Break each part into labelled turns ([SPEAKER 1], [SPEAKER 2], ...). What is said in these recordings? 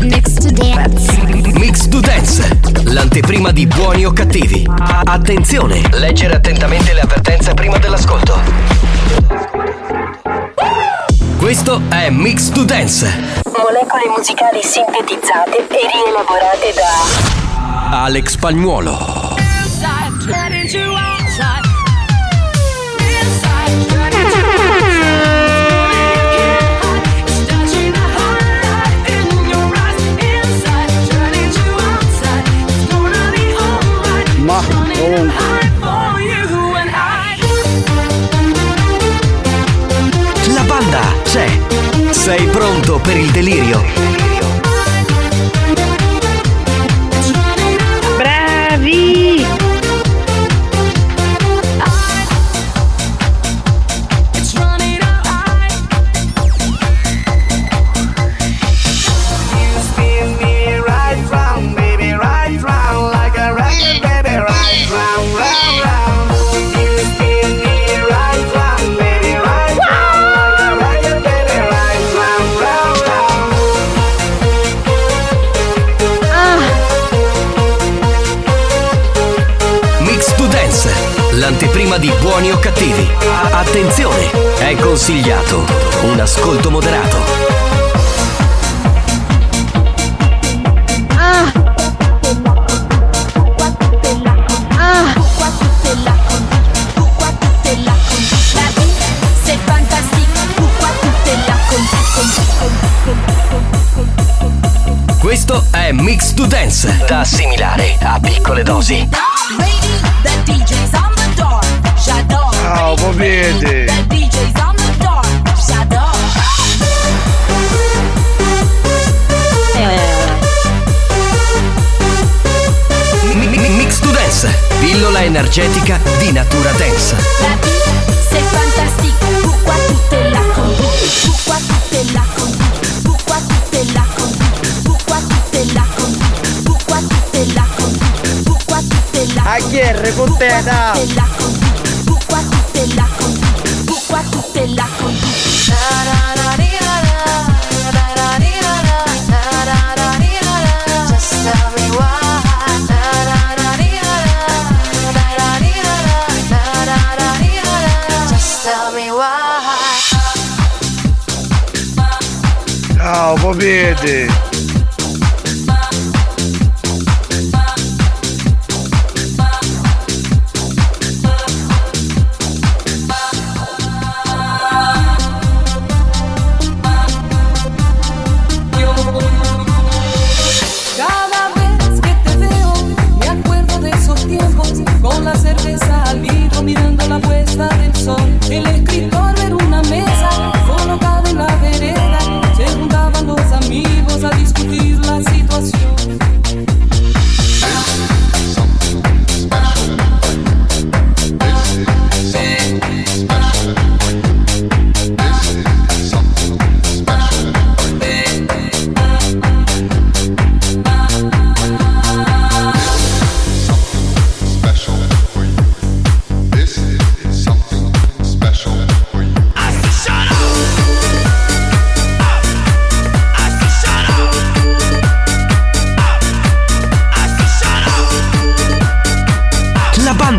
[SPEAKER 1] Mix to dance.
[SPEAKER 2] Mix to Dance, l'anteprima di buoni o cattivi. Attenzione, leggere attentamente le avvertenze prima dell'ascolto. Questo è Mix to Dance.
[SPEAKER 3] Molecole musicali sintetizzate e rielaborate da
[SPEAKER 2] Alex Spagnuolo. Il delirio? Attenzione, è consigliato un ascolto moderato. Questo è Mix to Dance, da assimilare a piccole dosi. Mi- mi- Mix to Dance, pillola energetica di natura dance.
[SPEAKER 1] La vie, c'est fantastique, pourquoi tout est là Pourquoi tout est là Pourquoi tout est là Pourquoi tout est là Pourquoi tout est là Pourquoi tout est là
[SPEAKER 4] A chi Ciao, Popiete.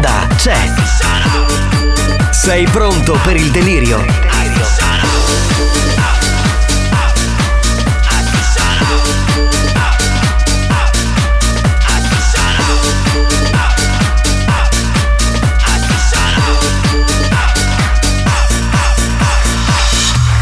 [SPEAKER 2] Banda c'è. Sei pronto per il delirio?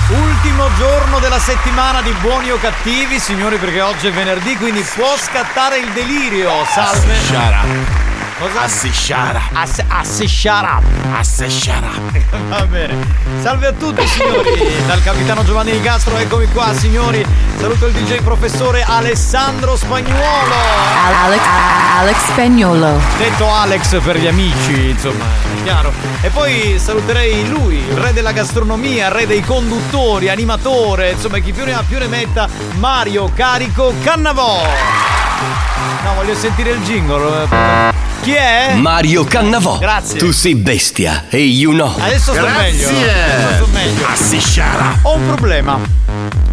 [SPEAKER 5] Ultimo giorno della settimana di buoni o cattivi, signori, perché oggi è venerdì, quindi può scattare il delirio. Salve. Cosa?
[SPEAKER 6] Assisciara.
[SPEAKER 5] Ass- assesciara.
[SPEAKER 6] Assesciara.
[SPEAKER 5] Va bene. Salve a tutti signori, dal capitano Giovanni Di Castro, eccomi qua signori. Saluto il DJ professore Alessandro Spagnuolo.
[SPEAKER 7] Alex, Alex Spagnolo.
[SPEAKER 5] Detto Alex per gli amici, insomma, è chiaro. E poi saluterei lui, il re della gastronomia, re dei conduttori, animatore, insomma, chi più ne ha più ne metta, Mario Carico Cannavò. No, voglio sentire il jingle. Chi è?
[SPEAKER 8] Mario Cannavò.
[SPEAKER 5] Grazie.
[SPEAKER 8] Tu sei bestia e io no.
[SPEAKER 5] Adesso sto meglio. Adesso sto meglio.
[SPEAKER 6] Assisciara.
[SPEAKER 5] Ho un problema.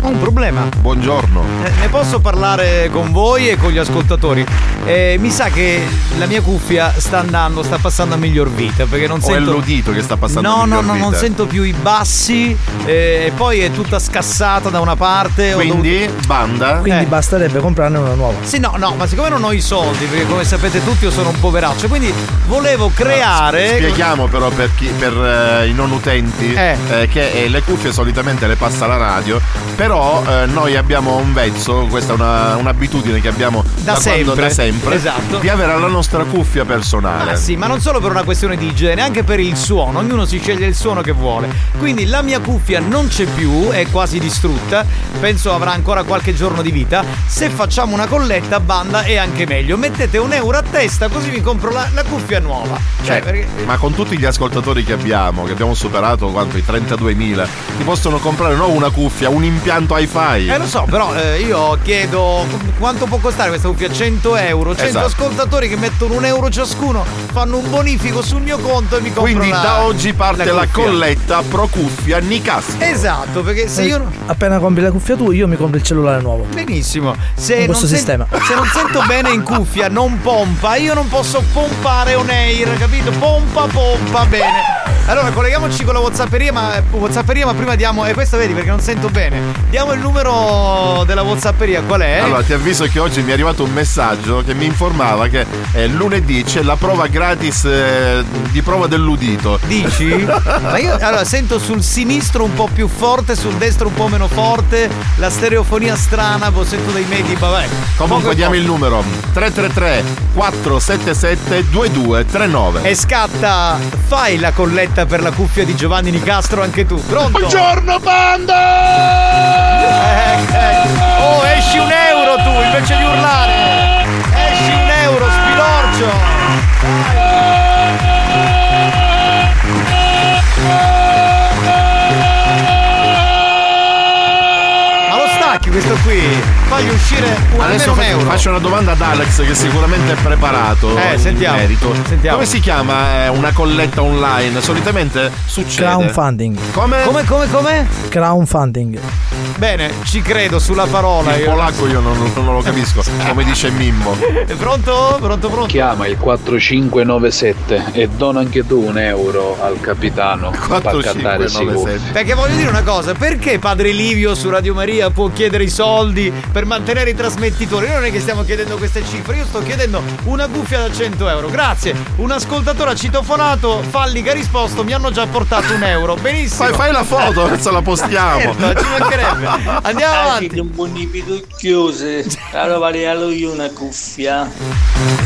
[SPEAKER 5] Ho un problema.
[SPEAKER 6] Buongiorno.
[SPEAKER 5] Eh, Ne posso parlare con voi e con gli ascoltatori? Eh, mi sa che la mia cuffia sta andando, sta passando a miglior vita perché non
[SPEAKER 6] O è
[SPEAKER 5] sento.
[SPEAKER 6] l'udito che sta passando
[SPEAKER 5] No,
[SPEAKER 6] a
[SPEAKER 5] no,
[SPEAKER 6] miglior
[SPEAKER 5] no, non
[SPEAKER 6] vita?
[SPEAKER 5] sento più i bassi eh, e poi è tutta scassata da una parte. ho
[SPEAKER 6] Quindi, banda.
[SPEAKER 9] Quindi
[SPEAKER 5] Eh.
[SPEAKER 9] basterebbe comprarne una nuova.
[SPEAKER 5] Sì, no, no, ma siccome non ho i soldi, perché come sapete tutti io sono un poveraccio, quindi volevo creare.
[SPEAKER 6] Spieghiamo però per, chi, per eh, i non utenti
[SPEAKER 5] Eh.
[SPEAKER 6] eh, che eh, le cuffie solitamente le passa la radio, però eh, noi abbiamo un vezzo, questa è una- un'abitudine che abbiamo
[SPEAKER 5] Da
[SPEAKER 6] quando-
[SPEAKER 5] sempre.
[SPEAKER 6] da sempre
[SPEAKER 5] Esatto.
[SPEAKER 6] di avere la nostra cuffia personale.
[SPEAKER 5] Ah sì, ma non solo per una questione di igiene, anche per il suono, ognuno si sceglie il suono che vuole. Quindi la mia cuffia non c'è più, è quasi distrutta, penso avrà ancora qualche giorno di vita. Se facciamo una colletta, banda, è anche meglio. Mettete un euro a testa così mi compro la, la cuffia nuova. Cioè,
[SPEAKER 6] Eh,
[SPEAKER 5] perché...
[SPEAKER 6] Ma con tutti gli ascoltatori che abbiamo, che abbiamo superato quanto i 32.000, ti possono comprare non una cuffia, un impianto hi-fi.
[SPEAKER 5] Eh lo so, però eh, io chiedo qu- quanto può costare questa cuffia? 100 euro. 100
[SPEAKER 6] Esatto.
[SPEAKER 5] ascoltatori che mettono un euro ciascuno, fanno un bonifico sul mio conto e mi compro
[SPEAKER 6] Quindi
[SPEAKER 5] la-
[SPEAKER 6] da oggi parte la,
[SPEAKER 5] cuffia.
[SPEAKER 6] colletta pro cuffia Nicastro.
[SPEAKER 5] Esatto, perché se io...
[SPEAKER 9] Appena compri la cuffia tu, io mi compro il cellulare nuovo.
[SPEAKER 5] Benissimo. Se non,
[SPEAKER 9] questo
[SPEAKER 5] sen-
[SPEAKER 9] sistema.
[SPEAKER 5] se non sento bene in cuffia, non pompa, io non posso pompare on air, capito? Pompa, pompa, bene. Allora colleghiamoci con la Whatsapperia, ma Whatsapperia, ma prima diamo. E questo vedi perché non sento bene. Diamo il numero della Whatsapperia, qual è?
[SPEAKER 6] Allora, ti avviso che oggi mi è arrivato un messaggio che mi informava che eh, lunedì c'è la prova gratis eh, di prova dell'udito.
[SPEAKER 5] Dici? Ma io allora sento sul sinistro un po' più forte, sul destro un po' meno forte, la stereofonia strana, boh, sento dei medi, vabbè.
[SPEAKER 6] Comunque diamo il numero 333 477 2239.
[SPEAKER 5] E scatta, fai la colletta per la cuffia di Giovanni Nicastro anche tu. Pronto?
[SPEAKER 10] Buongiorno banda!
[SPEAKER 5] Eh, eh. Oh, esci un euro tu invece di urlare! Esci un euro, spilorcio! Questo qui? Fagli uscire un,
[SPEAKER 6] Adesso
[SPEAKER 5] almeno un
[SPEAKER 6] faccio,
[SPEAKER 5] euro.
[SPEAKER 6] faccio una domanda ad Alex che sicuramente è preparato
[SPEAKER 5] Eh, sentiamo,
[SPEAKER 6] merito.
[SPEAKER 5] sentiamo.
[SPEAKER 6] Come si chiama eh, una colletta online? Solitamente succede.
[SPEAKER 9] Crowdfunding.
[SPEAKER 6] Come?
[SPEAKER 5] Come, come, come?
[SPEAKER 9] Crowdfunding.
[SPEAKER 5] Bene, ci credo sulla parola.
[SPEAKER 6] Il
[SPEAKER 5] io.
[SPEAKER 6] polacco io non, non lo capisco, come dice Mimmo.
[SPEAKER 5] È pronto? Pronto, pronto?
[SPEAKER 11] Chiama il 4597 e dona anche tu un euro al capitano per cattare questi cuffi.
[SPEAKER 5] Perché voglio dire una cosa, perché padre Livio su Radio Maria può chiedere i soldi per mantenere i trasmettitori? Non è che stiamo chiedendo queste cifre, io sto chiedendo una cuffia da 100 euro. Grazie, un ascoltatore ha citofonato, Falli che ha risposto, mi hanno già portato un euro. Benissimo.
[SPEAKER 6] Fai, fai la foto, adesso la postiamo.
[SPEAKER 5] Certo, ci mancherebbe. Andiamo avanti.
[SPEAKER 12] un bonifico chiuso. Allora vale a lui una cuffia.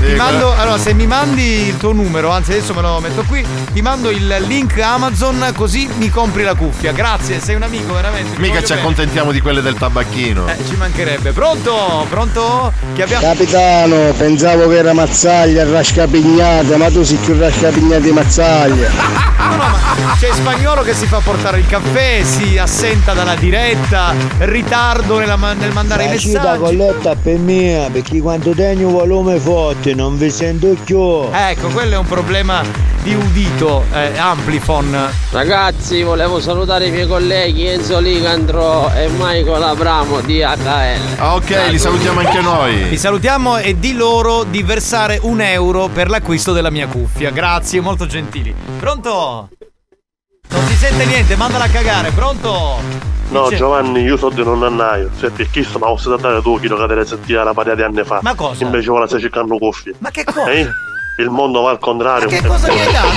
[SPEAKER 5] Ti mando, allora, se mi mandi il tuo numero, anzi adesso me lo metto qui, ti mando il link Amazon così mi compri la cuffia. Grazie, sei un amico veramente.
[SPEAKER 6] Mica ci
[SPEAKER 5] bene.
[SPEAKER 6] accontentiamo di quelle del tabacchino.
[SPEAKER 5] Eh, ci mancherebbe. Pronto? Pronto? Che abbiamo.
[SPEAKER 10] Capitano, pensavo che era mazzaglia, rascapignata, ma tu sei più rascapignata di mazzaglia.
[SPEAKER 5] No, no, ma c'è spagnolo che si fa portare il caffè, si assenta dalla diretta, ritardo nella ma- nel mandare i
[SPEAKER 13] La cita
[SPEAKER 5] messaggi.
[SPEAKER 13] colletta per me, perché quando tengo un volume forte non vi sento più.
[SPEAKER 5] Ecco, quello è un problema di udito, eh, Amplifon.
[SPEAKER 14] Ragazzi, volevo salutare i miei colleghi Enzo Licandro e Michael Abramo di HL.
[SPEAKER 6] Ah, ok, li salutiamo anche noi.
[SPEAKER 5] Vi salutiamo e di loro di versare un euro per l'acquisto della mia cuffia. Grazie, molto gentili. Pronto? Non si sente niente, mandala a cagare, pronto?
[SPEAKER 15] No,
[SPEAKER 5] Dice-
[SPEAKER 15] Giovanni, io so di non annaio. Se per chi sono posso dare tu chilo che te ne sentiva la paria di anni fa.
[SPEAKER 5] Ma cosa?
[SPEAKER 15] Invece ora stai cercando cuffie.
[SPEAKER 5] Ma che cosa?
[SPEAKER 15] Eh? Il mondo va al contrario.
[SPEAKER 5] Che cosa mi hai dato?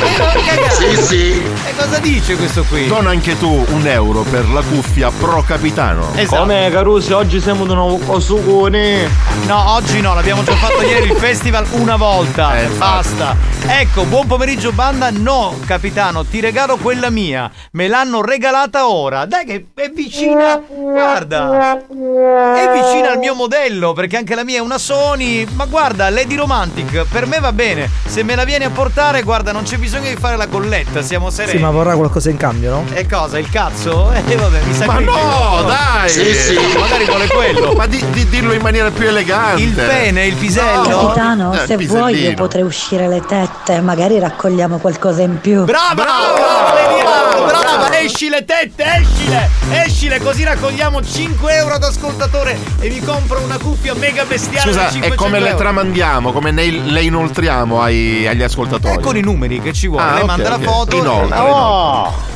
[SPEAKER 5] Ma.
[SPEAKER 6] Sì, sì.
[SPEAKER 5] E cosa dice questo qui?
[SPEAKER 6] Dona anche tu un euro per la cuffia pro capitano.
[SPEAKER 5] Esatto.
[SPEAKER 16] Come Carusi, oggi siamo di nuovo cosugoni.
[SPEAKER 5] No, oggi no, l'abbiamo già fatto ieri il festival una volta.
[SPEAKER 6] Eh.
[SPEAKER 5] Basta. Ecco, buon pomeriggio banda. No, capitano, ti regalo quella mia. Me l'hanno regalata ora. Dai che è vicina. Guarda. È vicina al mio modello, perché anche la mia è una Sony. Ma guarda, Lady Romantic, per me va bene. Se me la vieni a portare, guarda, non c'è bisogno di fare la colletta, siamo sereni.
[SPEAKER 9] Sì, ma vorrà qualcosa in cambio, no?
[SPEAKER 5] E cosa? Il cazzo? Eh vabbè, mi sa
[SPEAKER 6] Ma no, dai!
[SPEAKER 5] Sì, sì, magari vuole quello.
[SPEAKER 6] Ma di, di dirlo in maniera più elegante.
[SPEAKER 5] Il pene, il pisello.
[SPEAKER 17] Capitano,
[SPEAKER 6] Eh,
[SPEAKER 17] se vuoi io potrei uscire le tette, magari raccogliamo qualcosa in più.
[SPEAKER 5] Brava! Brava, Brava, esci le tette, escile! Escile, così raccogliamo 5 euro ad ascoltatore e vi compro una cuffia mega bestiale
[SPEAKER 6] Scusa,
[SPEAKER 5] 500
[SPEAKER 6] è come le
[SPEAKER 5] euro.
[SPEAKER 6] tramandiamo, come ne- le inoltriamo ai- agli ascoltatori.
[SPEAKER 5] Eh, con i numeri che ci vuole.
[SPEAKER 6] Ah,
[SPEAKER 5] Lei
[SPEAKER 6] ok,
[SPEAKER 5] manda
[SPEAKER 6] ok.
[SPEAKER 5] la foto.
[SPEAKER 6] Inoltre,
[SPEAKER 5] Eh,
[SPEAKER 6] inoltre.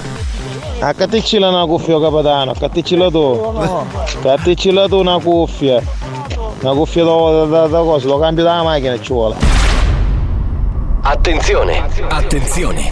[SPEAKER 13] Accaticci una cuffia capitano, accaticci tu. Accaticci tu una cuffia. Una cuffia da, da, da cosa, lo cambio dalla macchina e ci vuole.
[SPEAKER 2] Attenzione, attenzione.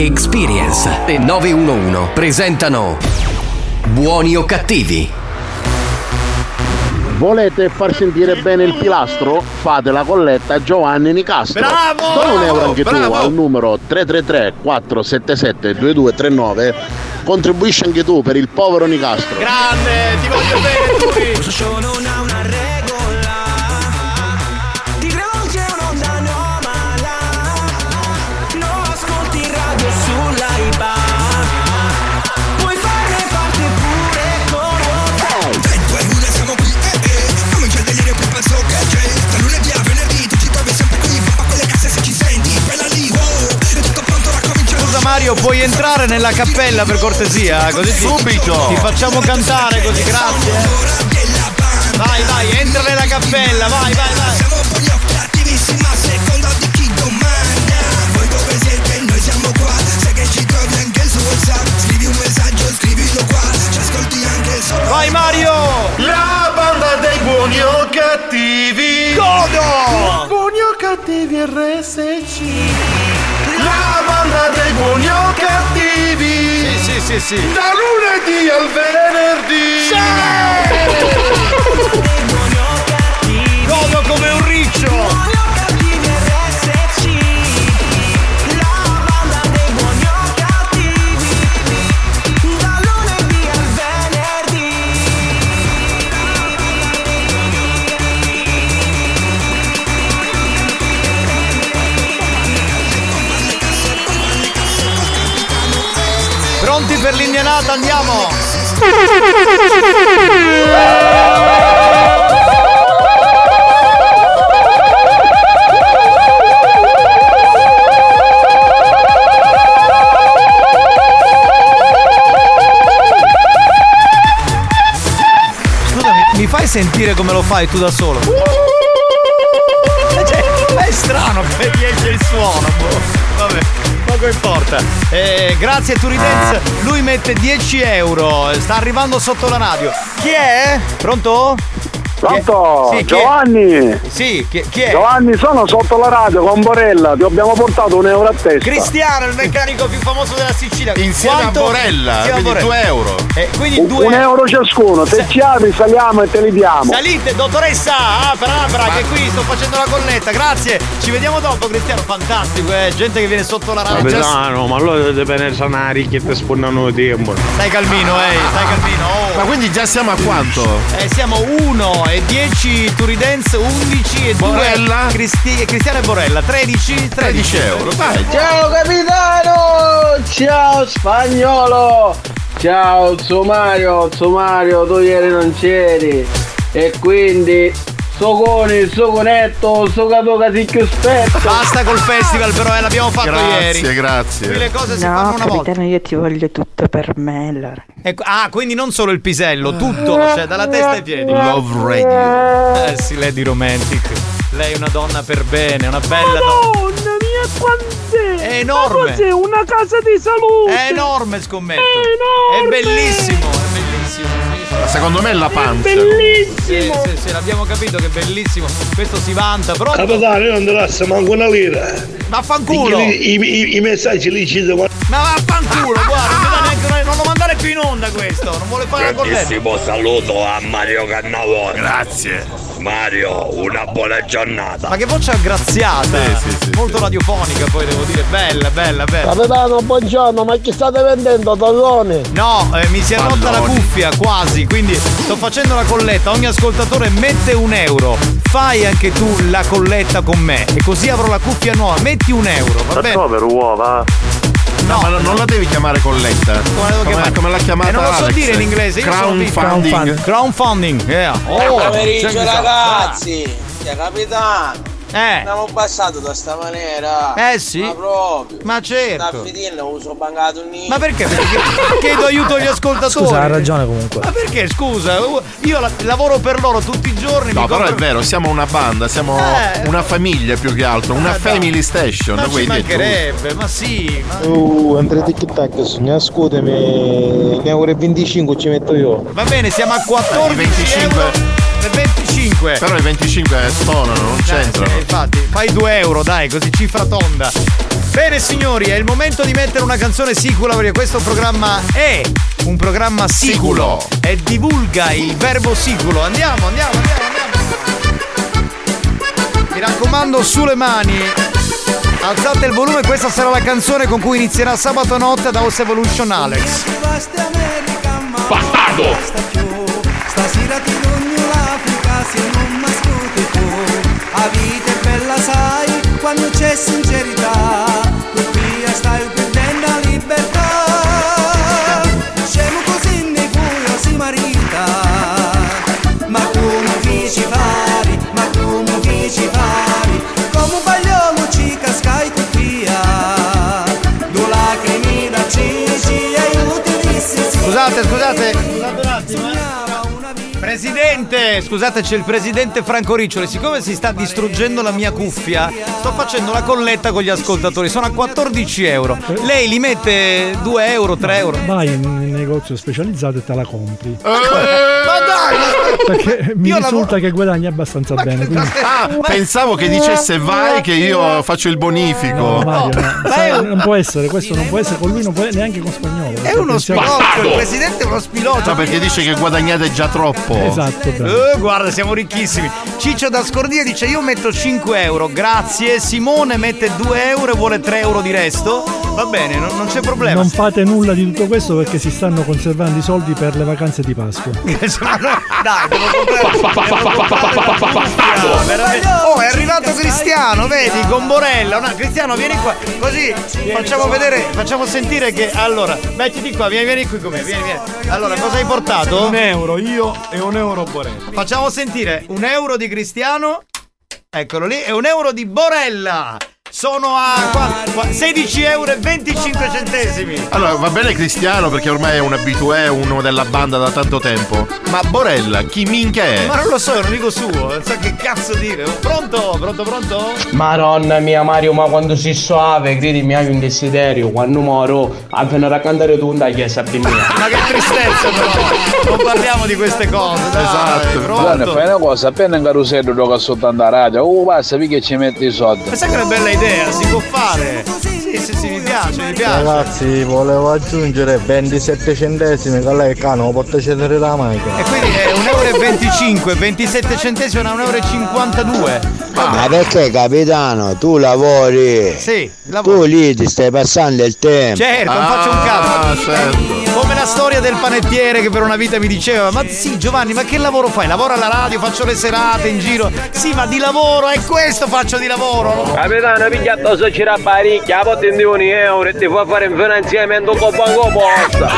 [SPEAKER 2] Experience e 911 presentano Buoni o cattivi?
[SPEAKER 18] Volete far sentire bene il pilastro? Fate la colletta a Giovanni Nicastro.
[SPEAKER 5] Bravo!
[SPEAKER 18] Dona un euro anche
[SPEAKER 5] Bravo!
[SPEAKER 18] tu al numero 333 477 2239. Contribuisci anche tu per il povero Nicastro.
[SPEAKER 5] Grande, ti voglio bene, Turi. Mario, puoi entrare nella cappella per cortesia? Così ti,
[SPEAKER 6] Subito!
[SPEAKER 5] Ti facciamo cantare così, grazie. Vai, vai, entra nella cappella, vai, vai, vai.
[SPEAKER 19] Siamo pugno attivissima a seconda di chi domanda Voi dove siete? Noi siamo qua Sai che ci trovi anche su WhatsApp Scrivi un messaggio, scrivilo qua Ci ascolti anche solo
[SPEAKER 5] Vai Mario!
[SPEAKER 6] La banda dei buoni o cattivi.
[SPEAKER 5] Godo!
[SPEAKER 6] Buoni o cattivi RSC. La banda dei buoni o cattivi.
[SPEAKER 5] Sì, sì, sì, sì.
[SPEAKER 6] Da lunedì al venerdì.
[SPEAKER 5] Godo come un riccio! L'indianata, andiamo! Mi fai sentire come lo fai tu da solo? Cioè, è strano che riesce il suono, boh. Vabbè, poco importa. Eh, grazie a Turidenz, lui mette 10 euro, sta arrivando sotto la radio. Chi è? Pronto?
[SPEAKER 20] Pronto?
[SPEAKER 5] Sì?
[SPEAKER 20] Giovanni?
[SPEAKER 5] Sì, chi, chi è?
[SPEAKER 20] Giovanni, sono sotto la radio con Borella, ti abbiamo portato un euro a testa.
[SPEAKER 5] Cristiano, il meccanico più famoso della Sicilia.
[SPEAKER 6] Insieme a Borella,
[SPEAKER 5] Insieme a
[SPEAKER 6] quindi
[SPEAKER 5] Borella.
[SPEAKER 6] 2 euro.
[SPEAKER 5] Eh, quindi
[SPEAKER 20] Un,
[SPEAKER 5] due
[SPEAKER 20] un euro ciascuno, se ci apri saliamo e te li diamo.
[SPEAKER 5] Salite, dottoressa Abra Abra, che qui sto facendo la colletta, grazie. Ci vediamo dopo, Cristiano, fantastico, eh. Gente che viene sotto la radio.
[SPEAKER 21] Capitano, ma allora deve essere una ricchetta e spunnano tempo.
[SPEAKER 5] Stai calmino, eh, stai calmino. Oh.
[SPEAKER 6] Ma quindi già siamo a quanto?
[SPEAKER 5] Eh, siamo 1 e 10 Turidenz, 11 e 2
[SPEAKER 6] Borella?
[SPEAKER 5] Cristi- Cristiano e Borella, 13, 13
[SPEAKER 6] euro. Vai.
[SPEAKER 22] Ciao capitano! Ciao spagnolo! Ciao Zio Mario, Zio Mario, tu ieri non c'eri e quindi
[SPEAKER 23] Socone, soconetto, socato si più spetto.
[SPEAKER 5] Basta col festival, però, eh, l'abbiamo fatto
[SPEAKER 6] Grazie,
[SPEAKER 5] ieri.
[SPEAKER 6] grazie.
[SPEAKER 5] Qui le cose si
[SPEAKER 24] No,
[SPEAKER 5] fanno una volta.
[SPEAKER 24] io ti voglio tutto per me, allora.
[SPEAKER 5] Ecco, ah, quindi non solo il pisello, tutto, cioè dalla testa ai piedi.
[SPEAKER 6] Love Radio.
[SPEAKER 5] Eh sì, Lady Romantic. Lei è una donna per bene, una bella donna.
[SPEAKER 25] Madonna mia, quant'è?
[SPEAKER 5] È enorme.
[SPEAKER 25] Ma cos'è una casa di salute?
[SPEAKER 5] È enorme, scommetto.
[SPEAKER 25] È enorme.
[SPEAKER 5] È bellissimo, è bellissimo.
[SPEAKER 6] Secondo me è la pancia.
[SPEAKER 5] Sì, sì, sì, l'abbiamo capito che è bellissimo. Questo si vanta, però.
[SPEAKER 23] Capitano, io non ti lascio manco una lira.
[SPEAKER 5] Vaffanculo!
[SPEAKER 23] Perché I, i- i messaggi li ci devo.
[SPEAKER 5] Ma vaffanculo, più in onda questo, non vuole fare la colletta.
[SPEAKER 26] Grandissimo saluto a Mario Cannavone.
[SPEAKER 6] Grazie.
[SPEAKER 26] Mario, una buona giornata.
[SPEAKER 5] Ma che voce aggraziata!
[SPEAKER 26] Sì, sì, sì,
[SPEAKER 5] Molto radiofonica, poi devo dire, bella, bella, bella.
[SPEAKER 23] Capitano, buongiorno, ma chi state vendendo, Tallone?
[SPEAKER 5] No, eh, mi si è rotta la
[SPEAKER 23] Palloni.
[SPEAKER 5] cuffia quasi, quindi sto facendo la colletta. Ogni ascoltatore mette un euro. Fai anche tu la colletta con me e così avrò la cuffia nuova. Metti un euro, va bene?
[SPEAKER 15] per uova?
[SPEAKER 6] No, ma non la devi chiamare colletta.
[SPEAKER 5] Come, devo chiamare?
[SPEAKER 6] come l'ha chiamata
[SPEAKER 5] Eh, non lo so
[SPEAKER 6] Alex.
[SPEAKER 5] dire in inglese. lì.
[SPEAKER 6] Crowdfunding.
[SPEAKER 5] Crowdfunding, yeah.
[SPEAKER 14] Buon
[SPEAKER 5] Oh,
[SPEAKER 14] pomeriggio
[SPEAKER 5] c'è-
[SPEAKER 14] ragazzi! Capitano!
[SPEAKER 5] Eh.
[SPEAKER 14] Siamo passati da sta maniera!
[SPEAKER 5] Eh sì.
[SPEAKER 14] Ma proprio!
[SPEAKER 5] Ma certo.
[SPEAKER 14] Sta fidino uso bancato un
[SPEAKER 5] Ma perché? Perché chiedo aiuto agli ascoltatori.
[SPEAKER 9] Scusa, ha ragione comunque.
[SPEAKER 5] Ma perché scusa? Io la- lavoro per loro tutti i giorni.
[SPEAKER 6] No,
[SPEAKER 5] mi
[SPEAKER 6] però è
[SPEAKER 5] compro-
[SPEAKER 6] vero, siamo una banda, siamo
[SPEAKER 5] Eh.
[SPEAKER 6] una famiglia più che altro, una
[SPEAKER 5] Eh,
[SPEAKER 6] family station.
[SPEAKER 5] Ma ci
[SPEAKER 6] è
[SPEAKER 5] mancherebbe, ma sì. Ma...
[SPEAKER 13] Uh, Andrea Tic Tac, sogna scusami, ne e 25 ci metto io.
[SPEAKER 5] Va bene, siamo a 14
[SPEAKER 6] 25.
[SPEAKER 5] euro 25.
[SPEAKER 6] Però i 25 stonano, non c'entrano.
[SPEAKER 5] Eh, infatti, fai 2 euro, dai, così cifra tonda. Bene signori, è il momento di mettere una canzone sicula perché questo programma è un programma siculo e divulga il verbo siculo. Andiamo, andiamo, andiamo, andiamo. Mi raccomando, sulle mani. Alzate il volume, questa sarà la canzone con cui inizierà sabato notte da House Evolution Alex.
[SPEAKER 27] Bastardo!
[SPEAKER 28] Stasera ti sogno La vita è bella sai quando c'è sincerità. Tu via stai perdendo la libertà. Scemo così nei fuori si marita. Ma come fici fare, ma come fici fare Come un bagliolo ci cascai tu via. Due lacrime da cici aiuti sì.
[SPEAKER 5] Scusate, scusate, Presidente, scusate, c'è il presidente Franco Riccioli. Siccome si sta distruggendo la mia cuffia, sto facendo la colletta con gli ascoltatori. Sono a 14 euro. Lei li mette 2 euro, 3 euro.
[SPEAKER 29] Vai in un negozio specializzato e te la compri.
[SPEAKER 5] Dai!
[SPEAKER 29] Perché mi
[SPEAKER 5] Io
[SPEAKER 29] risulta
[SPEAKER 5] lavoro-
[SPEAKER 29] che guadagni abbastanza bene. Quindi...
[SPEAKER 6] Ah, pensavo che dicesse vai che io faccio il bonifico.
[SPEAKER 29] No, Mario, no.
[SPEAKER 5] Ma
[SPEAKER 29] Sai,
[SPEAKER 5] è un-
[SPEAKER 29] non può essere, questo non può essere con lui, non può neanche con spagnolo.
[SPEAKER 5] È uno spilotto, il presidente è uno spilotto.
[SPEAKER 6] No, perché dice che guadagnate già troppo.
[SPEAKER 29] Esatto.
[SPEAKER 5] Eh, guarda, siamo ricchissimi. Ciccio da Scordia dice: Io metto 5 euro, grazie. Simone mette 2 euro e vuole 3 euro di resto. Va bene, non, non c'è problema.
[SPEAKER 29] Non fate nulla di tutto questo perché si stanno conservando i soldi per le vacanze di Pasqua.
[SPEAKER 5] Dai, devo comprare. Oh, è arrivato Cristiano, vedi, con Borella. No, Cristiano, vieni qua. Così facciamo vedere, facciamo sentire che. Allora, mettiti qua, vieni, vieni qui con me, vieni, vieni. Allora, cosa hai portato?
[SPEAKER 29] Un euro io e un euro Borello.
[SPEAKER 5] Facciamo sentire un euro di Cristiano. Eccolo lì, e un euro di Borella. Sono a qua- qua- 16 euro e 25 centesimi.
[SPEAKER 6] Allora, va bene Cristiano perché ormai è un abitué, uno della banda da tanto tempo. Ma Borella, chi minchia è?
[SPEAKER 5] Ma non lo so, è un amico suo, non so che cazzo dire. Pronto? Pronto, pronto?
[SPEAKER 23] Madonna mia Mario, ma quando si soave, credimi, hai un desiderio. Quando moro, a venire a cantare tu in chiesa prima.
[SPEAKER 5] Ma che tristezza però! Non parliamo di queste cose, dai.
[SPEAKER 6] Esatto,
[SPEAKER 30] Guarda,
[SPEAKER 5] pronto?
[SPEAKER 30] fai una cosa, appena in carosello gioca sotto a radio, oh basta, che ci metti i soldi.
[SPEAKER 5] Ma sai che è una bella idea, si può fare. Sì, sì, sì, mi piace, mi piace.
[SPEAKER 13] Ragazzi, volevo aggiungere 27 centesimi che lei cano, porta cedere la macchina.
[SPEAKER 5] E quindi è 1,25 euro, 27 centesimi, è 1,52 euro.
[SPEAKER 31] Ma perché capitano, tu lavori?
[SPEAKER 5] Sì,
[SPEAKER 31] Tu lì ti stai passando il tempo.
[SPEAKER 5] Certo, non faccio un cazzo. Come la storia del panettiere che per una vita mi diceva: Ma sì, Giovanni, ma che lavoro fai? Lavoro alla radio, faccio le serate in giro. Sì, ma di lavoro, è questo faccio di lavoro.
[SPEAKER 14] Capitano, pigliato se c'era parecchia, a volte di un euro e ti fa fare un finanziamento con banco posta.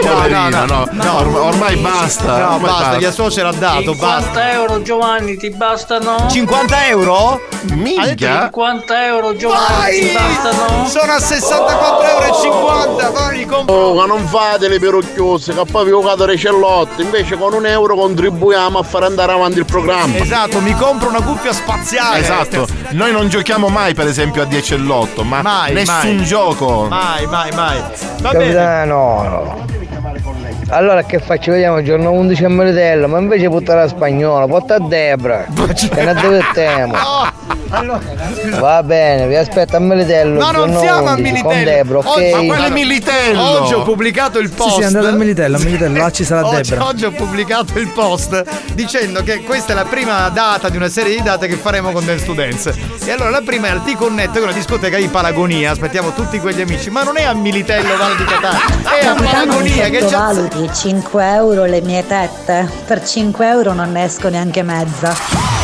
[SPEAKER 6] Poverina, no, no, orm- ormai basta.
[SPEAKER 5] No,
[SPEAKER 6] ormai
[SPEAKER 5] basta, mia suocera ha dato, basta.
[SPEAKER 12] 50 euro Giovanni ti bastano?
[SPEAKER 5] 50 euro?
[SPEAKER 6] Minchia.
[SPEAKER 12] 50 euro Giovanni ti bastano?
[SPEAKER 5] Sono a 64,50 euro. Vai, compro.
[SPEAKER 18] Oh, ma non fate le perocchiose, che poi vi ho cagato le cellotte. Invece con un euro contribuiamo a far andare avanti il programma.
[SPEAKER 5] Esatto, mi compro una cuffia spaziale.
[SPEAKER 6] Esatto, noi non giochiamo mai per esempio a 10 e l'8, ma
[SPEAKER 5] Mai,
[SPEAKER 6] nessun
[SPEAKER 5] mai.
[SPEAKER 6] gioco.
[SPEAKER 5] Mai, mai, mai. Va bene.
[SPEAKER 13] Allora che faccio? Vediamo il giorno 11 a Melitello, ma invece portare a spagnolo, porta a Debra. Che ne divertiamo. Va bene, vi aspetto a Melitello.
[SPEAKER 5] No,
[SPEAKER 13] il
[SPEAKER 5] non siamo a
[SPEAKER 13] 11
[SPEAKER 5] Militello.
[SPEAKER 13] Con Debra, ok?
[SPEAKER 5] Oggi-
[SPEAKER 6] Ma quello è Militello.
[SPEAKER 5] Oggi ho pubblicato il
[SPEAKER 9] Sì,
[SPEAKER 5] post.
[SPEAKER 9] sì, andate a Militello, a Militello, là ci sarà
[SPEAKER 5] Oggi,
[SPEAKER 9] Debra.
[SPEAKER 5] oggi ho pubblicato il post dicendo che questa è la prima data di una serie di date che faremo con Dance Dance. E allora la prima è al T-Connect, che è una discoteca di Palagonia. Aspettiamo tutti quegli amici. Ma non è a Militello, Valle di Catania, è a Palagonia. Che c'è.
[SPEAKER 17] Sottovaluti 5 euro le mie tette. Per 5 euro non ne esco neanche mezza.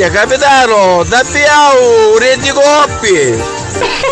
[SPEAKER 32] Minchia capitano, da piau, rendi coppi!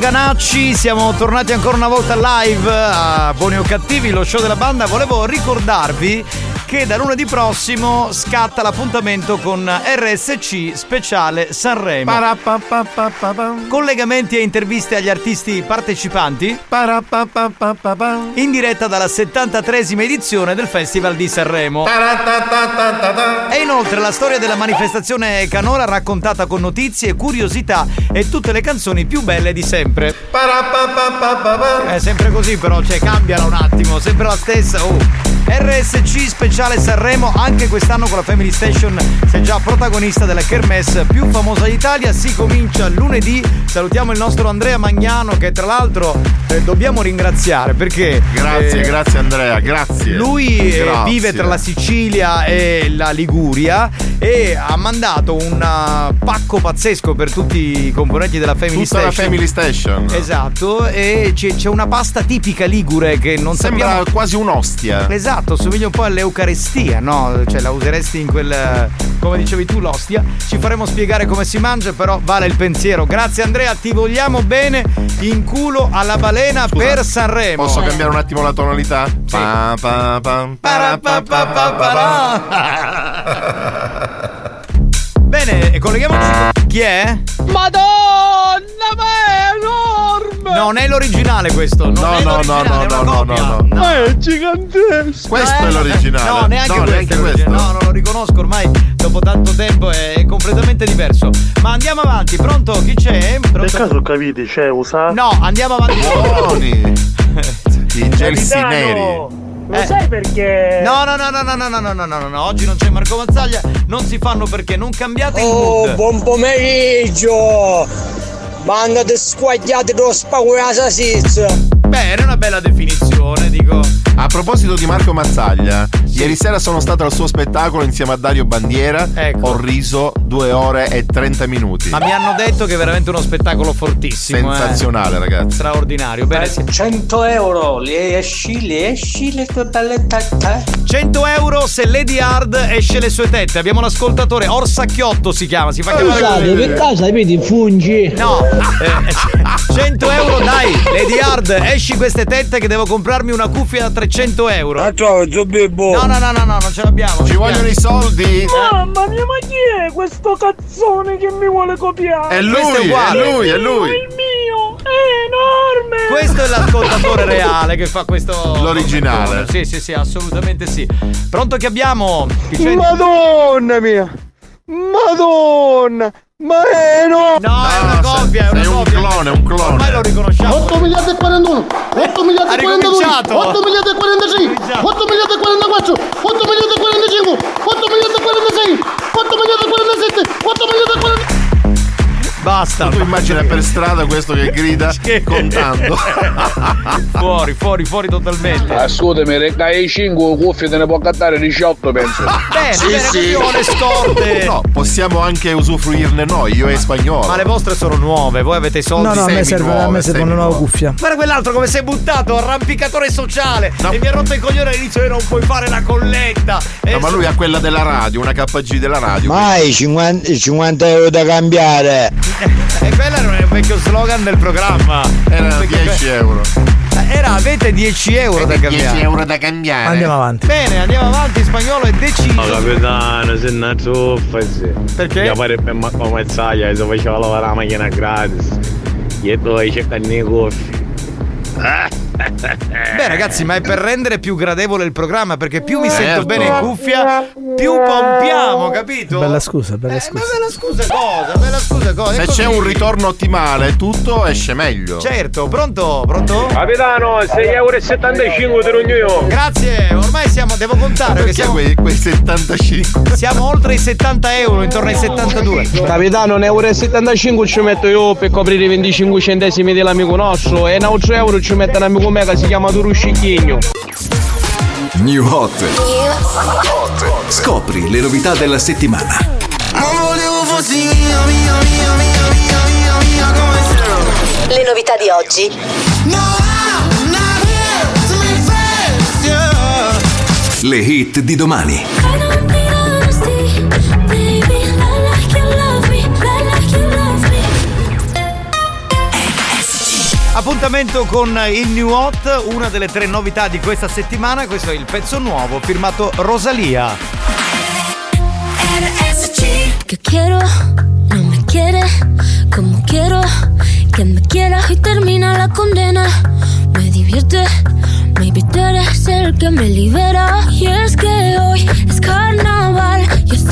[SPEAKER 5] Ganacci, siamo tornati ancora una volta live a Buoni o Cattivi, lo show della banda. Volevo ricordarvi che da lunedì prossimo scatta l'appuntamento con RSC speciale Sanremo. Collegamenti e interviste agli artisti partecipanti in diretta dalla 73esima edizione del Festival di Sanremo. E inoltre la storia della manifestazione canora raccontata con notizie, curiosità e tutte le canzoni più belle di sempre. È sempre così però, cioè cambiala un attimo, sempre la stessa. Oh. RSC speciale Sanremo, anche quest'anno con la Family Station sei già protagonista della Kermesse più famosa d'Italia. Si comincia lunedì. Salutiamo il nostro Andrea Magnano che tra l'altro eh, dobbiamo ringraziare perché
[SPEAKER 6] Grazie,
[SPEAKER 5] eh,
[SPEAKER 6] grazie Andrea, grazie.
[SPEAKER 5] lui eh, vive tra la Sicilia e la Liguria e ha mandato un uh, pacco pazzesco per tutti i componenti della Family
[SPEAKER 6] Tutta la
[SPEAKER 5] Station.
[SPEAKER 6] Family Station.
[SPEAKER 5] Esatto, e c'è, c'è una pasta tipica ligure che non
[SPEAKER 6] Sembra
[SPEAKER 5] sappiamo
[SPEAKER 6] quasi un'ostia.
[SPEAKER 5] Esatto, somiglia un po' all'Eucaristia, no? Cioè la useresti in quel. come dicevi tu, l'ostia. Ci faremo spiegare come si mangia, però vale il pensiero. Grazie Andrea, ti vogliamo bene. In culo alla balena per Sanremo.
[SPEAKER 6] Posso cambiare un attimo la tonalità? Pa, pa, pa, pa,
[SPEAKER 5] Colleghiamoci con chi è?
[SPEAKER 13] Madonna, ma è enorme!
[SPEAKER 5] Non è l'originale questo. Non
[SPEAKER 6] No,
[SPEAKER 5] è
[SPEAKER 6] no, no,
[SPEAKER 5] l'originale,
[SPEAKER 6] no, no, no, no, no.
[SPEAKER 13] Ma è gigantesco!
[SPEAKER 6] Questo è l'originale.
[SPEAKER 5] No, neanche
[SPEAKER 6] No,
[SPEAKER 5] questo.
[SPEAKER 6] neanche
[SPEAKER 5] è l'originale.
[SPEAKER 6] questo.
[SPEAKER 5] No, non lo riconosco ormai. Dopo tanto tempo è, è completamente diverso. Ma andiamo avanti. Pronto? Chi c'è?
[SPEAKER 15] Per
[SPEAKER 5] Pronto?
[SPEAKER 15] caso capite, c'è usa?
[SPEAKER 5] No, andiamo avanti.
[SPEAKER 6] Buoni. I gelsi neri.
[SPEAKER 13] Lo
[SPEAKER 5] Eh.
[SPEAKER 13] sai perché?
[SPEAKER 5] No, no, no, no, no, no, no, no, no, no, oggi non c'è Marco Mazzaglia, non si fanno perché non cambiate il
[SPEAKER 33] Oh,
[SPEAKER 5] mood.
[SPEAKER 33] buon pomeriggio! Banda di squagliati dello spagura salsiccia!
[SPEAKER 5] Beh, era una bella definizione, dico.
[SPEAKER 6] A proposito di Marco Mazzaglia, ieri sera sono stato al suo spettacolo insieme a Dario Bandiera.
[SPEAKER 5] Ecco.
[SPEAKER 6] Ho riso due ore e 30 minuti.
[SPEAKER 5] Ma mi hanno detto che è veramente uno spettacolo fortissimo.
[SPEAKER 6] Sensazionale,
[SPEAKER 5] eh.
[SPEAKER 6] ragazzi.
[SPEAKER 5] Straordinario. Bene, sì.
[SPEAKER 12] 100 euro, le esci, le esci le tue belle tette.
[SPEAKER 5] 100 euro se Lady Hard esce le sue tette. Abbiamo l'ascoltatore Orsacchiotto si chiama, si fa chiamare
[SPEAKER 34] Scusate,
[SPEAKER 5] così.
[SPEAKER 34] per caso vedi fungi?
[SPEAKER 5] No, eh, 100 euro dai, Lady Hard, esci queste tette che devo comprarmi una cuffia da 300 euro.
[SPEAKER 33] Ma trovo Zubibbo!
[SPEAKER 5] No, no, no, no, no, non ce l'abbiamo.
[SPEAKER 6] Ci vogliono i soldi.
[SPEAKER 13] Mamma mia, ma chi è questo cazzone che mi vuole copiare?
[SPEAKER 6] È
[SPEAKER 5] è
[SPEAKER 6] lui, è
[SPEAKER 5] uguale.
[SPEAKER 6] lui, è lui.
[SPEAKER 13] Il mio è enorme!
[SPEAKER 5] Questo è l'ascoltatore reale che fa questo.
[SPEAKER 6] L'originale.
[SPEAKER 5] Sì, sì, sì, assolutamente sì. Pronto che abbiamo?
[SPEAKER 13] Madonna mia! Madonna! Ma è enorme!
[SPEAKER 5] No, è una copia, è una
[SPEAKER 6] sei un
[SPEAKER 5] copia.
[SPEAKER 6] clone, un clone.
[SPEAKER 5] Ormai lo riconosciamo.
[SPEAKER 35] 8 miliardi e 41, 8 miliardi
[SPEAKER 5] Ha
[SPEAKER 35] e 42,
[SPEAKER 5] ricominciato.
[SPEAKER 35] 8 miliardi e 45, 8 miliardi e 44, 8 miliardi e 45, 8 miliardi e 46, 8 miliardi e 47, 8 miliardi e 40.
[SPEAKER 5] Basta.
[SPEAKER 6] Tu immagina per strada questo che grida contando.
[SPEAKER 5] fuori, fuori, fuori totalmente.
[SPEAKER 30] Ascoltami, regai 5 cuffie te ne può cattare 18 penso.
[SPEAKER 5] Bene,
[SPEAKER 6] Sì, sì.
[SPEAKER 5] le scorte.
[SPEAKER 6] No, possiamo anche usufruirne noi, io e spagnolo.
[SPEAKER 5] Ma le vostre sono nuove, voi avete i soldi.
[SPEAKER 9] No, no, a me serve, a me
[SPEAKER 6] nuove,
[SPEAKER 9] serve una nuova
[SPEAKER 6] nuove.
[SPEAKER 9] cuffia.
[SPEAKER 5] Guarda quell'altro come si è buttato, arrampicatore sociale.
[SPEAKER 6] No.
[SPEAKER 5] E mi ha rotto il coglione all'inizio e non puoi fare la colletta. E
[SPEAKER 6] No, ma lui ha quella della radio, una KG della radio.
[SPEAKER 32] Mai 50, 50 euro da cambiare.
[SPEAKER 5] E quello era un vecchio slogan del programma.
[SPEAKER 6] Era
[SPEAKER 5] Perché-
[SPEAKER 6] 10 euro.
[SPEAKER 5] Era avete 10 euro da
[SPEAKER 6] 10
[SPEAKER 5] cambiare.
[SPEAKER 6] euro da cambiare.
[SPEAKER 9] Andiamo avanti.
[SPEAKER 5] Bene, andiamo avanti, spagnolo è deciso.
[SPEAKER 23] No, capitano, se non truffa, sì.
[SPEAKER 5] Perché?
[SPEAKER 23] Io pare per Marco Mazzaglia, se faceva lavorare la macchina gratis. E poi c'è i coffi.
[SPEAKER 5] Beh, ragazzi, ma è per rendere più gradevole il programma, perché più mi
[SPEAKER 6] Certo.
[SPEAKER 5] sento bene in cuffia, più pompiamo, capito?
[SPEAKER 9] Bella scusa, bella
[SPEAKER 5] Eh,
[SPEAKER 9] scusa.
[SPEAKER 5] ma bella scusa cosa? Bella scusa cosa?
[SPEAKER 6] Se c'è un ritorno ottimale, tutto esce meglio.
[SPEAKER 5] Certo, pronto? Pronto?
[SPEAKER 23] Capitano, 6,75 euro te lo io.
[SPEAKER 5] Grazie, ormai siamo, devo contare che
[SPEAKER 6] Perché
[SPEAKER 5] siamo,
[SPEAKER 6] quei, quei 75?
[SPEAKER 5] siamo oltre i 70 euro, intorno ai 72.
[SPEAKER 35] Capitano, 1,75 euro ci metto io per coprire i 25 centesimi dell'amico nostro e 9 euro ci mette un amico che si chiama Turu Scicchigno.
[SPEAKER 7] New Hot. Scopri le novità della settimana.
[SPEAKER 36] Ma volevo fossi mia, mia, mia, mia, mia, mia, mia, come se
[SPEAKER 37] Le novità di oggi.
[SPEAKER 36] No.
[SPEAKER 7] Le hit di domani.
[SPEAKER 5] Appuntamento con il New Hot, una delle tre novità di questa settimana. Questo è il pezzo nuovo firmato Rosalia.
[SPEAKER 7] Que quiero, no me quiere como quiero que me quiera y termina la condena. Me divierte, maybe tú eres el que me libera. Y es que hoy es carnaval, yo estoy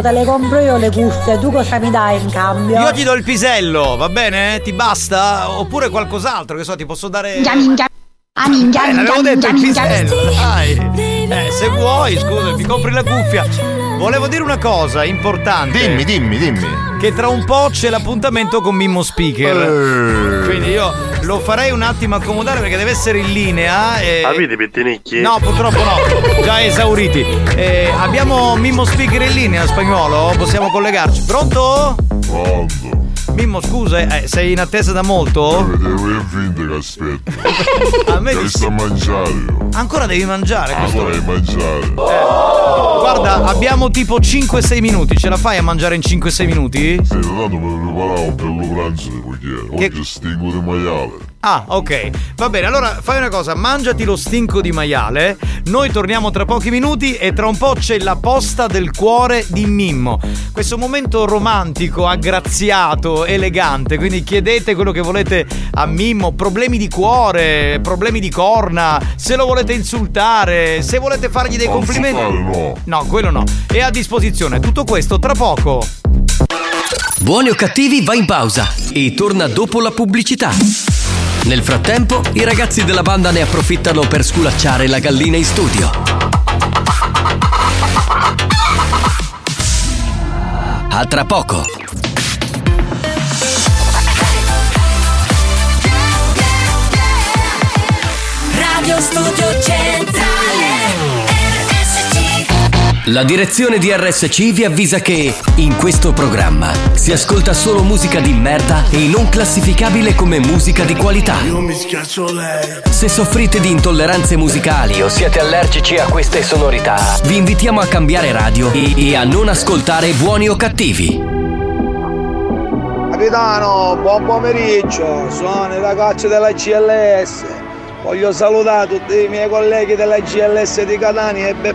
[SPEAKER 17] te le compro io le cuffie, tu cosa mi dai in cambio?
[SPEAKER 5] Io ti do il pisello, va bene? Ti basta? Oppure qualcos'altro, che so, ti posso dare.
[SPEAKER 7] Minchia, minchia. Ah, minchia,
[SPEAKER 5] Eh,
[SPEAKER 7] minchia,
[SPEAKER 5] detto il pisello, dai. Eh, se vuoi, scusa, mi compri la cuffia. Volevo dire una cosa importante.
[SPEAKER 38] Dimmi, dimmi, dimmi.
[SPEAKER 5] Che tra un po' c'è l'appuntamento con Mimmo Speaker.
[SPEAKER 38] Eh.
[SPEAKER 5] Quindi io lo farei un attimo accomodare perché deve essere in linea. E...
[SPEAKER 15] Avete pettinicchi?
[SPEAKER 5] No, purtroppo no, già esauriti. Eh, abbiamo Mimmo Speaker in linea, spagnolo? Possiamo collegarci. Pronto?
[SPEAKER 39] Pronto?
[SPEAKER 5] Mimmo, scusa, eh, sei in attesa da molto?
[SPEAKER 39] Devo io finta che aspetto.
[SPEAKER 5] A me
[SPEAKER 39] Che
[SPEAKER 5] di-
[SPEAKER 39] sto a mangiare io.
[SPEAKER 5] Ancora devi mangiare
[SPEAKER 39] Ah,
[SPEAKER 5] questo.
[SPEAKER 39] vorrei mangiare.
[SPEAKER 5] Guarda, abbiamo tipo 5-6 minuti. Ce la fai a mangiare in 5-6 minuti?
[SPEAKER 39] Sì, tanto mi preparavo un bello pranzo di poiché. Oggi stingo di maiale.
[SPEAKER 5] Ah, ok. Va bene, allora fai una cosa, mangiati lo stinco di maiale. Noi torniamo tra pochi minuti e tra un po' c'è la posta del cuore di Mimmo. Questo momento romantico, aggraziato, elegante. Quindi chiedete quello che volete a Mimmo. Problemi di cuore, problemi di corna. Se lo volete insultare, se volete fargli dei complimenti.
[SPEAKER 39] No,
[SPEAKER 5] quello no. È a disposizione. Tutto questo tra poco.
[SPEAKER 2] Buoni o cattivi va in pausa e torna dopo la pubblicità. Nel frattempo, i ragazzi della banda ne approfittano per sculacciare la gallina in studio. A tra poco.
[SPEAKER 40] Radio Studio Centrale
[SPEAKER 2] La direzione di RSC vi avvisa che in questo programma si ascolta solo musica di merda e non classificabile come musica di qualità.
[SPEAKER 40] Io mi schiaccio lei
[SPEAKER 2] Se soffrite di intolleranze musicali o siete allergici a queste sonorità, vi invitiamo a cambiare radio e, e a non ascoltare buoni o cattivi.
[SPEAKER 32] Capitano, buon pomeriggio, sono i ragazzi della GLS. Voglio salutare tutti i miei colleghi della GLS di Catania e beh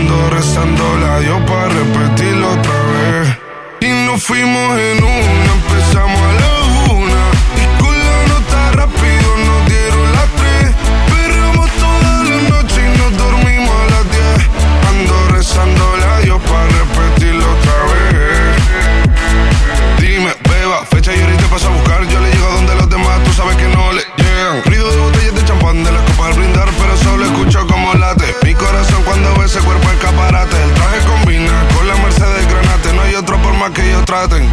[SPEAKER 41] Ando rezando la Dios para repetirlo nos fuimos en una, empezamos a la una. Y con la nota rápido nos dieron las tres. Perreamos toda la noche y nos dormimos a las diez. Ando rezándole a Dios para repetirlo otra vez. Dime, beba, fecha y ahorita paso a buscar. Yo le llego donde los demás, tú sabes que no le llegan. Ruido de botellas de champán de la copa al brindar, pero solo escucho como late. Corazón cuando ve ese cuerpo escaparate. El traje combina con la Mercedes Granate. No hay otro por más que ellos traten.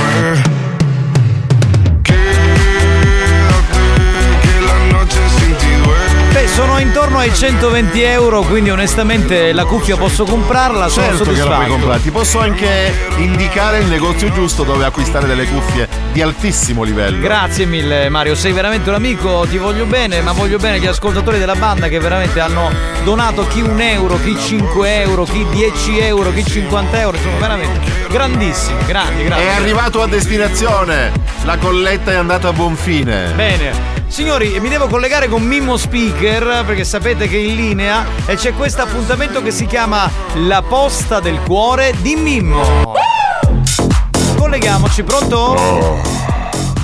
[SPEAKER 5] Sono intorno ai 120 euro, quindi onestamente la cuffia posso comprarla, sono
[SPEAKER 38] Certo che la puoi
[SPEAKER 5] soddisfatto.
[SPEAKER 38] comprare. Ti posso anche indicare il negozio giusto dove acquistare delle cuffie di altissimo livello.
[SPEAKER 5] Grazie mille Mario, sei veramente un amico, ti voglio bene, ma voglio bene gli ascoltatori della banda che veramente hanno donato chi un euro, chi 5 euro, chi 10 euro, chi 50 euro, sono veramente grandissimi, grandi, grandi.
[SPEAKER 38] È arrivato a destinazione. La colletta è andata a buon fine.
[SPEAKER 5] Bene. Signori, mi devo collegare con Mimmo Speaker perché sapete che è in linea e c'è questo appuntamento che si chiama La posta del cuore di Mimmo. Colleghiamoci, pronto?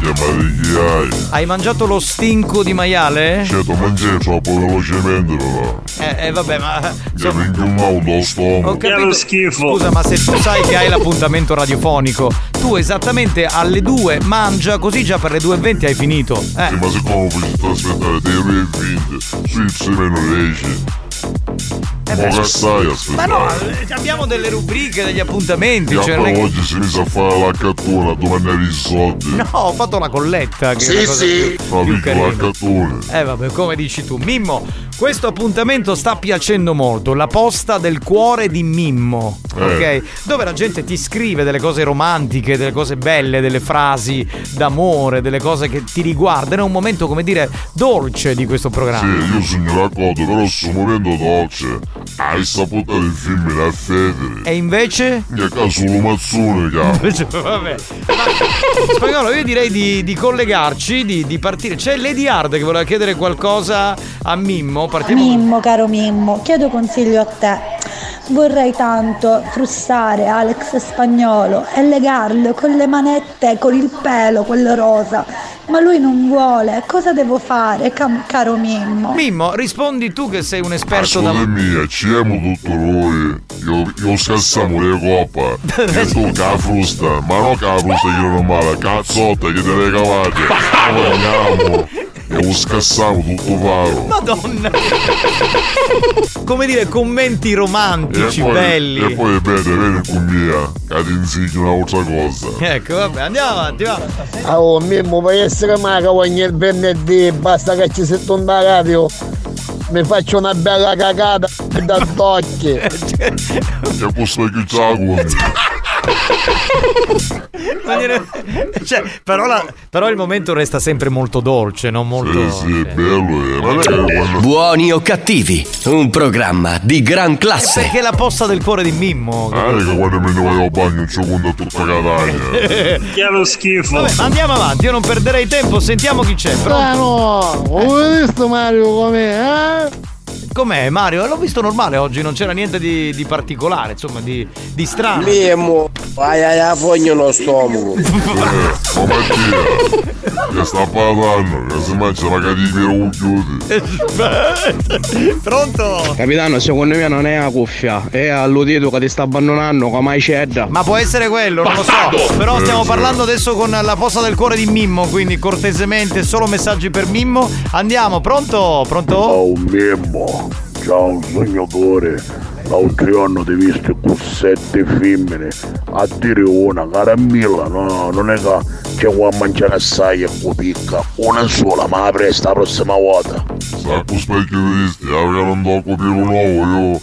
[SPEAKER 39] Hai?
[SPEAKER 5] Hai mangiato lo stinco di maiale?
[SPEAKER 39] Certo, mangiai troppo velocemente però.
[SPEAKER 5] Eh, eh, vabbè, ma.
[SPEAKER 39] Un mal dallo stomaco.
[SPEAKER 5] Ho capito. Scusa, ma se tu sai che hai l'appuntamento radiofonico, tu esattamente alle 2 mangia, così già per le 2.20 hai finito. Eh.
[SPEAKER 39] Sì, ma siccome puoi aspettare dei euro e 20, su Y meno 10.
[SPEAKER 5] Eh
[SPEAKER 39] Ma stai
[SPEAKER 5] Ma no, eh, abbiamo delle rubriche, degli appuntamenti.
[SPEAKER 39] Ya
[SPEAKER 5] cioè, è che-
[SPEAKER 39] oggi si mise a fare la cattura, domani arrivi i soldi.
[SPEAKER 5] No, ho fatto la colletta. Che è
[SPEAKER 39] Sì,
[SPEAKER 5] la cosa
[SPEAKER 39] sì.
[SPEAKER 5] più- più carina.
[SPEAKER 39] cattura.
[SPEAKER 5] Eh vabbè, come dici tu. Mimmo, questo appuntamento sta piacendo molto. La posta del cuore di Mimmo.
[SPEAKER 39] Eh.
[SPEAKER 5] Ok? Dove la gente ti scrive delle cose romantiche, delle cose belle, delle frasi d'amore, delle cose che ti riguardano. È un momento, come dire, dolce di questo
[SPEAKER 39] Sì,
[SPEAKER 5] programma.
[SPEAKER 39] io sono d'accordo, però sto momento dolce. Hai saputo del film La Federe.
[SPEAKER 5] E invece?
[SPEAKER 39] Che caso lo mazzone, cazzo.
[SPEAKER 5] Vabbè. Ma, Spagnolo, io direi di, di collegarci, di, di partire. C'è Lady Hard che voleva chiedere qualcosa a Mimmo. Partiamo.
[SPEAKER 17] Mimmo, caro Mimmo, chiedo consiglio a te. Vorrei tanto frustrare Alex Spagnolo e legarlo con le manette, con il pelo, quello rosa. Ma lui non vuole. Cosa devo fare, cam- caro Mimmo?
[SPEAKER 5] Mimmo, rispondi tu che sei un esperto da.
[SPEAKER 39] Ascolta mia, ci amo tutto noi. Io, io scassiamo le coppa. E tu che la frusta, ma non che la frusta che non male, cazzotta che te le cavate. E lo scassiamo tutto paro.
[SPEAKER 5] Madonna! Come dire, commenti romantici,
[SPEAKER 39] e poi,
[SPEAKER 5] belli.
[SPEAKER 39] E poi vede, vede con mia, che ti insegno un'altra cosa.
[SPEAKER 5] Ecco, vabbè, andiamo avanti, va.
[SPEAKER 13] Oh, Mimmo, puoi essere maga ogni il venerdì, basta che ci sento in radio. Mi faccio una bella cagata da tocchi.
[SPEAKER 39] E questo che
[SPEAKER 5] cioè, però, la- però il momento resta sempre molto dolce, non molto.
[SPEAKER 39] Sì, sì, è bello, eh. Quando...
[SPEAKER 2] Buoni o cattivi, un programma di gran classe.
[SPEAKER 5] Perché la posta del cuore di Mimmo.
[SPEAKER 39] Ah, che quando me ne vado al bagno un secondo a tutta Catania.
[SPEAKER 5] Che è lo schifo. Vabbè, andiamo avanti, io non perderei tempo, sentiamo chi c'è. Pronto?
[SPEAKER 13] no, ho visto Mario com'è, eh?
[SPEAKER 5] Com'è Mario? L'ho visto normale oggi, non c'era niente di, di particolare, insomma, di, di strano.
[SPEAKER 42] Mimo, vai a fogno lo stomaco.
[SPEAKER 39] Ma Mattia, che sta parlando? Che si mangia la cattiva un chiudi.
[SPEAKER 5] Pronto?
[SPEAKER 13] Capitano, secondo me non è una cuffia, è all'udito che ti sta abbandonando come hai cedda.
[SPEAKER 5] Ma può essere quello, non lo so. Però stiamo parlando adesso con la posta del cuore di Mimmo, quindi cortesemente solo messaggi per Mimmo. Andiamo, pronto? Pronto?
[SPEAKER 43] Oh Mimmo, ciao sognatore. L'altro giorno ti visto con sette femmine a dire una caramella, no, non è che c'è qua a mangiare assai e poi picca, una sola, ma la presta la prossima volta.
[SPEAKER 39] Sa con specchio di visti, che non do capire nuovo io.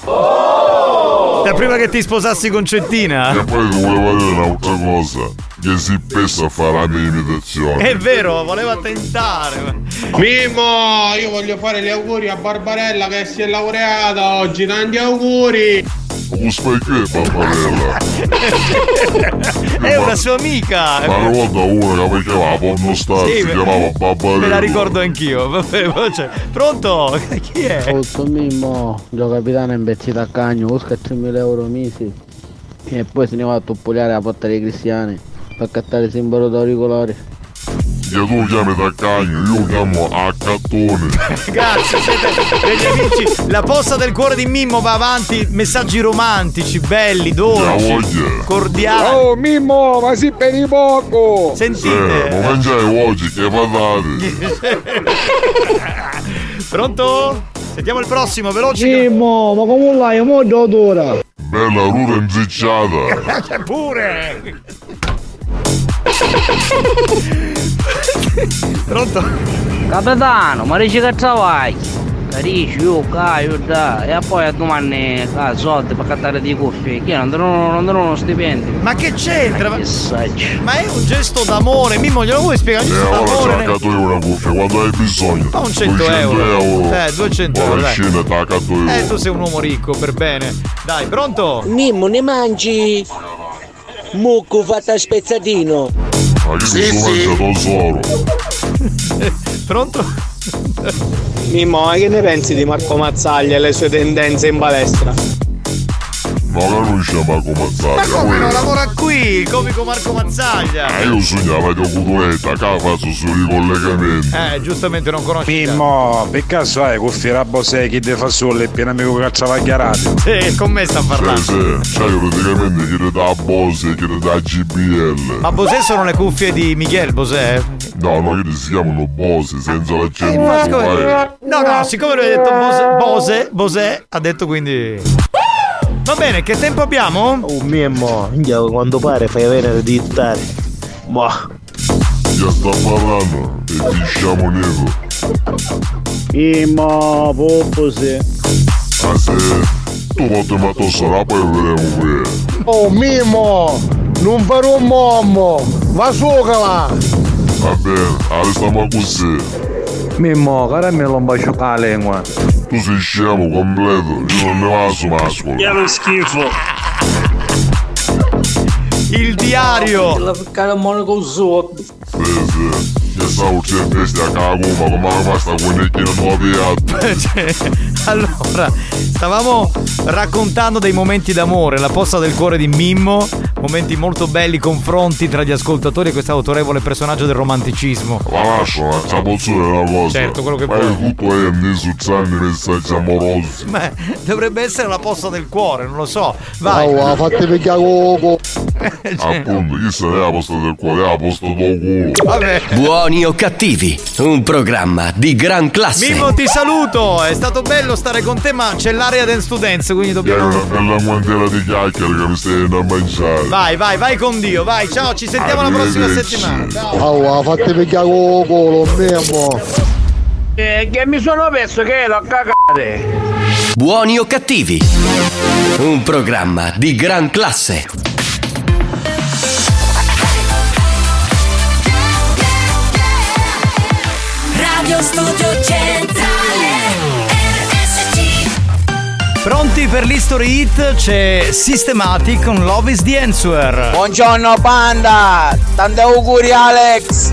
[SPEAKER 5] Da prima che ti sposassi con Cettina?
[SPEAKER 39] E poi ti volevo dire un'altra cosa, che si pensa a fare la mia imitazione.
[SPEAKER 5] È vero, voleva tentare.
[SPEAKER 44] Mimmo, io voglio fare gli auguri a Barbarella che si è laureata oggi, tanti auguri!
[SPEAKER 39] Con specchio è Barbarella.
[SPEAKER 5] È una sua amica.
[SPEAKER 39] Ma una volta una che chiamava Porno Star,
[SPEAKER 5] Sì,
[SPEAKER 39] si chiamava Barbarella.
[SPEAKER 5] Me la ricordo anch'io. Vabbè, cioè, pronto? Chi è?
[SPEAKER 22] Molto mimmo, il capitano è imbecille a cagno, busca 3.000 euro mesi e poi se ne va a toppoliare la porta dei cristiani per cattare il simbolo d'auricolari.
[SPEAKER 39] Che tu chiami da cagno, io chiamo a cattone.
[SPEAKER 5] Grazie, siete degli amici. La posta del cuore di Mimmo va avanti. Messaggi romantici, belli, dolci, cordiali.
[SPEAKER 43] Oh Mimmo, ma si per di poco!
[SPEAKER 5] Sentite.
[SPEAKER 39] Eh, ma mangiai oggi, che patate.
[SPEAKER 5] Pronto? Sentiamo il prossimo, veloce.
[SPEAKER 22] Mimmo, ma come l'hai? Molto odora.
[SPEAKER 39] Bella rura inzicciata.
[SPEAKER 5] C'è pure. Pronto?
[SPEAKER 22] Capitano, ma dici che travagli? Carisci, io, caio, da, e poi a domani ah, soldi per cattare di cuffie, che non danno non danno uno stipendio.
[SPEAKER 5] Ma che c'entra? Ma,
[SPEAKER 22] Messaggio.
[SPEAKER 5] ma è un gesto d'amore, Mimmo, glielo vuoi spiegare? Un
[SPEAKER 39] E
[SPEAKER 5] gesto
[SPEAKER 39] ora
[SPEAKER 5] d'amore.
[SPEAKER 39] cercato io una cuffia quando hai bisogno.
[SPEAKER 5] Fa un 100
[SPEAKER 39] 200
[SPEAKER 5] euro. Eh, 200 euro,
[SPEAKER 39] Ma
[SPEAKER 5] dai.
[SPEAKER 39] scena.
[SPEAKER 5] Eh, tu sei un uomo ricco, per bene. Dai, pronto?
[SPEAKER 45] Mimmo, ne mangi? Mucco fatto a spezzatino.
[SPEAKER 39] Ma che sì, mangia tesoro.
[SPEAKER 5] Pronto?
[SPEAKER 44] Mimmo, ma che ne pensi di Marco Mazzaglia e le sue tendenze in palestra?
[SPEAKER 39] Ma che non c'è Marco Mazzaglia.
[SPEAKER 5] Ma come non lavora qui? Il comico Marco Mazzaglia.
[SPEAKER 39] Eh, io sognavo di cutuletta, che la faccio sui ricollegamenti.
[SPEAKER 5] Eh, giustamente non conosci.
[SPEAKER 32] Mimmo, per caso hai cuffie rabbo sei chi te fa solo e pieno amico che travaglia radio.
[SPEAKER 5] Sì, con me sta parlando.
[SPEAKER 39] Sì, sì, cioè io praticamente chi da Bose, chi da GBL.
[SPEAKER 5] Ma Bosè sono le cuffie di Miguel Bosè?
[SPEAKER 39] No, no, che si chiamano Bose, senza
[SPEAKER 5] Ma
[SPEAKER 39] l'accento. vai.
[SPEAKER 5] No, no, siccome lui ha detto Bose, Bose, Bosè, ha detto quindi. Va bene, che tempo abbiamo?
[SPEAKER 43] Oh Mimmo, io quando pare fai avere di dittare. Boh.
[SPEAKER 39] Già sta parlando, e diciamo nero.
[SPEAKER 43] Mimmo, popose.
[SPEAKER 39] Ah se tu potti ma tu sarà poi vedremo qui.
[SPEAKER 43] Oh Mimmo, non farò un mommo. Va su là.
[SPEAKER 39] Va bene, adesso stiamo così.
[SPEAKER 32] Mimmo, caramello un bacio con la lingua.
[SPEAKER 39] Tu sei scemo completo, io non ne vaso mascolo.
[SPEAKER 43] Che lo schifo.
[SPEAKER 5] Il diario.
[SPEAKER 45] La cara monaco sotto.
[SPEAKER 39] Sì, sì. A cago, ma come la
[SPEAKER 5] allora, stavamo raccontando dei momenti d'amore, la posta del cuore di Mimmo, momenti molto belli, confronti tra gli ascoltatori e questo autorevole personaggio del romanticismo.
[SPEAKER 39] Ma lascio, ma c'è posso dire una cosa.
[SPEAKER 5] Certo, quello che
[SPEAKER 39] Ma
[SPEAKER 5] vuoi.
[SPEAKER 39] io tutto è nei suzzanni messaggi amorosi.
[SPEAKER 5] Ma dovrebbe essere la posta del cuore, non lo so. Vai.
[SPEAKER 43] Oh, fatti picchiare coco.
[SPEAKER 39] Appunto, chi se ne è la posta del cuore, è la posta del culo.
[SPEAKER 5] Vabbè.
[SPEAKER 2] Buoni o cattivi, un programma di gran classe.
[SPEAKER 5] Mimmo ti saluto, è stato bello stare con te ma c'è l'area to dance quindi
[SPEAKER 39] Che è
[SPEAKER 5] dobbiamo...
[SPEAKER 39] una bella guantera di chiacchiere che mi stai andando a mangiare.
[SPEAKER 5] Vai, vai, vai con Dio, vai, ciao, ci sentiamo la prossima settimana. Ciao.
[SPEAKER 43] Oh, fatti picchiare coco, lo Mimmo.
[SPEAKER 45] Eh, che mi sono perso che l'ho cagate.
[SPEAKER 2] Buoni o cattivi, un programma di gran classe.
[SPEAKER 40] Radio Studio Centrale
[SPEAKER 5] Pronti per l'History Hit? C'è Systematic con Love is the Answer.
[SPEAKER 32] Buongiorno panda, tanti auguri Alex.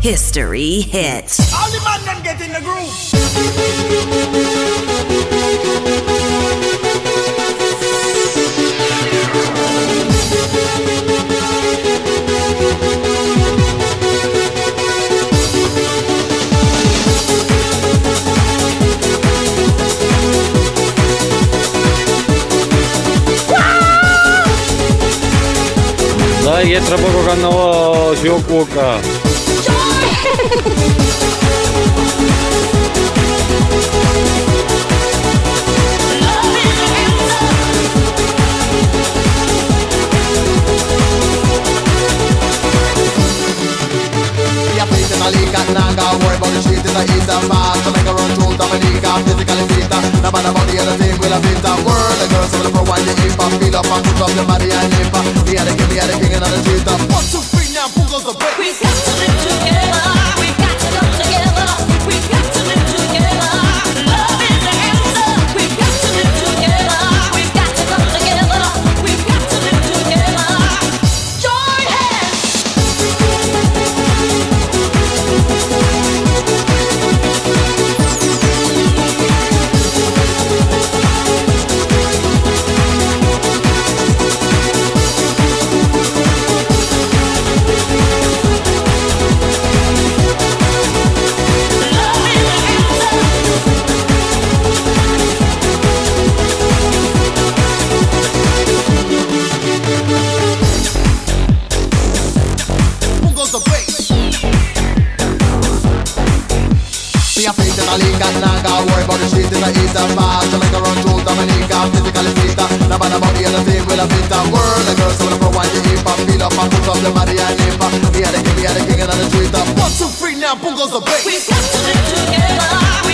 [SPEAKER 46] History hit.
[SPEAKER 47] All the man them get in the groove.
[SPEAKER 48] Dai che tra poco cannavo si occupa.
[SPEAKER 7] Your face in a leak and now got worry about the shit in the east and fast To make a run through Dominica, physically fit. No matter about the other thing, we'll have fit world. The girls will pro wine the hip hop Feel up and put up your body and hip hop We the king, we are the king and the street One, two, three, now, boom goes the bass We've got to live together the in the east and fast To a run through Dominica, physically fit No uh, matter about the other thing, we'll have fit the uh, world The girls will pro wine the hip hop Feel up and put up your body and hip hop We are the king, we are the king and the street One, two, three, now boom goes the bass We've got to live together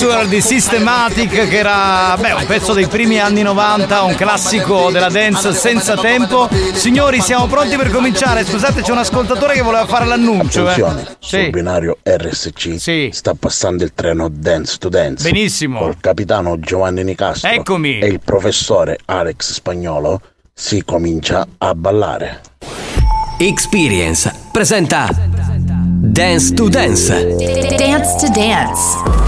[SPEAKER 7] answer
[SPEAKER 5] di Systematic che era beh, un pezzo dei primi anni 90, un classico della dance senza tempo. Signori, siamo pronti per cominciare. Scusate, c'è un ascoltatore che voleva fare l'annuncio.
[SPEAKER 43] Attenzione,
[SPEAKER 5] Eh.
[SPEAKER 43] sul
[SPEAKER 5] Sì.
[SPEAKER 43] binario RSC sta passando il treno Dance to Dance.
[SPEAKER 5] Benissimo.
[SPEAKER 43] Col capitano Giovanni Nicastro
[SPEAKER 5] Eccomi.
[SPEAKER 43] e il professore Alex Spagnolo si comincia a ballare.
[SPEAKER 2] Experience presenta Dance to Dance.
[SPEAKER 46] Dance to dance.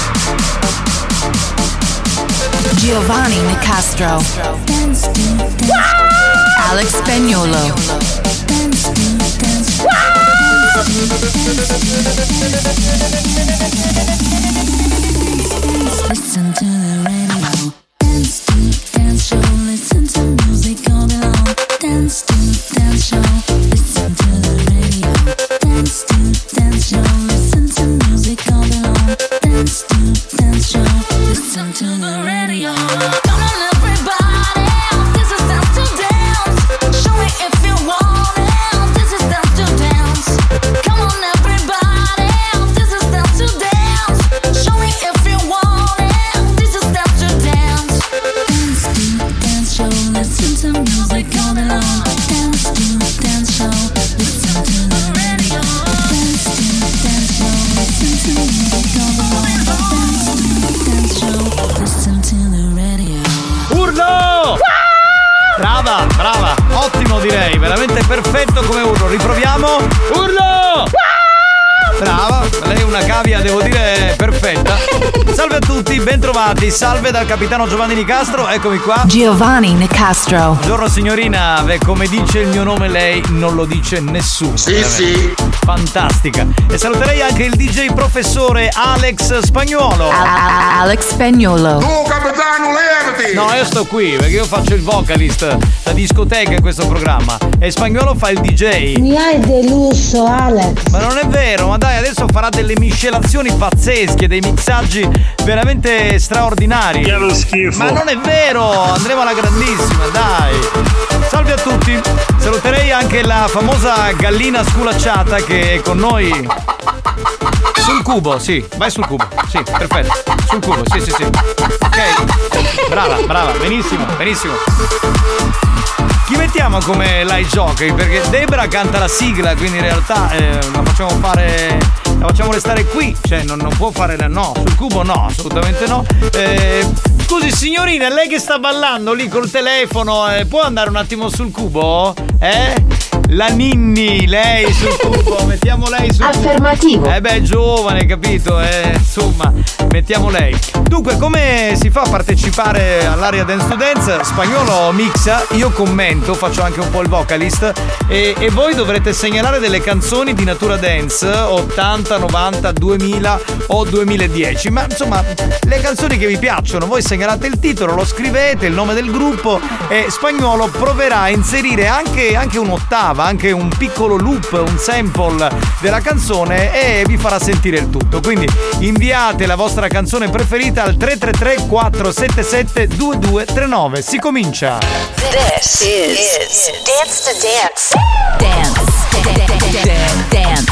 [SPEAKER 46] Giovanni Nicastro. Alex Spagnolo.
[SPEAKER 49] Listen to the radio. Dance to dance show. Listen to music all day long. Dance to dance show.
[SPEAKER 5] Salve a tutti, bentrovati. Salve dal capitano Giovanni Nicastro, eccomi qua.
[SPEAKER 49] Giovanni Nicastro.
[SPEAKER 5] Buongiorno signorina, Beh, come dice il mio nome lei non lo dice nessuno.
[SPEAKER 49] Sì,
[SPEAKER 5] veramente.
[SPEAKER 49] sì.
[SPEAKER 5] Fantastica. E saluterei anche il DJ professore Alex Spagnuolo.
[SPEAKER 49] Alex Spagnolo.
[SPEAKER 5] capitano, levati! No, io sto qui perché io faccio il vocalist da discoteca in questo programma e Spagnuolo fa il DJ.
[SPEAKER 17] Mi hai deluso, Alex.
[SPEAKER 5] Ma non è vero, ma dai, adesso farà delle miscelazioni pazzesche, dei mixaggi veramente straordinari.
[SPEAKER 15] Che lo schifo.
[SPEAKER 5] Ma non è vero, andremo alla grandissima, dai. Salve a tutti. Saluterei anche la famosa gallina sculacciata che è con noi. Sul cubo, sì, vai sul cubo. Sì, perfetto. Sul cubo, sì, sì, sì. Ok. Brava, brava, benissimo, benissimo. Chi mettiamo come light jockey? Perché Debra canta la sigla, quindi in realtà eh, la facciamo fare. La facciamo restare qui, cioè non, non può fare la no, sul cubo no, assolutamente no. Eh, scusi signorina, lei che sta ballando lì col telefono, eh, può andare un attimo sul cubo? Eh? La Ninni, lei sul cubo, mettiamo lei sul
[SPEAKER 50] Affermativo.
[SPEAKER 5] cubo. Eh beh, giovane, capito? Eh, insomma, mettiamo lei. Dunque, come si fa a partecipare all'area Dance to Dance? Spagnolo mixa, io commento, faccio anche un po' il vocalist e, e voi dovrete segnalare delle canzoni di natura dance 80, 90, 2000 o 2010. Ma insomma, le canzoni che vi piacciono, voi segnalate il titolo, lo scrivete, il nome del gruppo e Spagnolo proverà a inserire anche, anche un'ottava, anche un piccolo loop, un sample della canzone e vi farà sentire il tutto. Quindi inviate la vostra canzone preferita al 333 477 2239. Si comincia!
[SPEAKER 49] This is, Dance to Dance. Dance. Dance. Dance.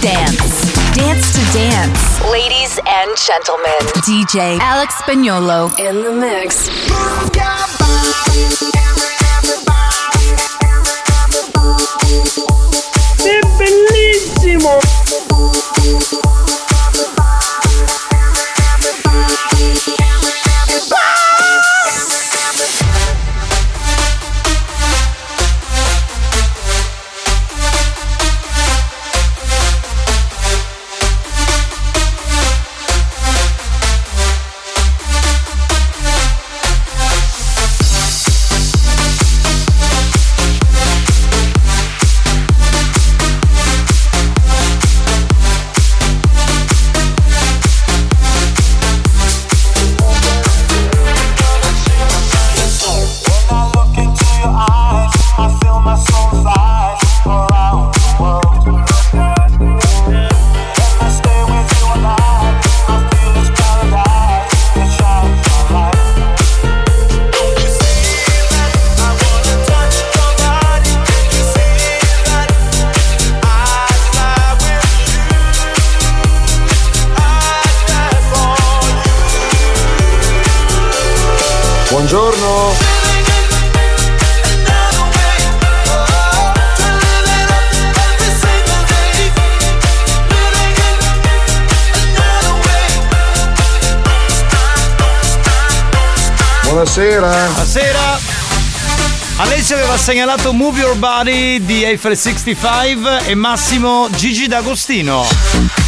[SPEAKER 49] Dance. Dance to Dance. Ladies and gentlemen, DJ Alex Spagnolo in the mix.
[SPEAKER 40] È bellissimo!
[SPEAKER 5] Segnalato Move Your Body di Eiffel 65 e Massimo Gigi D'Agostino.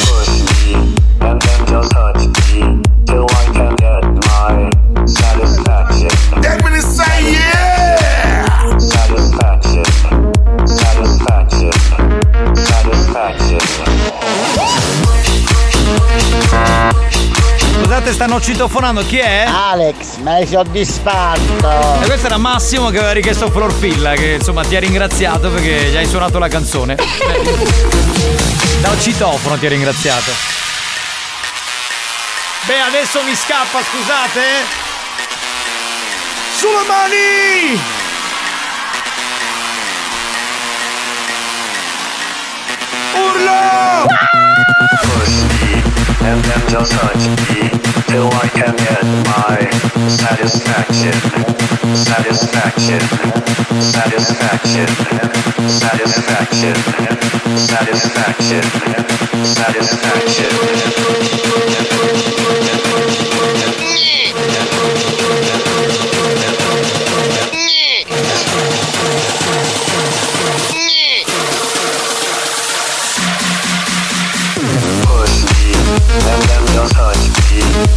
[SPEAKER 5] Scusate, stanno citofonando, chi è?
[SPEAKER 22] Alex, mi hai soddisfatto.
[SPEAKER 5] E questo era Massimo che aveva richiesto Florfilla, che insomma ti ha ringraziato perché gli hai suonato la canzone. Da citofono ti ha ringraziato. Beh, adesso mi scappa, scusate. Sulle mani! Urlo!
[SPEAKER 50] Push me and then just touch me till I can get my satisfaction. Satisfaction. Satisfaction. Satisfaction. Satisfaction. Push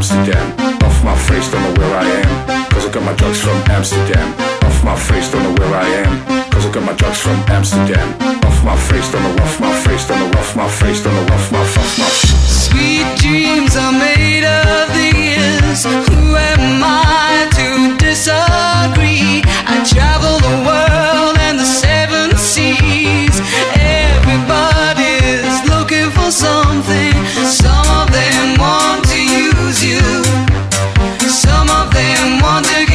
[SPEAKER 41] Amsterdam. Off my face, don't know where I am. Cause I got my drugs from Amsterdam. Off my face, don't know where I am. Cause I got my drugs from Amsterdam. Off my face, don't know, off my face, don't know, off my face, don't know, off my, off my.
[SPEAKER 40] Sweet dreams are made of these. Who am I to disagree? I travel the world and the seven seas. Everybody's looking for something. Some of them want them want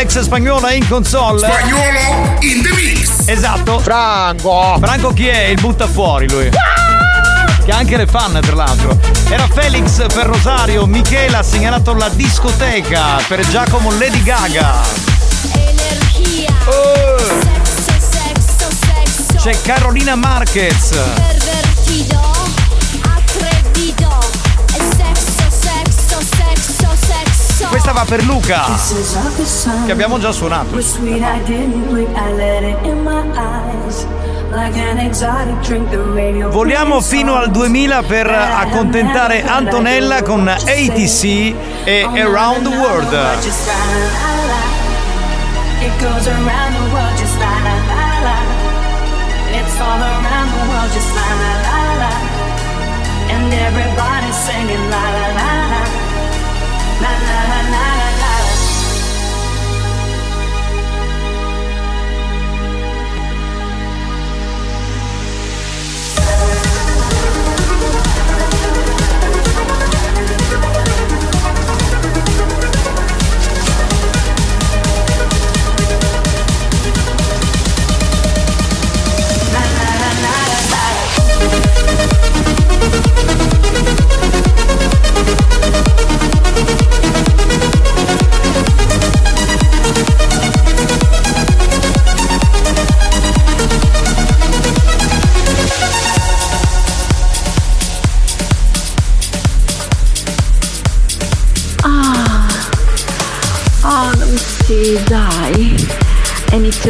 [SPEAKER 5] Alex Spagnolo è in console.
[SPEAKER 40] Spagnolo
[SPEAKER 5] in the mix. Esatto. Franco. Franco chi è? Il butta fuori lui. Che ha anche le fan tra l'altro. Era Felix per Rosario, Michela ha segnalato la discoteca per Giacomo Lady Gaga.
[SPEAKER 7] Energia. Sexo, sexo, sexo.
[SPEAKER 5] C'è Carolina Marquez.
[SPEAKER 7] Pervertido,
[SPEAKER 5] Questa va per Luca, che abbiamo già suonato. Voliamo fino al 2000 per accontentare Antonella con ATC e Around the World.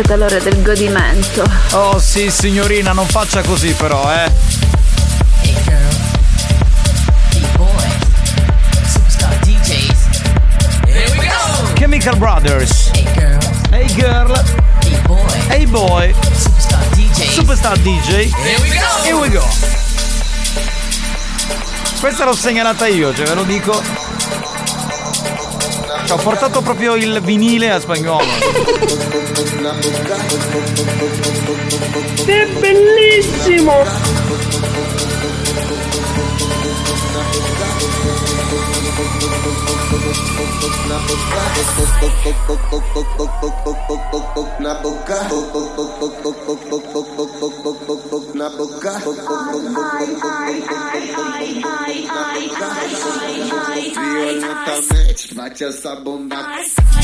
[SPEAKER 51] È iniziata l'ora del godimento.
[SPEAKER 5] Oh sì signorina, non faccia così però, eh. Chemical Brothers. Hey girl. Hey girl. Hey boy. Hey boy. Superstar DJ. Superstar DJ.
[SPEAKER 40] Here we go.
[SPEAKER 5] Here we go. Questa l'ho segnalata io, cioè ve lo dico. Ci ho portato proprio il vinile a spagnolo.
[SPEAKER 40] È bellissimo!
[SPEAKER 52] Faccia sta bomba Faccia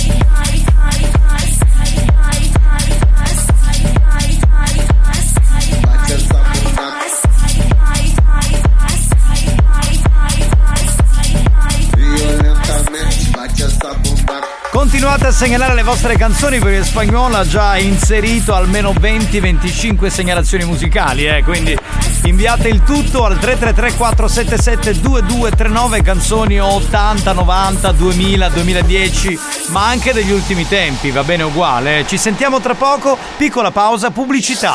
[SPEAKER 5] a segnalare le vostre canzoni perché Spagnolo ha già inserito almeno 20-25 segnalazioni musicali, eh, quindi inviate il tutto al 333-477-2239 canzoni 80, 90, 2000, 2010, ma anche degli ultimi tempi, va bene uguale. eh. Ci sentiamo tra poco, piccola pausa, pubblicità.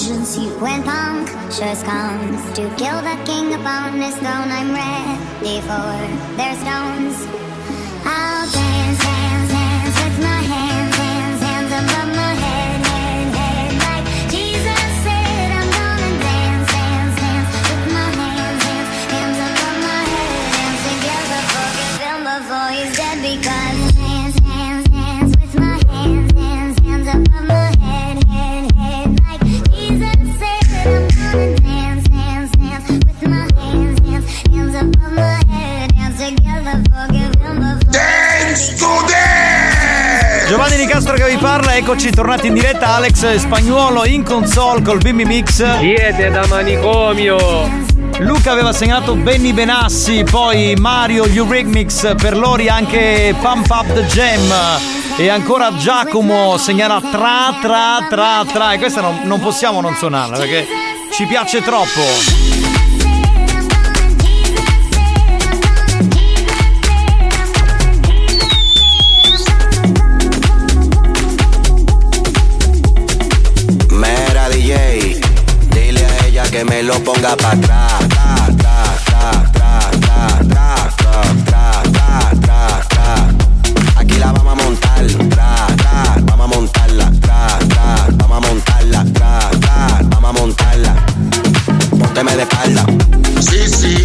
[SPEAKER 53] You. When punctures comes to kill the king upon his throne, I'm ready for their stones. I'll dance, dance, dance with my hands, hands, hands above
[SPEAKER 5] Giovanni Nicastro che vi parla, eccoci tornati in diretta, Alex Spagnuolo in console col Bimbi Mix.
[SPEAKER 23] Siete da manicomio!
[SPEAKER 5] Luca aveva segnato Benny Benassi, poi Mario Eurythmics, per Lori anche Pump Up the Jam E ancora Giacomo segnala tra tra tra tra. E questa non, non possiamo non suonarla perché ci piace troppo.
[SPEAKER 54] lo ponga para atrás. Aquí la vamos a montar, vamos a montarla, vamos a montarla, vamos a montarla. Pónteme de espalda. Sí, sí.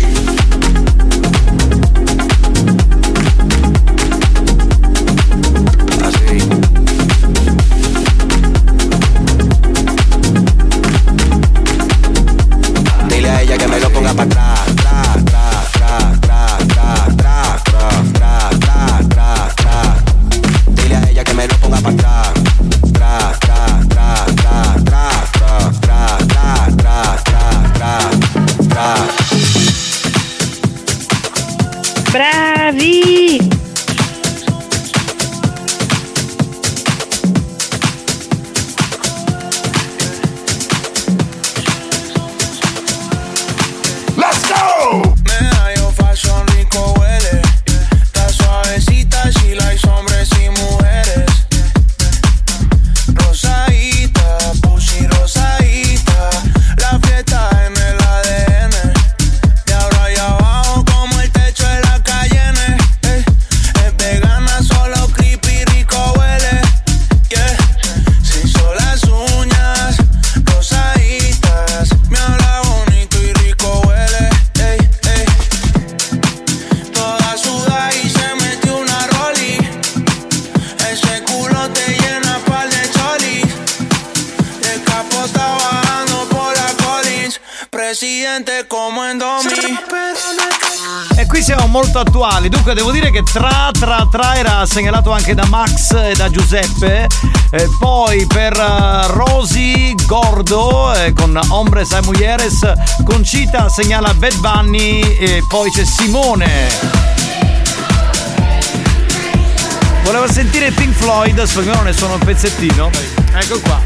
[SPEAKER 5] Segnalato anche da Max e da Giuseppe. E poi per eh, Rosy Gordo eh, con Hombres a Mujeres. Concita segnala Bad Bunny. E poi c'è Simone. Voleva sentire Pink Floyd, spagnolo ne sono un pezzettino. Ecco qua.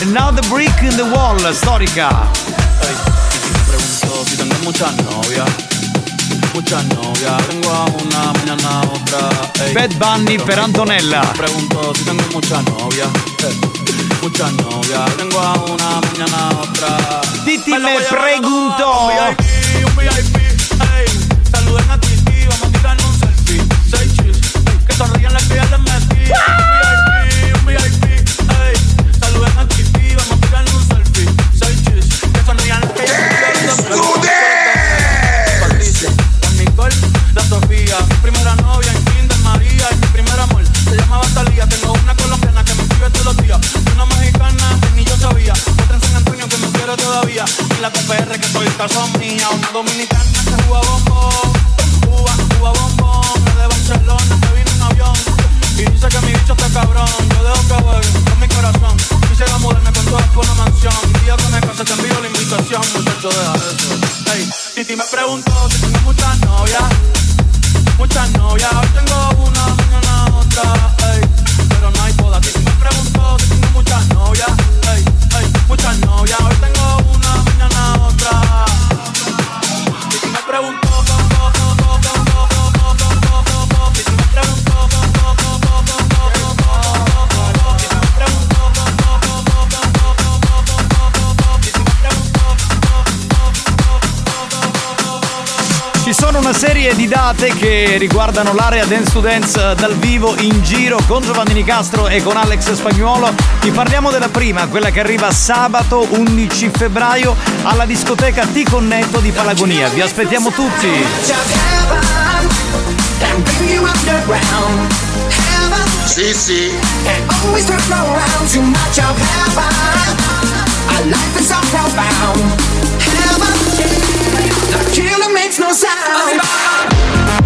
[SPEAKER 5] And now the brick in the wall, storica.
[SPEAKER 55] tengo muchas novias. Tengo a una, mañana a otra. ey.
[SPEAKER 5] Bad Bunny per Antonella.
[SPEAKER 55] Pregunto si tengo muchas novias. eh. Muchas novias, tengo a una, mañana a otra.
[SPEAKER 5] Titi
[SPEAKER 55] Me
[SPEAKER 5] preguntó.
[SPEAKER 55] Un VIP, un VIP, ey. Saluden a Titi, vamos a tirarnos un selfie. Seis chis, que sonrían las que ya les metí. Tengo una colombiana que me escribe todos los días, una mexicana que ni yo sabía, otra en San Antonio que me quiere todavía, y la PR que soy casa mía, una dominicana que juega bombón, Cuba, Cuba bombón, es de Barcelona que vino en avión. Y dice que mi bicho está cabrón, yo dejo que juegue con mi corazón, quisiera mudarme con todas por una mansión, el día que me case te envío la invitación, muchacho deja eso. Ey, Titi me preguntó si tengo muchas novias, muchas novias, hoy tengo una, mañana otra, pero no hay boda. Titi me preguntó si tengo muchas novias, ey, ey, muchas novias, hoy tengo una, mañana otra. Titi me preguntó,
[SPEAKER 5] una serie di date che riguardano l'area Dance to Dance dal vivo in giro con Giovanni Nicastro e con Alex Spagnuolo. Vi parliamo della prima, quella che arriva sabato 11 febbraio alla discoteca Ti Connetto di Palagonia. Vi aspettiamo tutti.
[SPEAKER 40] Sì, sì.
[SPEAKER 56] Life is so profound. Killer makes no sound.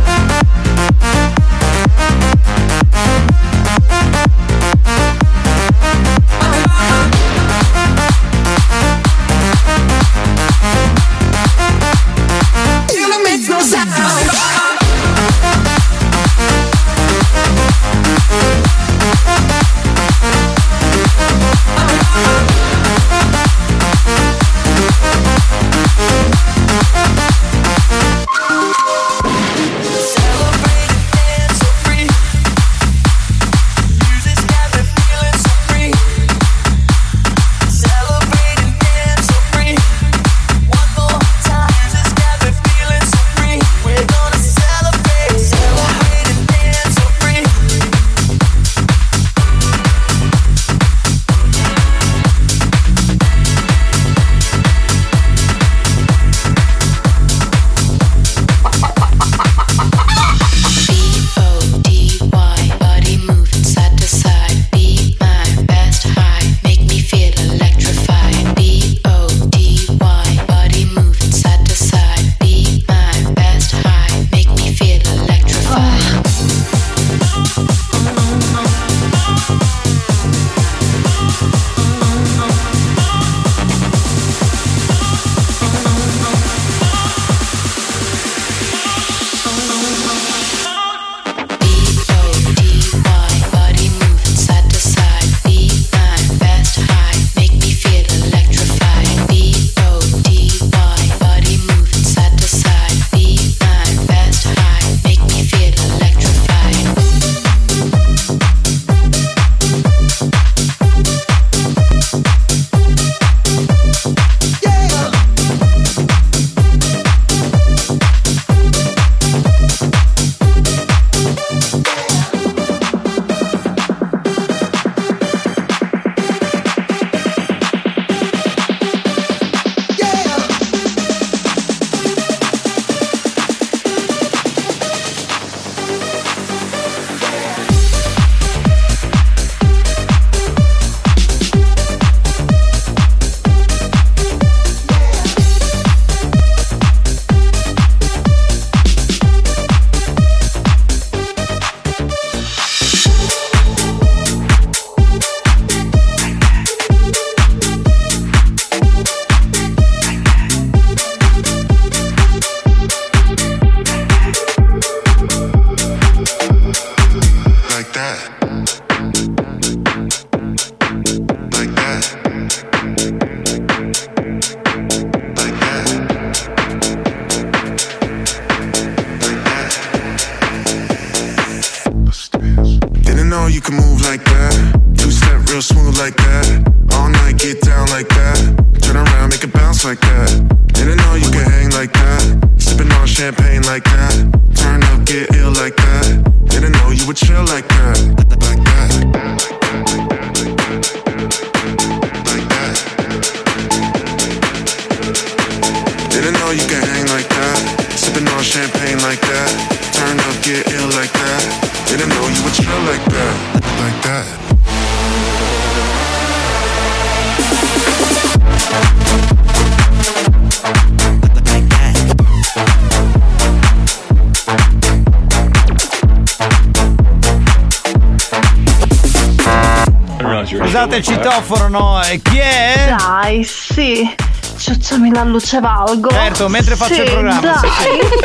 [SPEAKER 51] Luce valgo.
[SPEAKER 5] Certo, mentre faccio
[SPEAKER 51] Sì,
[SPEAKER 5] il programma.
[SPEAKER 51] Dai.
[SPEAKER 5] sì,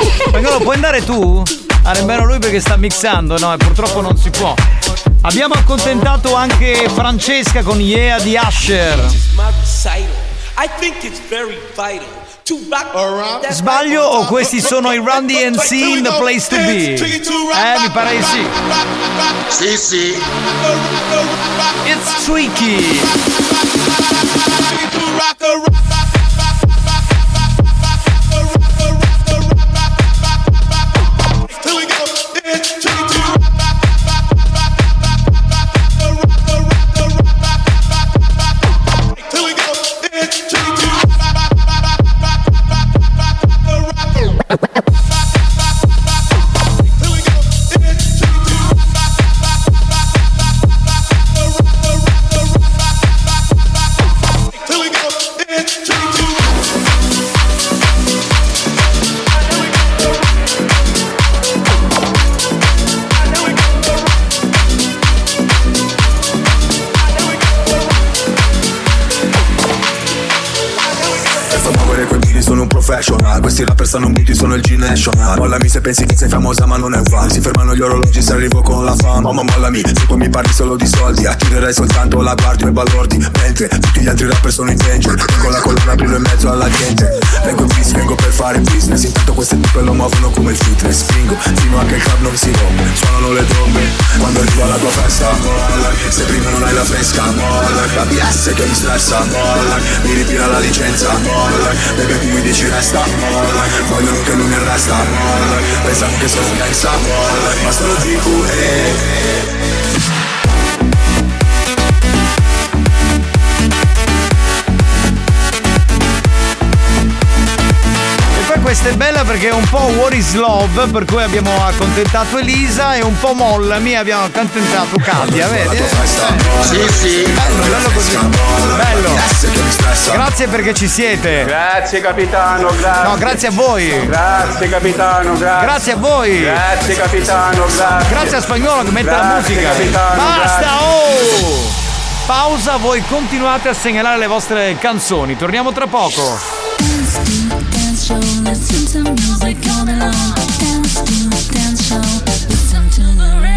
[SPEAKER 5] sì. Spagnolo, puoi andare tu? Ah, nemmeno lui perché sta mixando, no? E purtroppo non si può. Abbiamo accontentato anche Francesca con Yeah di
[SPEAKER 40] that
[SPEAKER 5] Sbaglio o questi sono i Run DNC in the place to be? Eh, mi pare di sì.
[SPEAKER 40] Sì, sì.
[SPEAKER 5] It's tricky.
[SPEAKER 57] Pensi che sei famosa ma non è uguale. Si fermano gli orologi se arrivo con la fama. Ma mollami, se poi mi parli solo di soldi. Attirerai soltanto la guardia e balordi Mentre tutti gli altri rapper sono in danger. Con la colonna brillo in mezzo alla gente. Vengo in peace, vengo per fare business. Intanto queste tipe lo muovono come il fitness Spingo fino a che il club non si rompe. Suonano le trombe Quando arrivo alla tua festa. Molla, se prima non hai la fresca Molla, la BS che mi stressa Molla, mi ritira la licenza Molla, bebe tu mi dici resta Molla, vogliono che lui mi arresta Molla, pensano che sono mensa Molla, ma sono GQE
[SPEAKER 5] questa è bella perché è un po' What is Love, per cui abbiamo accontentato Elisa e un po' Mollami abbiamo accontentato Katia, vedi?
[SPEAKER 40] Sì, sì.
[SPEAKER 5] Bello, bello così. Bello. Grazie perché ci siete.
[SPEAKER 58] Grazie capitano, grazie.
[SPEAKER 5] No, grazie a voi.
[SPEAKER 58] Grazie capitano, grazie.
[SPEAKER 5] Grazie a voi.
[SPEAKER 58] Grazie capitano, grazie.
[SPEAKER 5] Grazie a Spagnolo che mette la
[SPEAKER 58] Grazie,
[SPEAKER 5] musica.
[SPEAKER 58] capitano,
[SPEAKER 5] Basta,
[SPEAKER 58] grazie.
[SPEAKER 5] oh! Pausa, voi continuate a segnalare le vostre canzoni. Torniamo tra poco.
[SPEAKER 7] Dance show, listen to music all along. Dance to dance show, listen to the radio.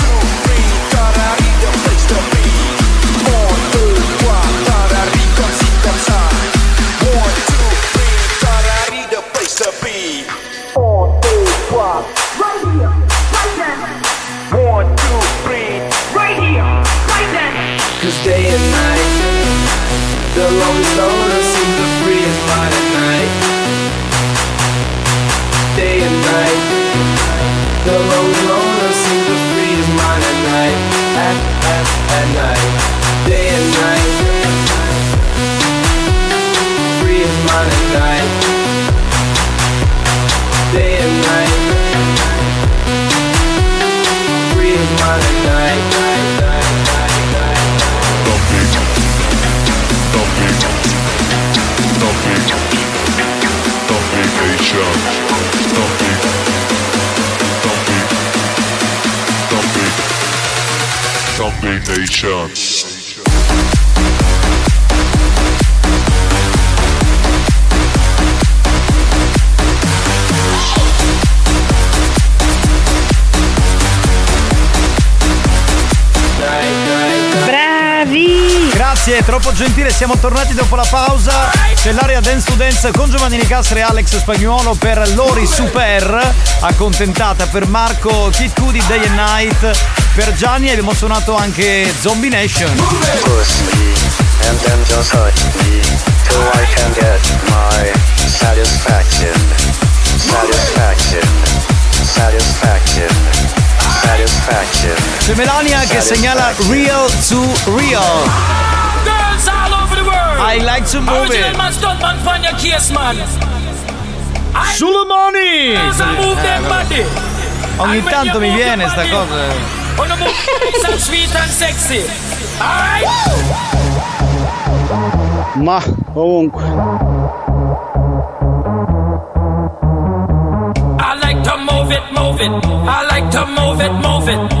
[SPEAKER 40] the lonely low
[SPEAKER 59] Nation.
[SPEAKER 5] Chance. Grazie, troppo gentile, siamo tornati dopo la pausa. C'è l'area Dance to Dance con Giovanni Nicastro e Alex Spagnuolo per Lori Super, accontentata per Marco Kid Cudi Day and Night. Per Gianni abbiamo suonato anche Zombie Nation.
[SPEAKER 50] Satisfaction. Satisfaction.
[SPEAKER 5] C'è Melania che segnala Real to Real. I like to move
[SPEAKER 7] Original
[SPEAKER 5] it.
[SPEAKER 7] man, stunt man, find your case, man.
[SPEAKER 5] Sulle mani!
[SPEAKER 7] Girls a move them body.
[SPEAKER 5] Ogni tanto mi viene sta cosa.
[SPEAKER 7] Wanna move oh, so sweet and sexy. Alright?
[SPEAKER 60] Ma comunque.
[SPEAKER 7] I like to move it, move it. I like to move it, move it.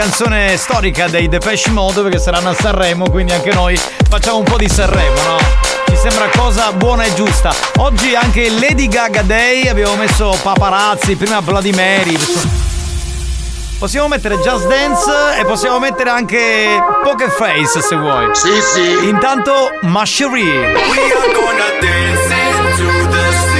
[SPEAKER 5] Canzone storica dei Depeche Mode perché saranno a Sanremo, quindi anche noi facciamo un po' di Sanremo, no? Ci sembra cosa buona e giusta. Oggi anche Lady Gaga Day, abbiamo messo paparazzi, prima Bloody Mary. Possiamo mettere Just Dance e possiamo mettere anche Poker Face se vuoi. Sì, sì. Intanto Masherie.
[SPEAKER 7] We are gonna dance into the sea.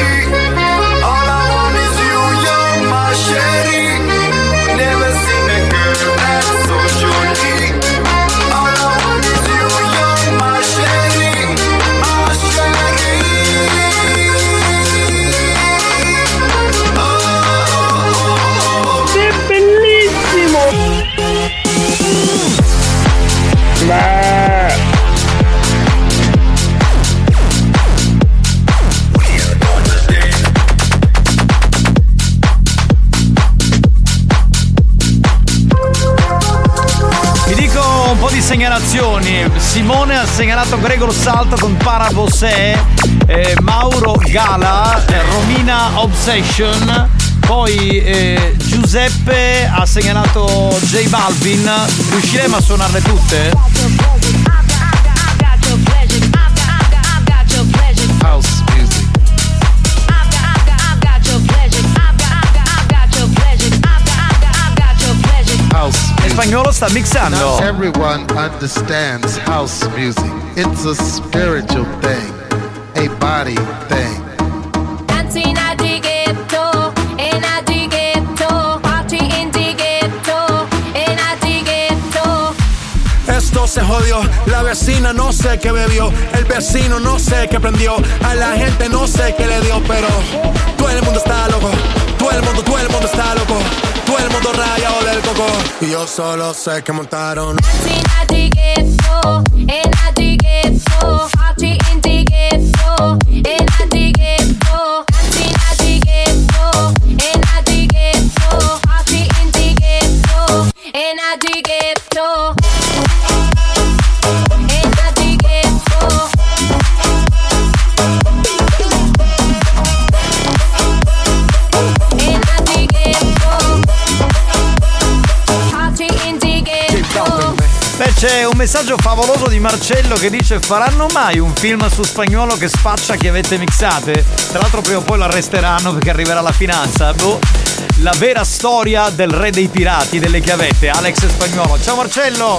[SPEAKER 5] Segnalato Gregor Salto con Parabosè, eh, Mauro Gala, eh, Romina Obsession. Poi eh, Giuseppe ha segnalato J Balvin. Riusciremo a suonarle tutte?
[SPEAKER 61] español everyone understands house music. It's a spiritual thing, a body thing.
[SPEAKER 62] Esto
[SPEAKER 7] se jodió, la vecina no sé qué bebió, el vecino no sé qué prendió, a la gente no sé qué le dio, pero todo el mundo está loco, todo el mundo, todo el mundo está loco. Todo el mundo rayado del coco. Y yo solo sé que montaron.
[SPEAKER 41] Messaggio favoloso di Marcello che dice faranno mai un film su spagnolo che spaccia chiavette mixate? Tra l'altro prima o poi lo arresteranno perché arriverà la finanza. Boh. La vera storia del re dei pirati delle chiavette, Alex Spagnolo. Ciao Marcello!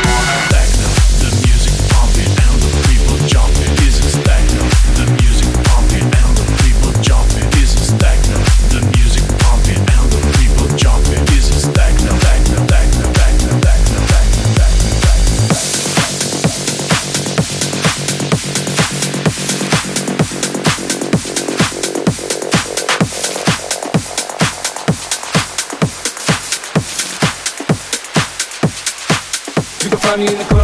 [SPEAKER 5] You can find me in the club,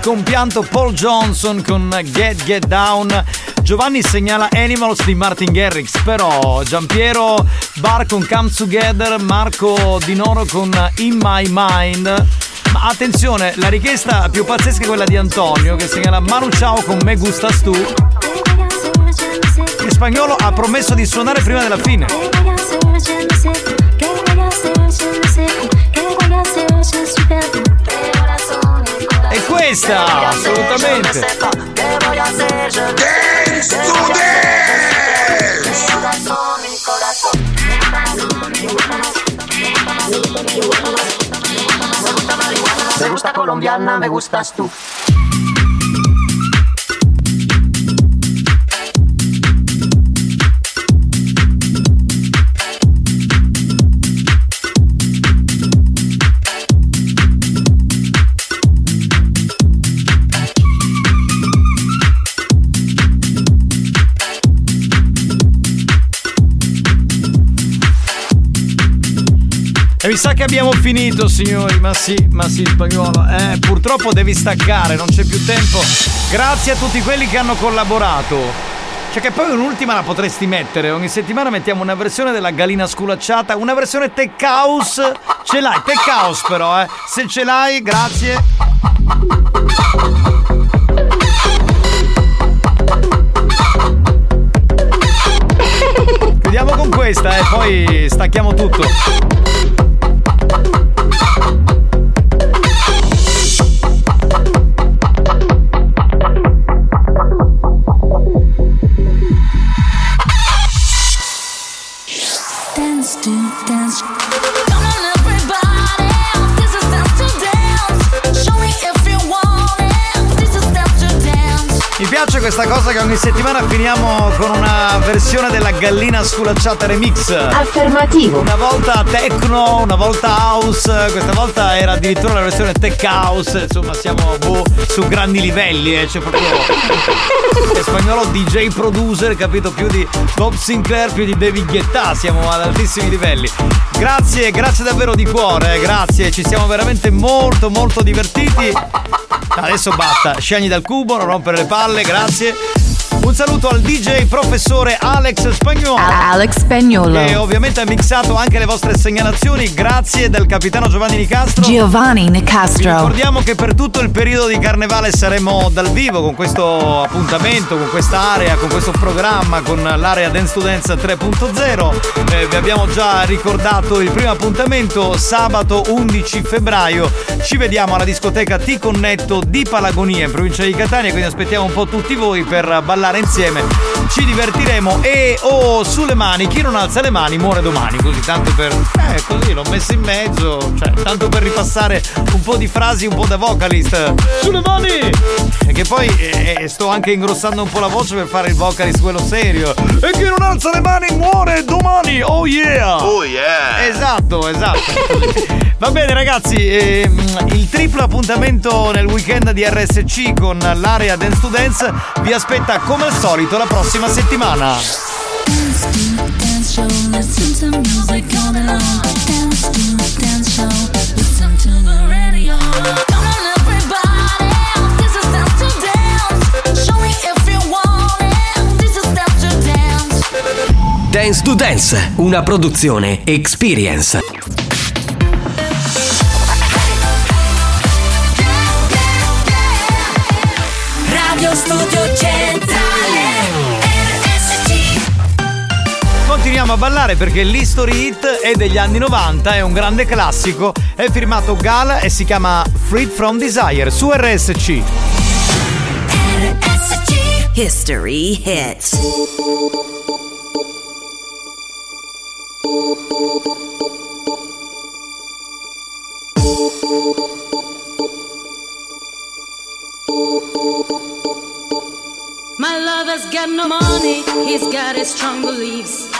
[SPEAKER 41] compianto Paul Johnson con Get Get Down. Giovanni segnala Animals di Martin Garrix, però Giampiero Bar con Come Together, Marco Di Noro con In My Mind. Ma attenzione, la richiesta più pazzesca è quella di Antonio che segnala Manu Ciao con Me Gustas Tu. Il spagnolo ha promesso di suonare prima della fine. Esa,
[SPEAKER 56] absolutamente. Me gusta
[SPEAKER 7] colombiana, me gustas tú.
[SPEAKER 5] Abbiamo finito, signori. Ma sì, ma sì, spagnolo. Eh, purtroppo devi staccare, non c'è più tempo. Grazie a tutti quelli che hanno collaborato. Cioè che poi un'ultima la potresti mettere. Ogni settimana mettiamo una versione della galina sculacciata, una versione tech house. Ce l'hai, tech house però, eh. Se ce l'hai, grazie. Chiudiamo con questa e poi stacchiamo tutto. Piace questa cosa che ogni settimana finiamo con una versione della gallina sculacciata remix.
[SPEAKER 7] Affermativo.
[SPEAKER 5] Una volta techno, una volta house, questa volta era addirittura la versione tech house, insomma siamo boh, su grandi livelli, eh. c'è proprio è spagnolo DJ producer, capito? Più di Bob Sinclair, più di David Guetta, siamo ad altissimi livelli. Grazie, grazie davvero di cuore, eh, grazie, ci siamo veramente molto molto divertiti. Adesso basta, scegli dal cubo, non rompere le palle, grazie. Un saluto al DJ professore Alex Spagnolo.
[SPEAKER 63] Alex Spagnolo.
[SPEAKER 5] Che ovviamente ha mixato anche le vostre segnalazioni. Grazie del capitano Giovanni Nicastro.
[SPEAKER 63] Giovanni
[SPEAKER 5] Vi
[SPEAKER 63] Nicastro.
[SPEAKER 5] ricordiamo che per tutto il periodo di carnevale saremo dal vivo con questo appuntamento, con questa area, con questo programma, con l'area Dance to Dance 3.0. Eh, vi abbiamo già ricordato il primo appuntamento sabato 11 febbraio. Ci vediamo alla discoteca Ti Connetto di Palagonia in provincia di Catania, quindi aspettiamo un po' tutti voi per ballare insieme. Ci divertiremo e oh sulle mani, chi non alza le mani muore domani, così tanto per così l'ho messo in mezzo, cioè tanto per ripassare un po' di frasi un po' da vocalist. Sulle mani! E che poi eh, eh, sto anche ingrossando un po' la voce per fare il vocalist quello serio. E chi non alza le mani muore domani! Oh yeah!
[SPEAKER 54] Oh yeah!
[SPEAKER 5] Esatto, esatto. Va bene ragazzi, ehm, il triplo appuntamento nel weekend di RSC con l'area Dance to Dance vi aspetta come al solito la prossima settimana.
[SPEAKER 7] Show. Listen dance to dance. Dance to Dance,
[SPEAKER 2] una produzione Experience.
[SPEAKER 7] Radio Studio
[SPEAKER 5] ballare perché l'History Hit è degli anni 90, è un grande classico, è firmato Gala e si chiama Freed from Desire su RSC.
[SPEAKER 63] History hits.
[SPEAKER 7] My lover's got no money, he's got his strong beliefs.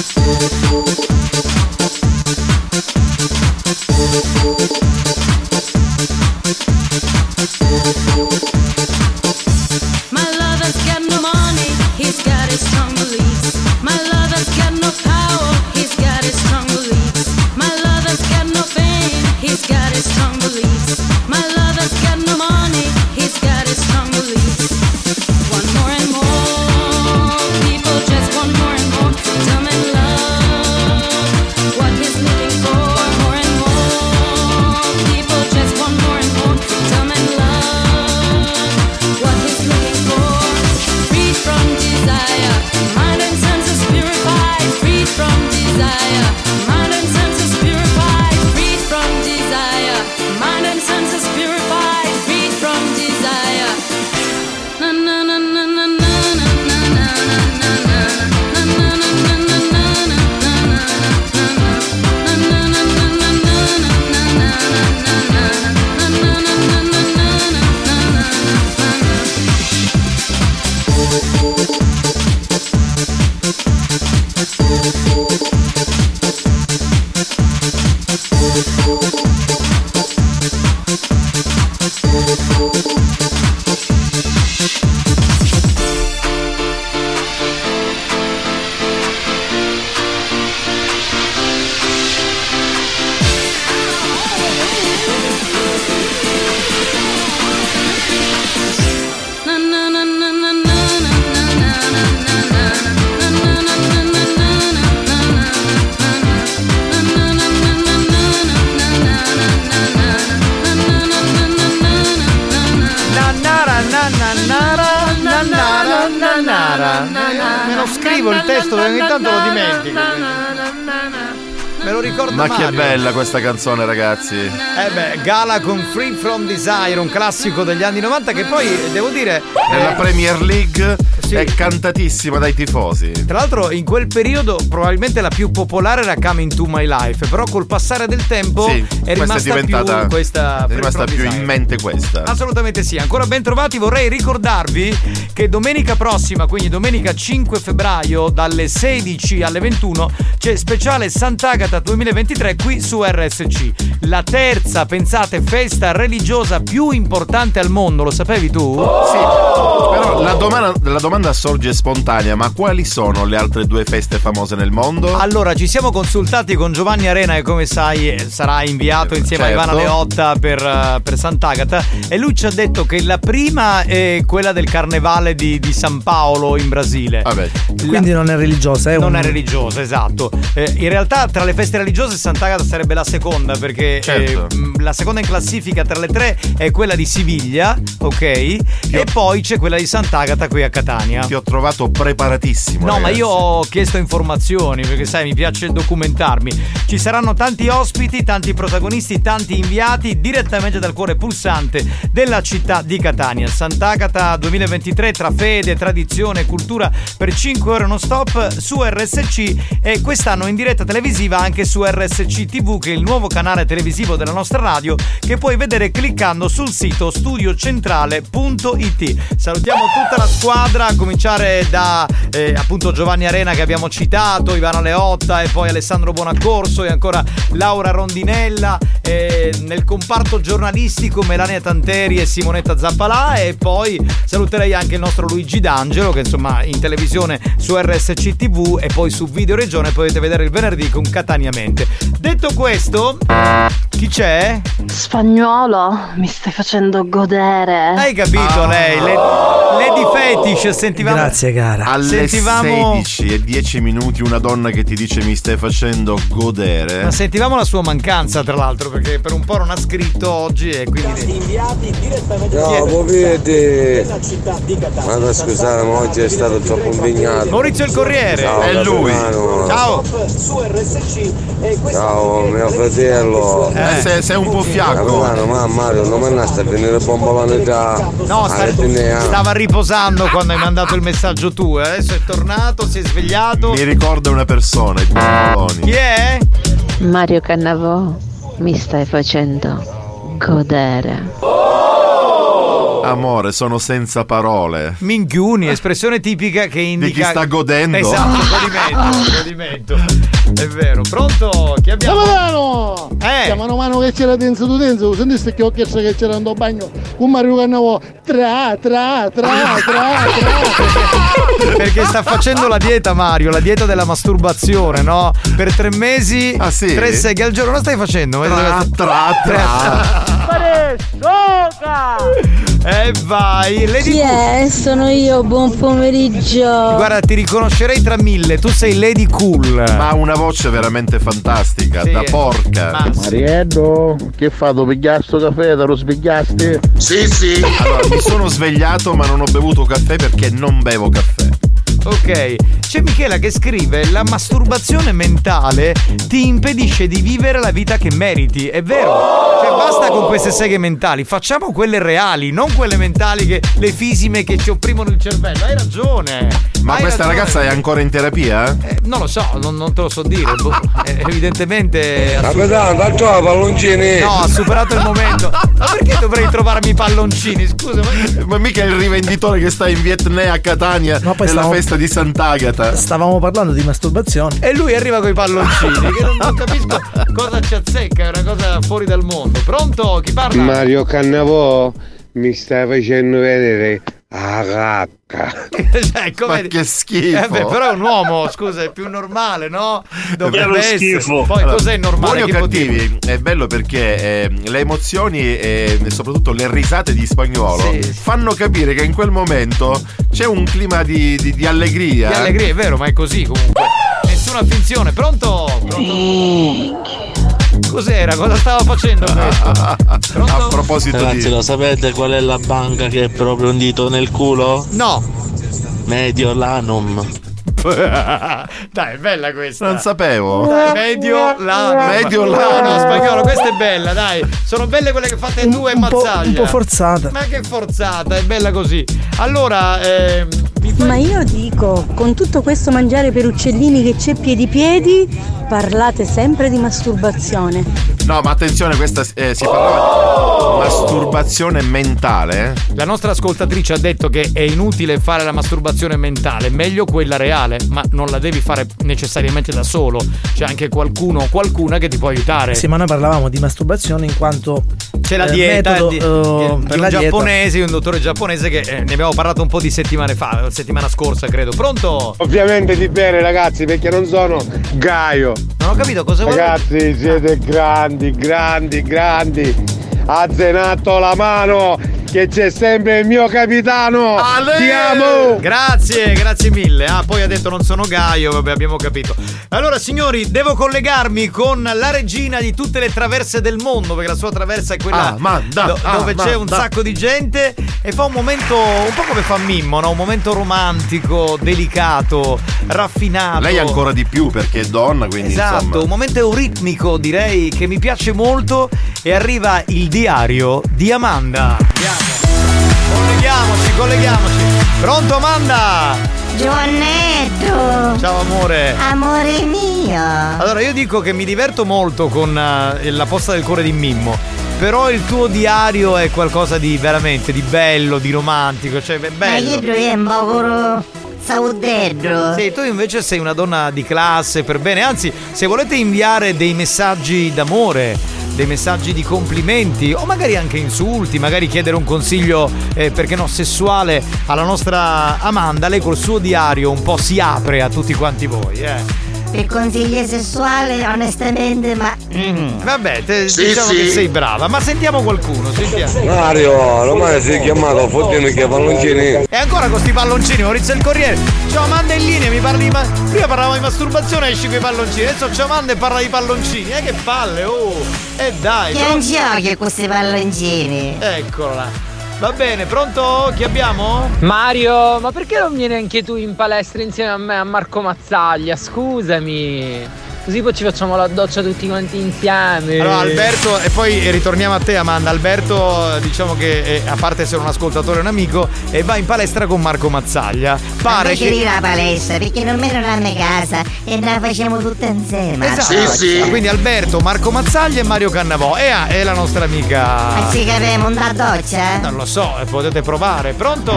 [SPEAKER 6] Let's
[SPEAKER 5] do
[SPEAKER 6] this. Questa canzone, ragazzi.
[SPEAKER 5] Eh beh, Gala con Free From Desire, un classico degli anni 90 che poi, devo dire...
[SPEAKER 6] Nella
[SPEAKER 5] eh,
[SPEAKER 6] Premier League è cantatissima dai tifosi.
[SPEAKER 5] Tra l'altro in quel periodo probabilmente la più popolare era Coming to My Life, però col passare del tempo
[SPEAKER 6] Sì,
[SPEAKER 5] è rimasta
[SPEAKER 6] è
[SPEAKER 5] più questa
[SPEAKER 6] è rimasta più in mente questa.
[SPEAKER 5] Assolutamente sì, ancora ben trovati. Vorrei ricordarvi che domenica prossima, quindi domenica 5 febbraio, dalle 16 alle 21, c'è speciale Sant'Agata 2023 qui su RSC. La terza, pensate, festa religiosa più importante al mondo, lo sapevi tu?
[SPEAKER 6] Sì, però la domanda, la domanda sorge spontanea, ma quali sono le altre due feste famose nel mondo?
[SPEAKER 5] Allora, ci siamo consultati con Giovanni Arena che come sai eh, sarà inviato insieme
[SPEAKER 6] certo.
[SPEAKER 5] a Ivana Leotta per, eh, per Sant'Agata e lui ci ha detto che la prima è quella del carnevale di, di San Paolo in Brasile.
[SPEAKER 9] Quindi non è religiosa, è
[SPEAKER 5] non
[SPEAKER 9] un-
[SPEAKER 5] è religiosa, esatto. Eh, in realtà tra le feste religiose Sant'Agata sarebbe la seconda perché
[SPEAKER 6] Certo.
[SPEAKER 5] eh, la seconda in classifica tra le tre è quella di Siviglia, ok? E poi c'è quella di Sant'Agata qui a Catania.
[SPEAKER 6] Ti ho trovato preparatissimo.
[SPEAKER 5] No, ma
[SPEAKER 6] ragazzi.
[SPEAKER 5] io ho chiesto informazioni perché sai, mi piace documentarmi. Ci saranno tanti ospiti, tanti protagonisti, tanti inviati direttamente dal cuore pulsante della città di Catania. Sant'Agata 2023 tra fede, tradizione e cultura per 5 ore non stop su RSC e quest'anno in diretta televisiva anche su RSC TV che è il nuovo canale televisivo della nostra radio che puoi vedere cliccando sul sito studiocentrale.it. Salutiamo tutta la squadra a cominciare da eh, appunto Giovanni Arena che abbiamo citato, Ivana Leotta e poi Alessandro Bonaccorso e ancora Laura Rondinella e nel comparto giornalistico Melania Tanteri e Simonetta Zappalà e poi saluterei anche il nostro Luigi D'Angelo che insomma in televisione su RSC TV e poi su Video Regione potete vedere il venerdì con Catania Mente. Detto questo, chi c'è?
[SPEAKER 51] Spagnuolo, mi stai facendo godere.
[SPEAKER 5] Hai capito lei? Le, Lady Fetish, sentivamo.
[SPEAKER 9] Grazie, cara.
[SPEAKER 6] Alle
[SPEAKER 5] sentivamo-
[SPEAKER 6] 16 e 10 minuti una donna che ti dice mi stai facendo godere.
[SPEAKER 5] Ma sentivamo la sua mancanza, tra l'altro, perché per un po' non ha scritto oggi e quindi.
[SPEAKER 64] Inviati direttamente
[SPEAKER 65] Ciao, Popete! Ma scusate, ma oggi è stato troppo impegnato.
[SPEAKER 5] Maurizio il Corriere.
[SPEAKER 65] Ciao,
[SPEAKER 5] È lui. Ciao.
[SPEAKER 64] su RSC e
[SPEAKER 65] Ciao, mio fratello.
[SPEAKER 6] Eh, sei- sei un po' fiacco.
[SPEAKER 65] Ma Mario, non mi sta a venire bombolone da...
[SPEAKER 5] No, sta- stava riposando quando hai mandato il messaggio tu. eh. Adesso è tornato, si è svegliato.
[SPEAKER 6] Mi ricorda una persona.
[SPEAKER 5] Chi è?
[SPEAKER 51] Mario Cannavò, mi stai facendo godere.
[SPEAKER 6] Amore, sono senza parole.
[SPEAKER 5] Minchiuni, espressione tipica che indica.
[SPEAKER 6] chi sta godendo.
[SPEAKER 5] Esatto, godimento, godimento. È vero. Pronto? Chi abbiamo?
[SPEAKER 66] Capitano!
[SPEAKER 5] Eh.
[SPEAKER 66] Chiamano mano che c'era dentro tu dentro, sentiste che ho chiesto che c'era in bagno un Mario Cannavò tra tra tra tra tra
[SPEAKER 5] Perché sta facendo la dieta, Mario, la dieta della masturbazione, no? Per tre mesi,
[SPEAKER 6] sì?
[SPEAKER 5] tre seghe al giorno. Lo stai facendo?
[SPEAKER 6] Tra, tra, tra.
[SPEAKER 66] Soca!
[SPEAKER 5] E vai, Lady
[SPEAKER 67] Chi è? Sono io, buon pomeriggio.
[SPEAKER 5] Guarda, ti riconoscerei tra mille, tu sei Lady Cool.
[SPEAKER 6] Ma una voce veramente fantastica,
[SPEAKER 5] Sì,
[SPEAKER 6] da
[SPEAKER 5] eh.
[SPEAKER 6] porca.
[SPEAKER 5] Ma-
[SPEAKER 66] Mariello, che fa? Tu pigliaste sto caffè, te lo spigliasti?
[SPEAKER 6] Sì, sì. Allora, mi sono svegliato ma non ho bevuto caffè perché non bevo caffè.
[SPEAKER 5] Ok. C'è Michela che scrive: La masturbazione mentale ti impedisce di vivere la vita che meriti. È vero. Cioè, basta con queste seghe mentali, facciamo quelle reali, non quelle mentali che le fisime che ci opprimono il cervello. Hai ragione.
[SPEAKER 6] Ma
[SPEAKER 5] Hai
[SPEAKER 6] questa
[SPEAKER 5] ragione.
[SPEAKER 6] ragazza è ancora in terapia?
[SPEAKER 5] Eh, non lo so, non, non te lo so dire. boh. Eh, evidentemente. ha
[SPEAKER 65] Capitano, faccio la palloncini.
[SPEAKER 5] No, ha superato il momento. Ma perché dovrei trovarmi i palloncini? Scusa, ma.
[SPEAKER 6] Ma mica è il rivenditore che sta in Vietnam a Catania
[SPEAKER 9] poi
[SPEAKER 6] nella
[SPEAKER 9] stavamo-
[SPEAKER 6] festa di Sant'Agata.
[SPEAKER 9] Stavamo parlando di masturbazione.
[SPEAKER 5] E lui arriva con i palloncini, che non, non capisco cosa ci azzecca, è una cosa fuori dal mondo. Pronto? Chi parla?
[SPEAKER 65] Mario Cannavò mi stai facendo vedere la cacca.
[SPEAKER 5] Cioè, come-
[SPEAKER 6] Ma che schifo.
[SPEAKER 5] Eh beh, però è un uomo, scusa, è più normale, no? Dovrebbe essere.
[SPEAKER 6] schifo.
[SPEAKER 5] Poi
[SPEAKER 6] Allora,
[SPEAKER 5] cos'è normale?
[SPEAKER 6] Buoni o cattivi, è bello perché eh, le emozioni e soprattutto le risate di spagnolo
[SPEAKER 5] Sì.
[SPEAKER 6] fanno capire che in quel momento c'è un clima di, di- di allegria.
[SPEAKER 5] Di allegria, è vero, ma è così comunque. Nessuna finzione. Pronto? Pronto? Cos'era? Cosa stava facendo questo?
[SPEAKER 6] A proposito
[SPEAKER 68] Ragazzi,
[SPEAKER 6] di.
[SPEAKER 68] lo sapete qual è la banca che è proprio un dito nel culo?
[SPEAKER 5] No!
[SPEAKER 68] Mediolanum.
[SPEAKER 5] Dai, è bella questa.
[SPEAKER 6] Non sapevo.
[SPEAKER 5] Dai, medio la
[SPEAKER 6] Medio
[SPEAKER 5] No,
[SPEAKER 6] la-
[SPEAKER 5] no, spagnolo, questa è bella, dai. Sono belle quelle che fate tu e
[SPEAKER 9] un po',
[SPEAKER 5] Mazzaglia.
[SPEAKER 9] un po' forzata.
[SPEAKER 5] Ma che forzata, è bella così. Allora, mi fai-
[SPEAKER 69] Ma io dico, con tutto questo mangiare per uccellini che c'è piedi piedi, parlate sempre di masturbazione.
[SPEAKER 6] No, ma attenzione, questa eh, si parlava di masturbazione mentale. eh.
[SPEAKER 5] La nostra ascoltatrice ha detto che è inutile fare la masturbazione mentale, meglio quella reale, ma non la devi fare necessariamente da solo. C'è anche qualcuno o qualcuna che ti può aiutare.
[SPEAKER 9] Sì, ma noi parlavamo di masturbazione in quanto
[SPEAKER 5] C'è la
[SPEAKER 9] eh,
[SPEAKER 5] dieta
[SPEAKER 9] metodo,
[SPEAKER 5] di,
[SPEAKER 9] eh,
[SPEAKER 5] di-
[SPEAKER 9] per
[SPEAKER 5] di
[SPEAKER 9] la
[SPEAKER 5] un
[SPEAKER 9] dieta.
[SPEAKER 5] giapponese, di un dottore giapponese che eh, ne abbiamo parlato un po' di settimane fa, la settimana scorsa credo. Pronto?
[SPEAKER 65] Ovviamente di bene ragazzi perché non sono Gaio.
[SPEAKER 5] Non ho capito cosa vuoi
[SPEAKER 65] Ragazzi siete grandi, grandi, grandi. Ha zenato la mano che c'è sempre il mio capitano. Ti amo.
[SPEAKER 5] Grazie, grazie mille. Ah, poi ha detto non sono Gaio, vabbè, abbiamo capito. Allora, signori, devo collegarmi con la regina di tutte le traverse del mondo, perché la sua traversa è quella
[SPEAKER 6] Ah, manda,
[SPEAKER 5] do-
[SPEAKER 6] ah,
[SPEAKER 5] dove c'è un
[SPEAKER 6] manda.
[SPEAKER 5] sacco di gente e fa un momento un po' come fa Mimmo, no? Un momento romantico, delicato, raffinato.
[SPEAKER 6] Lei ancora di più perché è donna, quindi
[SPEAKER 5] Esatto,
[SPEAKER 6] insomma.
[SPEAKER 5] un momento euritmico direi che mi piace molto e arriva il diario di Amanda. Andiamo. Colleghiamoci, colleghiamoci. Pronto Amanda?
[SPEAKER 70] Giovannetto!
[SPEAKER 5] Ciao amore.
[SPEAKER 70] Amore mio!
[SPEAKER 5] Allora io dico che mi diverto molto con eh, la posta del cuore di Mimmo. Però il tuo diario è qualcosa di veramente di bello, di romantico, cioè è
[SPEAKER 70] Ma
[SPEAKER 5] bello.
[SPEAKER 70] io è un po' saudedro.
[SPEAKER 5] Sì, tu invece sei una donna di classe per bene. Anzi, se volete inviare dei messaggi d'amore, dei messaggi di complimenti o magari anche insulti, magari chiedere un consiglio, eh, perché no, sessuale alla nostra Amanda, lei col suo diario un po' si apre a tutti quanti voi, eh.
[SPEAKER 70] Per consigli sessuali, onestamente, ma.
[SPEAKER 5] Vabbè, te,
[SPEAKER 65] Sì,
[SPEAKER 5] diciamo
[SPEAKER 65] sì.
[SPEAKER 5] che sei brava, ma sentiamo qualcuno, sentiamo.
[SPEAKER 65] Mario, ormai si è chiamato fottimi che palloncini.
[SPEAKER 5] E ancora con sti palloncini, Maurizio il Corriere. Ciao Amanda in linea, mi parli di ma- Prima parlavamo di masturbazione esci con i palloncini. Adesso c'è Amanda e parla di palloncini. Eh che palle, oh! E dai,
[SPEAKER 70] Che
[SPEAKER 5] no?
[SPEAKER 70] non giochi a questi palloncini?
[SPEAKER 5] Eccola. Va bene, pronto? Chi abbiamo?
[SPEAKER 71] Mario, ma perché non vieni anche tu in palestra insieme a me, a Marco Mazzaglia? Scusami. Così poi ci facciamo la doccia tutti quanti insieme.
[SPEAKER 5] Allora Alberto, e poi ritorniamo a te Amanda. Alberto diciamo che eh, a parte essere un ascoltatore e un amico, e va in palestra con Marco Mazzaglia. Pare che...
[SPEAKER 70] che... la palestra, perché non me non a casa e la facciamo tutta insieme.
[SPEAKER 5] Esatto.
[SPEAKER 70] doccia.
[SPEAKER 5] Quindi Alberto, Marco Mazzaglia e Mario Cannavò. E, ah, e la nostra amica.
[SPEAKER 70] Ma si capiamo da doccia?
[SPEAKER 5] Non lo so, eh, potete provare. Pronto?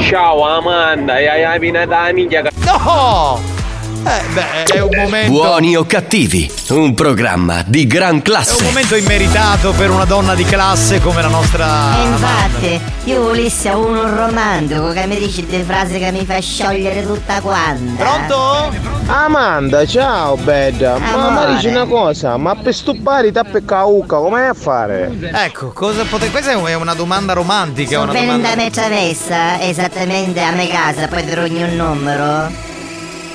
[SPEAKER 65] Ciao Amanda, e hai abbinato la minchia.
[SPEAKER 5] No! Eh, beh, è un momento.
[SPEAKER 8] Buoni o cattivi, un programma di gran
[SPEAKER 5] È un
[SPEAKER 8] classe.
[SPEAKER 5] momento immeritato per una donna di classe come la nostra.
[SPEAKER 70] E infatti, io volessi a uno romantico che mi dice delle frasi che mi fa sciogliere tutta quanta.
[SPEAKER 5] Pronto?
[SPEAKER 65] Amanda, ciao bella. Ma mi dici una cosa, ma per stupare tappe cauca, come a fare?
[SPEAKER 5] Ecco, cosa potete. Questa è una domanda romantica.
[SPEAKER 70] Sono
[SPEAKER 5] Una domanda...
[SPEAKER 70] a me travessa, esattamente a me casa, poi per ogni numero.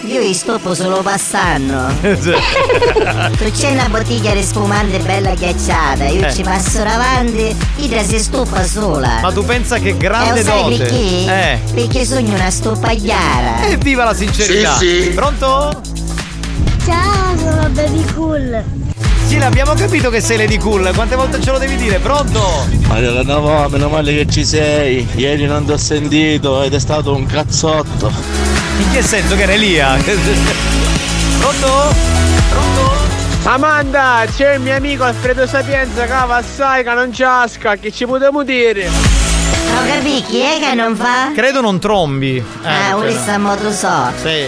[SPEAKER 70] Io li stoppo solo passando. Tu c'è una bottiglia di spumante bella ghiacciata, io
[SPEAKER 5] Eh.
[SPEAKER 70] ci passo davanti, ida si stoppa sola.
[SPEAKER 5] Ma tu pensa che grande
[SPEAKER 70] eh, lo sai
[SPEAKER 5] dote?
[SPEAKER 70] perché?
[SPEAKER 5] Eh.
[SPEAKER 70] Perché sogno una stoppa chiara.
[SPEAKER 5] Evviva la sincerità!
[SPEAKER 70] Sì, sì.
[SPEAKER 5] Pronto?
[SPEAKER 67] Ciao, sono Baby Cool.
[SPEAKER 5] Sì, l'abbiamo capito che sei Lady Cool. Quante volte ce lo devi dire? Pronto?
[SPEAKER 68] Mario Cannavò, meno male che ci sei. Ieri non ti ho sentito ed è stato un cazzotto.
[SPEAKER 5] In che senso che era Elia? Pronto?
[SPEAKER 72] Amanda, c'è il mio amico Alfredo Sapienza che va assai che non casca, che ci potremmo dire?
[SPEAKER 70] Non capì chi è che non fa?
[SPEAKER 5] Credo non trombi. Eh,
[SPEAKER 70] ah,
[SPEAKER 5] cioè,
[SPEAKER 70] Ulissa modo so.
[SPEAKER 5] Sì.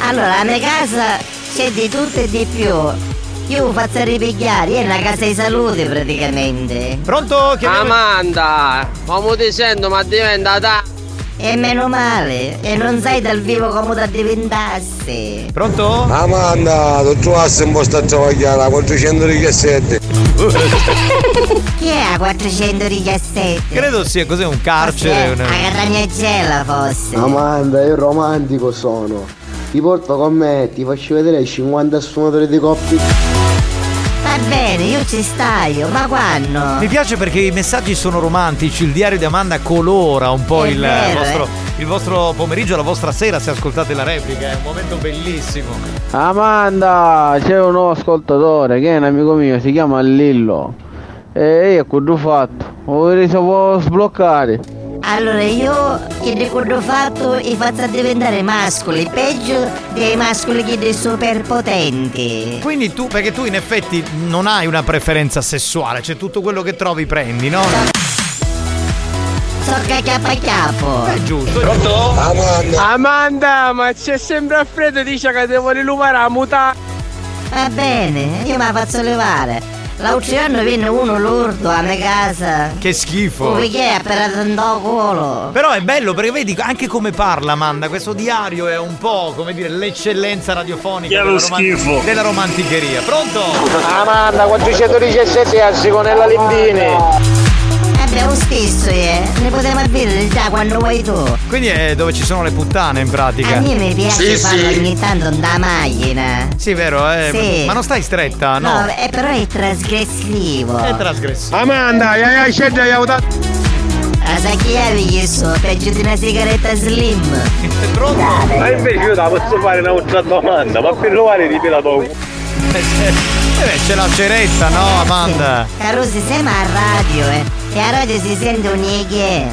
[SPEAKER 70] Allora, la mia casa c'è di tutto e di più. Io faccio ripigliare, è una casa di salute praticamente.
[SPEAKER 5] Pronto?
[SPEAKER 72] Amanda, come ti sento ma diventa
[SPEAKER 70] E meno male, e non sai dal vivo come da diventasse.
[SPEAKER 5] Pronto?
[SPEAKER 65] Amanda, tu trovassi un po' sta travagliata, 417.
[SPEAKER 70] Chi è a 417?
[SPEAKER 5] Credo sia cos'è un carcere. una-
[SPEAKER 70] A Catagnagella fosse.
[SPEAKER 65] Amanda, io romantico sono. Ti porto con me, ti faccio vedere i 50 suonatori di coppia.
[SPEAKER 70] Va bene, io ci staio, ma quando?
[SPEAKER 5] Mi piace perché i messaggi sono romantici, il diario di Amanda colora un po' il,
[SPEAKER 70] vero,
[SPEAKER 5] vostro,
[SPEAKER 70] eh.
[SPEAKER 5] il vostro pomeriggio, la vostra sera se ascoltate la replica, è un momento bellissimo.
[SPEAKER 72] Amanda, c'è un nuovo ascoltatore che è un amico mio, si chiama Lillo. E io cosa ho fatto? Ho reso può sbloccare.
[SPEAKER 70] Allora io che ricordo fatto e faccio diventare mascoli, peggio dei mascoli che dei superpotenti.
[SPEAKER 5] Quindi tu, perché tu in effetti non hai una preferenza sessuale, cioè tutto quello che trovi prendi, no?
[SPEAKER 70] So cacchiappa chiappo.
[SPEAKER 5] È giusto.
[SPEAKER 72] Pronto? Amanda. Amanda, ma c'è sempre Alfredo dice che devo rilumare la muta.
[SPEAKER 70] Va bene, io me la faccio levare. Giorno venne uno lurdo a mia casa.
[SPEAKER 5] Che schifo.
[SPEAKER 70] Perché appena tanto culo.
[SPEAKER 5] Però è bello perché vedi anche come parla Amanda, questo diario è un po' come dire l'eccellenza radiofonica
[SPEAKER 72] Che
[SPEAKER 5] della,
[SPEAKER 72] lo schifo.
[SPEAKER 5] della romanticheria. Pronto?
[SPEAKER 72] Amanda, 417 anzi con la Limbini.
[SPEAKER 70] Abbiamo stesso, eh. Ne potremmo avere già quando vuoi tu.
[SPEAKER 5] Quindi è dove ci sono le puttane in pratica.
[SPEAKER 70] A me mi piace
[SPEAKER 5] Sì,
[SPEAKER 70] farlo
[SPEAKER 5] sì.
[SPEAKER 70] ogni tanto da macchina.
[SPEAKER 5] Sì, vero, eh.
[SPEAKER 70] Sì.
[SPEAKER 5] Ma non stai stretta, no?
[SPEAKER 70] No, eh, però è trasgressivo.
[SPEAKER 5] È trasgressivo.
[SPEAKER 72] Amanda, hai hai scelto hai.
[SPEAKER 70] Ah, sai chi avevi chiesto? Peggio di una sigaretta slim.
[SPEAKER 5] Pronto?
[SPEAKER 72] Ma invece io la posso fare un'altra domanda, ma per trovare ripeto
[SPEAKER 5] Eh beh, c'è la ceretta, no, Amanda?
[SPEAKER 70] Carusi, siamo a radio, eh. E a radio si sente un ieghe.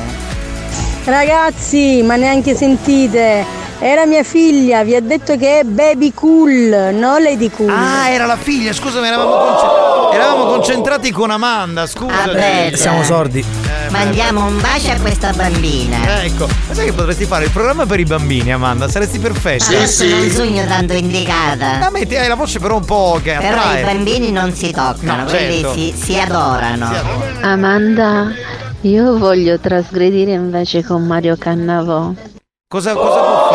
[SPEAKER 69] Ragazzi, ma neanche sentite. Era mia figlia, vi ha detto che è baby cool, non lady cool.
[SPEAKER 5] Ah, era la figlia, scusami, eravamo, conce- eravamo concentrati con Amanda, scusa.
[SPEAKER 70] Vabbè,
[SPEAKER 9] Siamo sordi.
[SPEAKER 70] Mandiamo un bacio a questa bambina.
[SPEAKER 5] Ecco, ma sai che potresti fare il programma per i bambini, Amanda? Saresti perfetta.
[SPEAKER 70] Adesso non sogno tanto indicata.
[SPEAKER 5] Ah, metti, hai la voce però un po' che
[SPEAKER 70] Però
[SPEAKER 5] attrae.
[SPEAKER 70] i bambini non si toccano,
[SPEAKER 5] No,
[SPEAKER 70] quelli
[SPEAKER 5] certo.
[SPEAKER 70] si, si adorano.
[SPEAKER 51] Amanda, io voglio trasgredire invece con Mario Cannavò.
[SPEAKER 5] Cosa, cosa può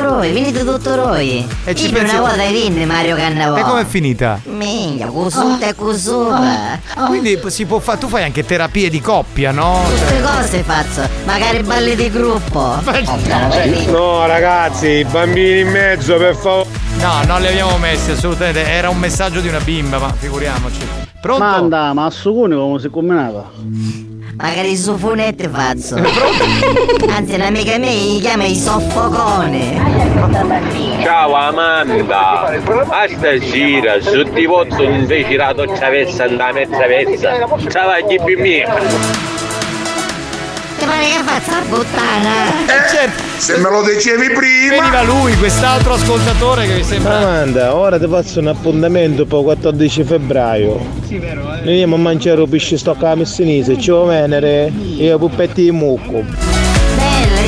[SPEAKER 70] noi, venite tutto noi.
[SPEAKER 5] E ci
[SPEAKER 70] Io
[SPEAKER 5] pensi-
[SPEAKER 70] una volta vinne Mario Cannavò.
[SPEAKER 5] E com'è finita?
[SPEAKER 70] Minchia, cusuta e cusuta.
[SPEAKER 5] Quindi si può fare, tu fai anche terapie di coppia, no?
[SPEAKER 70] Tutte cose faccio, magari balli di gruppo.
[SPEAKER 65] No ragazzi, i bambini in mezzo per favore.
[SPEAKER 5] No, non li abbiamo messi assolutamente. Era un messaggio di una bimba, ma figuriamoci. Pronto?
[SPEAKER 73] Manda, ma a Sugone come si è combinato?
[SPEAKER 70] Magari su funetti faccio. Anzi, un'amica mia gli chiama i soffocone.
[SPEAKER 14] Ciao Amanda, a stasera su ti posso invece la doccia versa andare a mezza versa, travagli più mia.
[SPEAKER 70] Ti pare che faccia la puttana?
[SPEAKER 5] certo.
[SPEAKER 65] Se me lo dicevi prima.
[SPEAKER 5] Veniva lui, quest'altro ascoltatore che mi sembra.
[SPEAKER 73] Amanda, ora ti faccio un appuntamento per il 14 febbraio.
[SPEAKER 5] Sì, vero, eh.
[SPEAKER 73] Noi andiamo a mangiare un pesce stocco alla messinese, ci vuoi venere? E i puppetti di mucco.
[SPEAKER 70] Bella,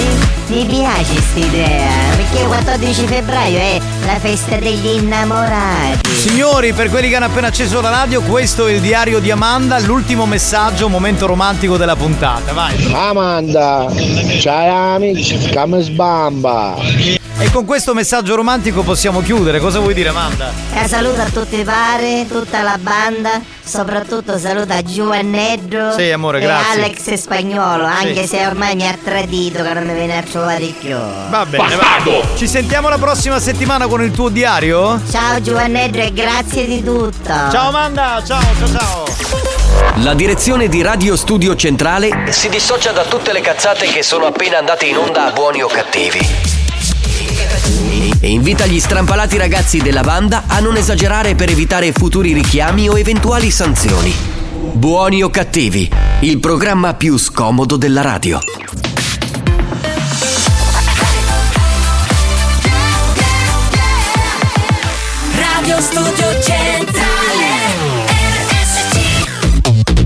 [SPEAKER 70] mi piace questa idea, perché il 14 febbraio è la festa degli innamorati.
[SPEAKER 5] Signori, per quelli che hanno appena acceso la radio, questo è il diario di Amanda, l'ultimo messaggio, momento romantico della puntata. Vai.
[SPEAKER 73] Amanda, ciao amici, come sbamba.
[SPEAKER 5] E con questo messaggio romantico possiamo chiudere. Cosa vuoi dire, Amanda?
[SPEAKER 70] E saluta a tutti i pari, tutta la banda, soprattutto saluta Giovanneddo
[SPEAKER 5] Sì, amore,
[SPEAKER 70] e
[SPEAKER 5] grazie.
[SPEAKER 70] Alex Spagnolo, anche
[SPEAKER 5] Sì.
[SPEAKER 70] se ormai mi ha tradito che non mi viene a trovare più.
[SPEAKER 5] Va bene, va. Ci sentiamo la prossima settimana con il tuo diario?
[SPEAKER 70] Ciao Giovanneddo e grazie di tutto.
[SPEAKER 5] Ciao Amanda, ciao, ciao, ciao.
[SPEAKER 7] La direzione di Radio Studio Centrale si dissocia da tutte le cazzate che sono appena andate in onda a buoni o cattivi. E invita gli strampalati ragazzi della banda a non esagerare per evitare futuri richiami o eventuali sanzioni. Buoni o cattivi, il programma più scomodo della radio.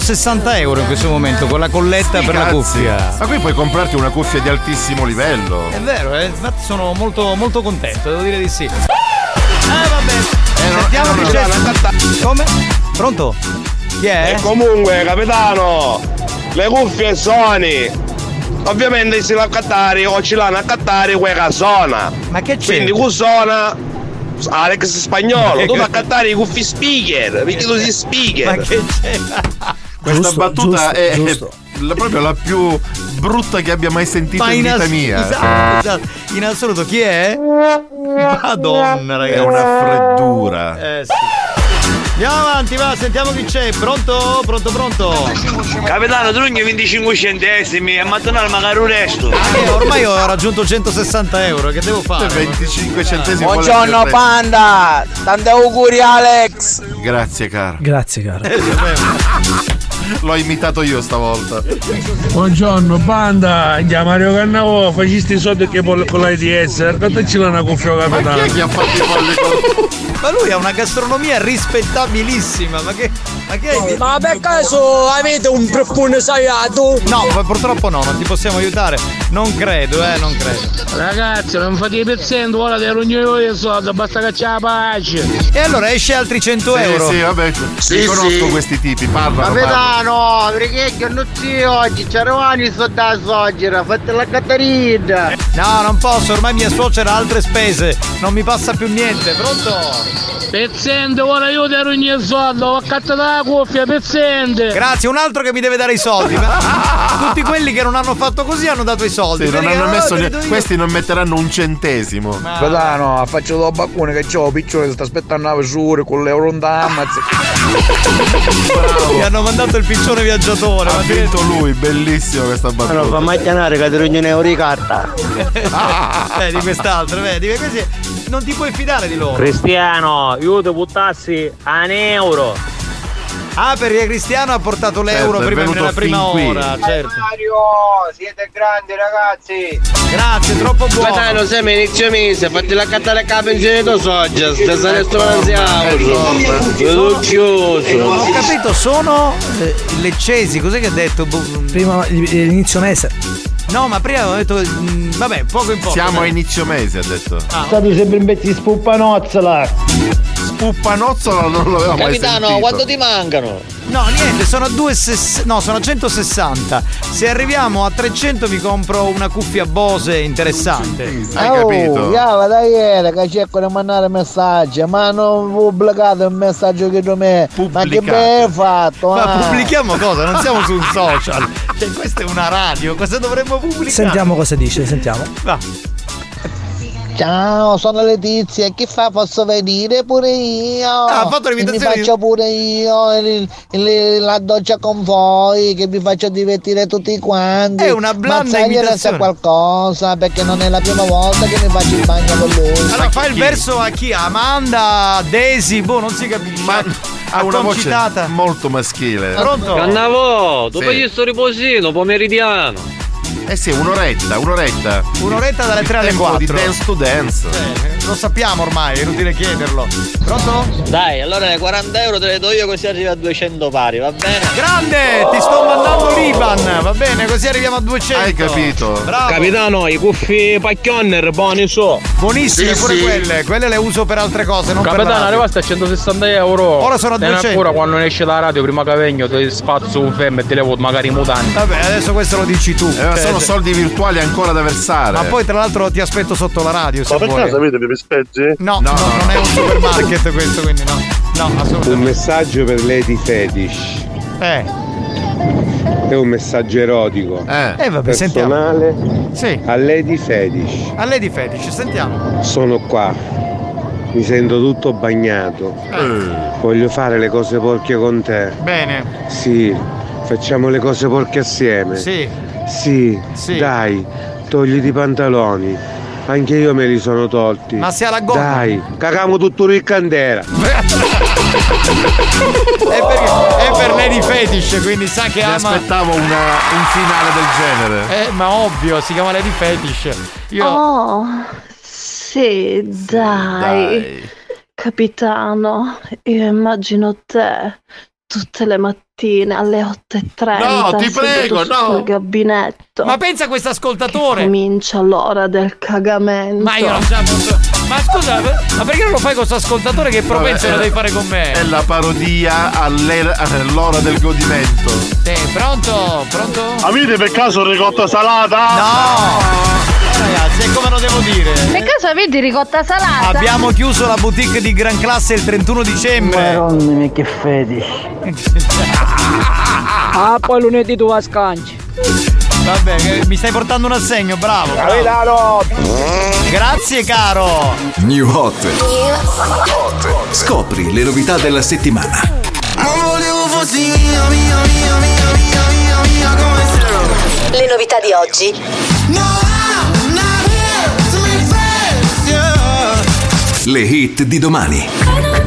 [SPEAKER 5] 160 euro in questo momento con la colletta per la
[SPEAKER 6] Cazzi.
[SPEAKER 5] cuffia.
[SPEAKER 6] Ma qui puoi comprarti una cuffia di altissimo livello.
[SPEAKER 5] È vero, eh? infatti sono molto, molto contento, devo dire di sì. Eh vabbè, sentiamo chi c'è. Come? Pronto? Chi è?
[SPEAKER 65] E comunque, capitano, le cuffie Sony. Ovviamente si la accattare o ci l'hanno accattare quella suona.
[SPEAKER 5] Ma che c'è?
[SPEAKER 65] Quindi con suona Alex spagnolo, tu accattare i cuffi speaker, perché tu sei speaker.
[SPEAKER 5] Ma che c'è?
[SPEAKER 6] Questa
[SPEAKER 65] Giusto,
[SPEAKER 6] battuta
[SPEAKER 65] giusto,
[SPEAKER 6] è
[SPEAKER 65] giusto.
[SPEAKER 6] la- proprio la più brutta che abbia mai sentito
[SPEAKER 5] Ma
[SPEAKER 6] in
[SPEAKER 5] in,
[SPEAKER 6] vita
[SPEAKER 5] ass-
[SPEAKER 6] mia.
[SPEAKER 5] esatto, esatto. in assoluto chi è? Madonna ragazzi.
[SPEAKER 6] È una freddura.
[SPEAKER 5] Eh sì. Andiamo avanti, va, sentiamo chi c'è. Pronto? Pronto, pronto?
[SPEAKER 12] Capitano, trugno 25 centesimi e mattonare magari un resto.
[SPEAKER 5] Eh, ormai ho raggiunto 160 euro, che devo fare?
[SPEAKER 6] 25 centesimi.
[SPEAKER 65] Buongiorno panda, tanti auguri Alex.
[SPEAKER 6] Grazie caro.
[SPEAKER 9] Grazie, caro.
[SPEAKER 6] L'ho imitato io stavolta.
[SPEAKER 23] Buongiorno banda, chiama Mario Cannavo, facesti i soldi che con con l'AIDS, raccontaci una cuffia capitano.
[SPEAKER 6] chi è che ha fatto i polli con...
[SPEAKER 5] Ma lui ha una gastronomia rispettabilissima, ma che. Ma che hai
[SPEAKER 74] Ma per caso avete un profumo saiato?
[SPEAKER 5] No, ma purtroppo no, non ti possiamo aiutare. Non credo, eh, non credo.
[SPEAKER 23] Ragazzi, non fate i pezzenti, ora che ognuno io soldi, basta c'è la pace.
[SPEAKER 5] E allora esce altri 100
[SPEAKER 6] Sì,
[SPEAKER 5] euro.
[SPEAKER 6] sì, vabbè,
[SPEAKER 65] Sì,
[SPEAKER 6] li conosco
[SPEAKER 65] sì.
[SPEAKER 6] questi tipi, parlano.
[SPEAKER 65] Capitano, perché che non c'è oggi? C'eravamo sto da soggera, fate la Catarina.
[SPEAKER 5] No, non posso, ormai mia suocera ha altre spese. Non mi passa più niente, pronto?
[SPEAKER 23] Pezzente, ora io ti ogni soldi, ho accattato la
[SPEAKER 75] cuffia pezzente.
[SPEAKER 5] Grazie, un altro che mi deve dare i soldi. Ma Tutti quelli che non hanno fatto così hanno dato i soldi.
[SPEAKER 6] Sì, non hanno messo
[SPEAKER 5] "Oh, te
[SPEAKER 6] ne-
[SPEAKER 5] li do io".
[SPEAKER 6] questi non metteranno un centesimo.
[SPEAKER 76] Fratano, faccio do baccone che c'ho piccione sta aspettando la misura con l'euro in ammazza.
[SPEAKER 5] Mi hanno mandato il piccione viaggiatore.
[SPEAKER 6] Ha
[SPEAKER 5] ma
[SPEAKER 6] vinto lui, bellissimo questa battuta.
[SPEAKER 64] Non fa mai chiamare che ti rognone euro di carta.
[SPEAKER 5] eh, di quest'altro, vedi, così non ti puoi fidare di loro.
[SPEAKER 64] Cristiano, io ti buttassi a un euro.
[SPEAKER 5] Ah, perché Cristiano ha portato l'euro
[SPEAKER 64] Certo,
[SPEAKER 5] prima nella prima ora, certo.
[SPEAKER 64] Mario, siete grandi ragazzi.
[SPEAKER 5] Grazie, troppo buono.
[SPEAKER 14] Guardano, se mi inizio mese, fatti la cattare la pensione tu soggia, anziano. Sono chiuso.
[SPEAKER 5] Ho capito, sono eh, leccesi, cos'è che ha detto? Boh,
[SPEAKER 9] Prima l'inizio mese.
[SPEAKER 5] No, ma prima avevo detto. mm, vabbè, poco in poco.
[SPEAKER 6] Siamo a
[SPEAKER 5] dai.
[SPEAKER 6] inizio mese, ha detto.
[SPEAKER 5] Ah.
[SPEAKER 73] State sempre in pezzi di spuppanozzola.
[SPEAKER 6] Spuppanozzola non l'avevo mai
[SPEAKER 14] Capitano,
[SPEAKER 6] sentito.
[SPEAKER 14] quanto ti mancano?
[SPEAKER 5] No, niente, sono a 2,60 no, sono a 160. Se arriviamo a 300 mi compro una cuffia Bose interessante.
[SPEAKER 72] Oh, Yava, dai, era che cerco di mandare messaggi, ma non pubblicate un messaggio che da me. Ma che ben fatto,
[SPEAKER 5] Ma
[SPEAKER 72] ah.
[SPEAKER 5] pubblichiamo cosa? Non siamo su un social. Cioè, questa è una radio, cosa dovremmo pubblicare?
[SPEAKER 9] Sentiamo cosa dice, sentiamo.
[SPEAKER 5] Va.
[SPEAKER 72] Ciao, sono Letizia, che fa? Posso venire pure io?
[SPEAKER 5] Ah, ha fatto
[SPEAKER 72] E Mi
[SPEAKER 5] l'imitazione di-
[SPEAKER 72] faccio pure io il- il- la doccia con voi, che vi faccio divertire tutti quanti.
[SPEAKER 5] È una blanda
[SPEAKER 72] Mazzaglia ne sa qualcosa, perché non è la prima volta che mi faccio il bagno con lui.
[SPEAKER 5] Allora fa il verso a chi? Amanda, Daisy, boh, non si capisce. Ma
[SPEAKER 6] Ha una voce molto maschile.
[SPEAKER 5] Pronto?
[SPEAKER 14] Cannavo, dopo
[SPEAKER 6] Sì.
[SPEAKER 14] gli sto riposino, pomeridiano.
[SPEAKER 6] Eh sì, un'oretta, un'oretta.
[SPEAKER 5] Un'oretta dalle 3 alle
[SPEAKER 6] Tempo
[SPEAKER 5] 4.
[SPEAKER 6] di dance to dance.
[SPEAKER 5] Eh, lo sappiamo ormai, è inutile chiederlo. Pronto?
[SPEAKER 14] Dai, allora le 40 euro te le do io così arrivi a 200 pari, va bene?
[SPEAKER 5] Grande, ti sto mandando l'Iban, va bene, così arriviamo a 200.
[SPEAKER 6] Hai capito?
[SPEAKER 5] Bravo.
[SPEAKER 14] Capitano, i cuffi pacchionner, buoni so.
[SPEAKER 5] Buonissime
[SPEAKER 14] Sì,
[SPEAKER 5] pure
[SPEAKER 14] sì.
[SPEAKER 5] quelle, quelle le uso per altre cose, non per la
[SPEAKER 71] Capitano, arrivaste a 160 euro.
[SPEAKER 5] Ora sono a
[SPEAKER 71] Tieni
[SPEAKER 5] 200.
[SPEAKER 71] ancora quando ne esce la radio, prima che vengo, ti spazzo un femme e ti levo magari i mutanti.
[SPEAKER 5] Vabbè, adesso questo lo dici tu.
[SPEAKER 6] Eh, sono soldi virtuali ancora da versare.
[SPEAKER 5] Ma poi tra l'altro ti aspetto sotto la radio se vuoi.
[SPEAKER 6] avete dei pespeggi?
[SPEAKER 5] No, no, non è un supermarket questo, quindi no. No,
[SPEAKER 65] Un
[SPEAKER 5] assolutamente.
[SPEAKER 65] messaggio per Lady Fetish.
[SPEAKER 5] Eh.
[SPEAKER 65] È un messaggio erotico.
[SPEAKER 5] Eh, vabbè, sentiamo.
[SPEAKER 65] Personale
[SPEAKER 5] Sì.
[SPEAKER 65] a Lady Fetish.
[SPEAKER 5] A Lady Fetish, sentiamo.
[SPEAKER 65] Sono qua. Mi sento tutto bagnato. Voglio fare le cose porche con te.
[SPEAKER 5] Bene.
[SPEAKER 65] Sì, facciamo le cose porche assieme.
[SPEAKER 5] Sì.
[SPEAKER 65] Sì,
[SPEAKER 5] Sì.
[SPEAKER 65] dai, togliti i pantaloni. Anche io me li sono tolti.
[SPEAKER 5] Ma sia la gonna.
[SPEAKER 65] Dai, cagamo tutto il candela.
[SPEAKER 5] È per, è per Lady Fetish, quindi sa che
[SPEAKER 6] Mi
[SPEAKER 5] ama.
[SPEAKER 6] aspettavo una- un finale del genere.
[SPEAKER 5] Eh, ma ovvio, si chiama Lady Fetish. Io.
[SPEAKER 51] Oh, sì, dai. Capitano, io immagino te tutte le mattine alle 8.30.
[SPEAKER 5] No, ti prego, no.
[SPEAKER 51] gabinetto.
[SPEAKER 5] Ma pensa a questo ascoltatore.
[SPEAKER 51] Comincia l'ora del cagamento.
[SPEAKER 5] Ma io la posso. Ma scusa, ma perché non lo fai con questo ascoltatore che propenso lo devi fare con me?
[SPEAKER 6] È la parodia all'ora del godimento.
[SPEAKER 5] Sì, pronto? Pronto?
[SPEAKER 65] Avete per caso ricotta salata?
[SPEAKER 5] No! Ragazzi, è come lo devo dire.
[SPEAKER 67] Per caso avete ricotta salata?
[SPEAKER 5] Abbiamo chiuso la boutique di Gran Classe il 31 dicembre.
[SPEAKER 72] Madonna che fetish.
[SPEAKER 71] Ah, poi lunedì tu a scanci.
[SPEAKER 5] Vabbè, mi stai portando un assegno, bravo. bravo.
[SPEAKER 65] Capitano!
[SPEAKER 5] Grazie, caro.
[SPEAKER 77] New Hot. Scopri le novità della settimana.
[SPEAKER 49] Le novità di oggi.
[SPEAKER 77] Le hit di domani.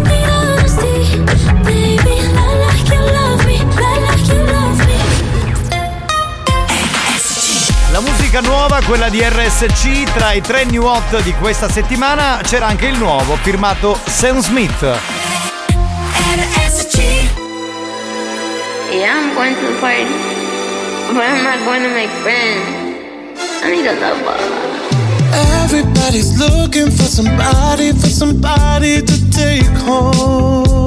[SPEAKER 5] Musica nuova, quella di RSC, tra i tre new hot di questa settimana c'era anche il nuovo firmato Sam Smith.
[SPEAKER 67] Yeah, I'm going to the party, but I'm not going to make friends. I need a lover.
[SPEAKER 36] Everybody's looking for somebody, for somebody to take home.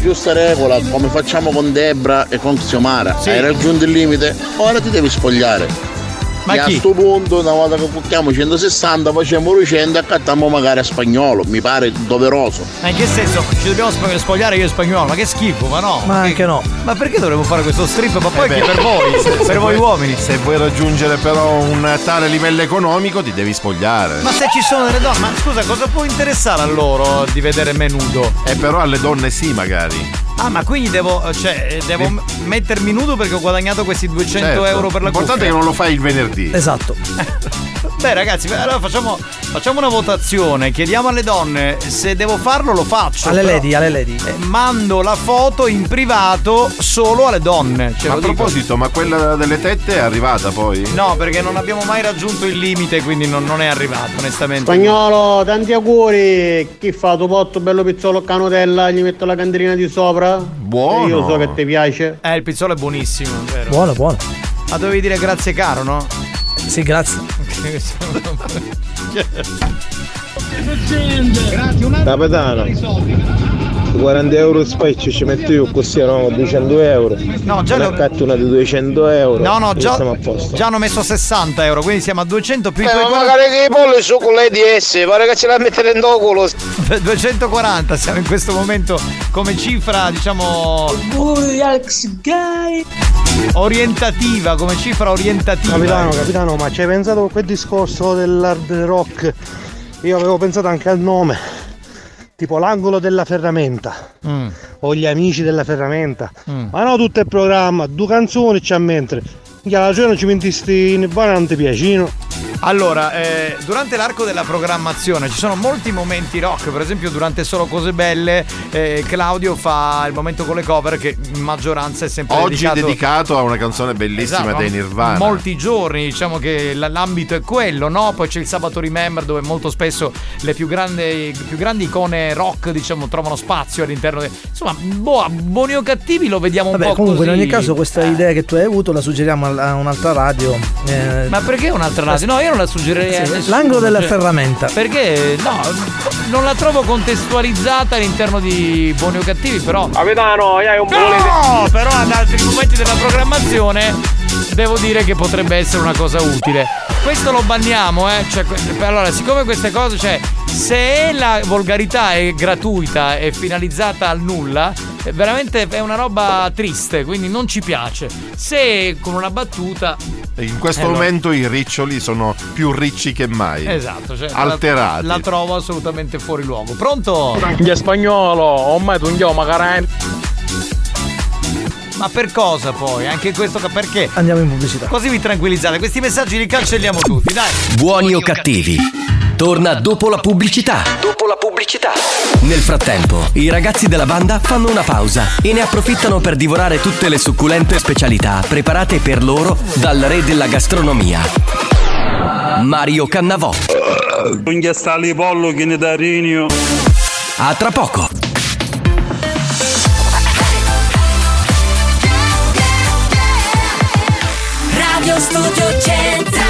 [SPEAKER 65] Giusta regola, come facciamo con Debra e con Xiomara, hai raggiunto il limite, ora ti devi spogliare.
[SPEAKER 5] Ma
[SPEAKER 65] e a
[SPEAKER 5] chi?
[SPEAKER 65] sto punto, una volta che bucchiamo 160, facciamo 200 e accattiamo magari a spagnolo, mi pare doveroso.
[SPEAKER 5] Ma in che senso? Ci dobbiamo sp- spogliare io e spagnolo? Ma che schifo, ma no!
[SPEAKER 9] Ma anche no.
[SPEAKER 5] Ma perché dovremmo fare questo strip? Ma poi
[SPEAKER 6] Eh
[SPEAKER 5] anche per voi,
[SPEAKER 6] se- se
[SPEAKER 5] per voi
[SPEAKER 6] vuoi-
[SPEAKER 5] uomini.
[SPEAKER 6] Se vuoi raggiungere però un tale livello economico ti devi spogliare.
[SPEAKER 5] Ma se ci sono delle donne, ma scusa, cosa può interessare a loro di vedere me nudo?
[SPEAKER 6] E però alle donne sì, magari.
[SPEAKER 5] Ah, ma quindi devo, cioè, eh, devo m- mettermi nudo perché ho guadagnato questi 200
[SPEAKER 6] Certo.
[SPEAKER 5] euro per la
[SPEAKER 6] L'importante
[SPEAKER 5] cuffia?
[SPEAKER 6] è che non lo fai il venerdì.
[SPEAKER 9] Esatto.
[SPEAKER 5] Beh ragazzi, beh, allora facciamo, facciamo una votazione, chiediamo alle donne se devo farlo lo faccio.
[SPEAKER 9] Alle
[SPEAKER 5] però,
[SPEAKER 9] lady, alle lady.
[SPEAKER 5] eh, mando la foto in privato solo alle donne. Ce
[SPEAKER 6] Ma a proposito, ma quella delle tette è arrivata poi?
[SPEAKER 5] No, perché non abbiamo mai raggiunto il limite, quindi non, non è arrivato, onestamente.
[SPEAKER 73] Spagnolo, tanti auguri. Chi fa tu potto bello pizzolo a Nutella, gli metto la candelina di sopra?
[SPEAKER 6] Buono.
[SPEAKER 73] Io so che ti piace.
[SPEAKER 5] Eh, il pizzolo è buonissimo, vero.
[SPEAKER 9] Buono, buono.
[SPEAKER 5] Ma dovevi dire grazie caro, no?
[SPEAKER 9] Sì, grazie. Grazie, un attimo.
[SPEAKER 73] Capitano. 40 euro specchio ci metto io così no? 200 euro.
[SPEAKER 5] No, già
[SPEAKER 73] una di 200 euro.
[SPEAKER 5] No, no, già,
[SPEAKER 73] Siamo a posto.
[SPEAKER 5] già hanno messo 60 euro, quindi siamo a 200 più
[SPEAKER 65] Eh, ma
[SPEAKER 5] 40
[SPEAKER 65] magari che i polli su con lei di S, pare che ce la mettere in culo.
[SPEAKER 5] 240 siamo in questo momento come cifra, diciamo. Orientativa, come cifra orientativa.
[SPEAKER 73] Capitano, capitano, ma ci hai pensato a quel discorso dell'hard rock? Io avevo pensato anche al nome. Tipo l'angolo della ferramenta.
[SPEAKER 5] Mm.
[SPEAKER 73] O gli amici della ferramenta.
[SPEAKER 5] Mm.
[SPEAKER 73] Ma no tutto il programma, due canzoni c'è a mentre. Minchia, la cena ci mentisti in banante piacino.
[SPEAKER 5] Allora, eh, durante l'arco della programmazione ci sono molti momenti rock, per esempio durante Solo Cose Belle eh, Claudio fa il momento con le cover che in maggioranza è sempre
[SPEAKER 6] Oggi
[SPEAKER 5] dedicato
[SPEAKER 6] dedicato a una canzone bellissima
[SPEAKER 5] Esatto,
[SPEAKER 6] dei Nirvana.
[SPEAKER 5] Molti giorni, diciamo che l'ambito è quello, no? Poi c'è il sabato Remember dove molto spesso le più grandi, più grandi icone rock, diciamo, trovano spazio all'interno. de- Insomma, boh, buoni o cattivi lo vediamo un
[SPEAKER 9] Vabbè,
[SPEAKER 5] po'
[SPEAKER 9] comunque
[SPEAKER 5] così.
[SPEAKER 9] in ogni caso questa idea che tu hai avuto la suggeriamo a a un'altra radio. eh,
[SPEAKER 5] Ma perché un'altra radio? No, io non la suggerirei
[SPEAKER 9] Sì, l'angolo della
[SPEAKER 5] cioè,
[SPEAKER 9] ferramenta.
[SPEAKER 5] Perché no, non la trovo contestualizzata all'interno di buoni o cattivi, però.
[SPEAKER 65] Capitano, hai un
[SPEAKER 5] No, però ad altri momenti della programmazione devo dire che potrebbe essere una cosa utile. Questo lo banniamo, eh. Cioè, allora, siccome queste cose, cioè, se la volgarità è gratuita e finalizzata al nulla, è veramente è una roba triste, quindi non ci piace. Se con una battuta
[SPEAKER 6] In questo
[SPEAKER 5] Eh, allora-
[SPEAKER 6] momento i riccioli sono più ricci che mai.
[SPEAKER 5] Esatto, cioè,
[SPEAKER 6] Alterati.
[SPEAKER 5] La, la trovo assolutamente fuori luogo. Pronto?
[SPEAKER 78] Gli spagnolo, ormai tu non magari.
[SPEAKER 5] Ma per cosa poi? Anche questo perché?
[SPEAKER 9] Andiamo in pubblicità.
[SPEAKER 5] Così vi tranquillizzate, questi messaggi li cancelliamo tutti, dai.
[SPEAKER 2] Buoni o cattivi? Torna dopo la pubblicità. Dopo la pubblicità. Nel frattempo, i ragazzi della banda fanno una pausa e ne approfittano per divorare tutte le succulente specialità preparate per loro dal re della gastronomia. Mario Cannavò.
[SPEAKER 79] Un ghiastali pollo che ne da rinio.
[SPEAKER 2] A tra poco.
[SPEAKER 80] Radio Studio Centrale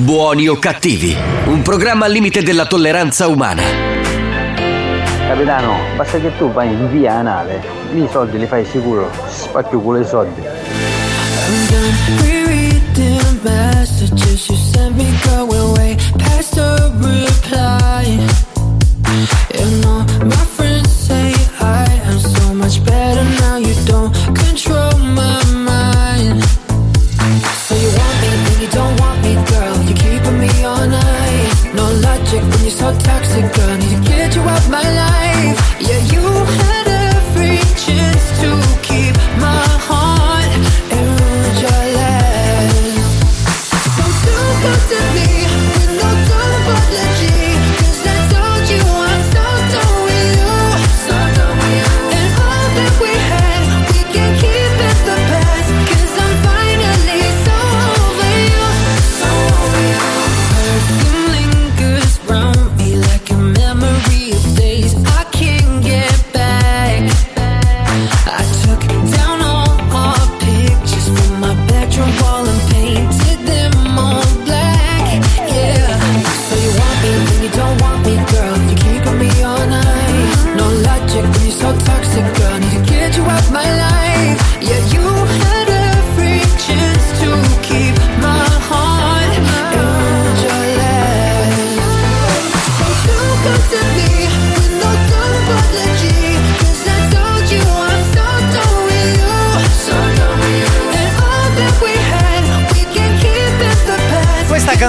[SPEAKER 2] Buoni o cattivi, un programma al limite della tolleranza umana.
[SPEAKER 81] Capitano, basta che tu vai in via anale, lì i soldi li fai sicuro, spacchio culo i soldi.
[SPEAKER 49] Rereading so toxic,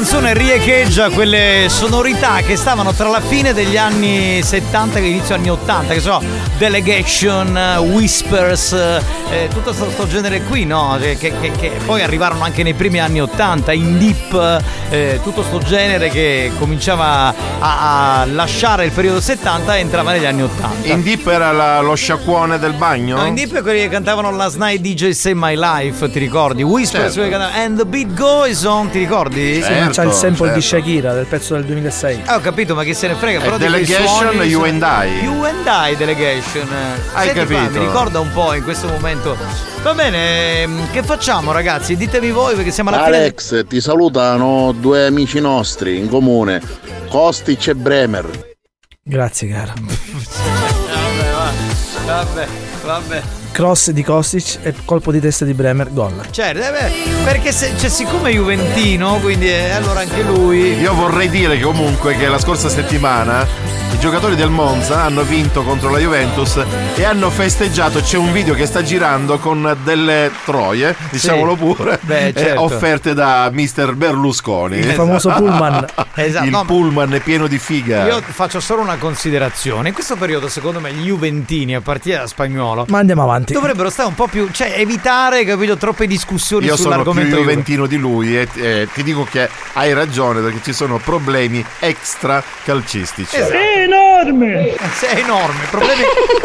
[SPEAKER 5] canzone riecheggia quelle sonorità che stavano tra la fine degli anni 70 e l'inizio anni 80, che so, Delegation, Whispers, eh, tutto questo genere qui, no? Che- che- che poi arrivarono anche nei primi anni 80, in deep, eh, tutto sto genere che cominciava a, a lasciare il periodo 70 e entrava negli anni 80.
[SPEAKER 6] In deep era la- lo sciacquone del bagno?
[SPEAKER 5] No, in deep è quelli che cantavano Last Night DJ Save My Life, ti ricordi? Whispers,
[SPEAKER 6] Certo.
[SPEAKER 5] And the beat goes on, ti ricordi?
[SPEAKER 9] Sì, ma c'ha il sample di Shakira del pezzo del 2006.
[SPEAKER 5] Ah, ho capito, ma chi se ne frega?
[SPEAKER 6] Eh,
[SPEAKER 5] Però
[SPEAKER 6] Delegation,
[SPEAKER 5] suoni-
[SPEAKER 6] You and I.
[SPEAKER 5] You and I Delegation.
[SPEAKER 6] Hai
[SPEAKER 5] Senti qua,
[SPEAKER 6] capito.
[SPEAKER 5] mi ricorda un po' in questo momento. Va bene, ehm, che facciamo ragazzi? Ditemi voi perché siamo alla fine.
[SPEAKER 18] Alex, ti salutano due amici nostri in comune, Kostic e Bremer.
[SPEAKER 9] Grazie, cara.
[SPEAKER 5] Vabbè, va. vabbè, vabbè.
[SPEAKER 9] Cross di Kostic e colpo di testa di Bremer, gol.
[SPEAKER 5] Certo, eh beh, perché se, cioè, siccome è Juventino, quindi eh, allora anche lui.
[SPEAKER 6] Io vorrei dire che comunque che la scorsa settimana i giocatori del Monza hanno vinto contro la Juventus e hanno festeggiato. C'è un video che sta girando con delle troie, diciamolo pure,
[SPEAKER 5] Beh,
[SPEAKER 6] eh,
[SPEAKER 5] certo.
[SPEAKER 6] offerte da Mr. Berlusconi.
[SPEAKER 9] Il famoso pullman.
[SPEAKER 5] Esatto,
[SPEAKER 6] Il
[SPEAKER 5] no, ma-
[SPEAKER 6] pullman è pieno di figa.
[SPEAKER 5] Io faccio solo una considerazione. In questo periodo, secondo me, gli Juventini, a partire da spagnolo,
[SPEAKER 9] Ma andiamo avanti.
[SPEAKER 5] dovrebbero stare un po' più. cioè, evitare, capito, troppe discussioni
[SPEAKER 6] Io sono più
[SPEAKER 5] sull'argomento Juve.
[SPEAKER 6] juventino di lui e eh, ti dico che hai ragione perché ci sono problemi extra calcistici.
[SPEAKER 5] Esatto.
[SPEAKER 82] enorme!
[SPEAKER 5] Sì, è enorme. problemi-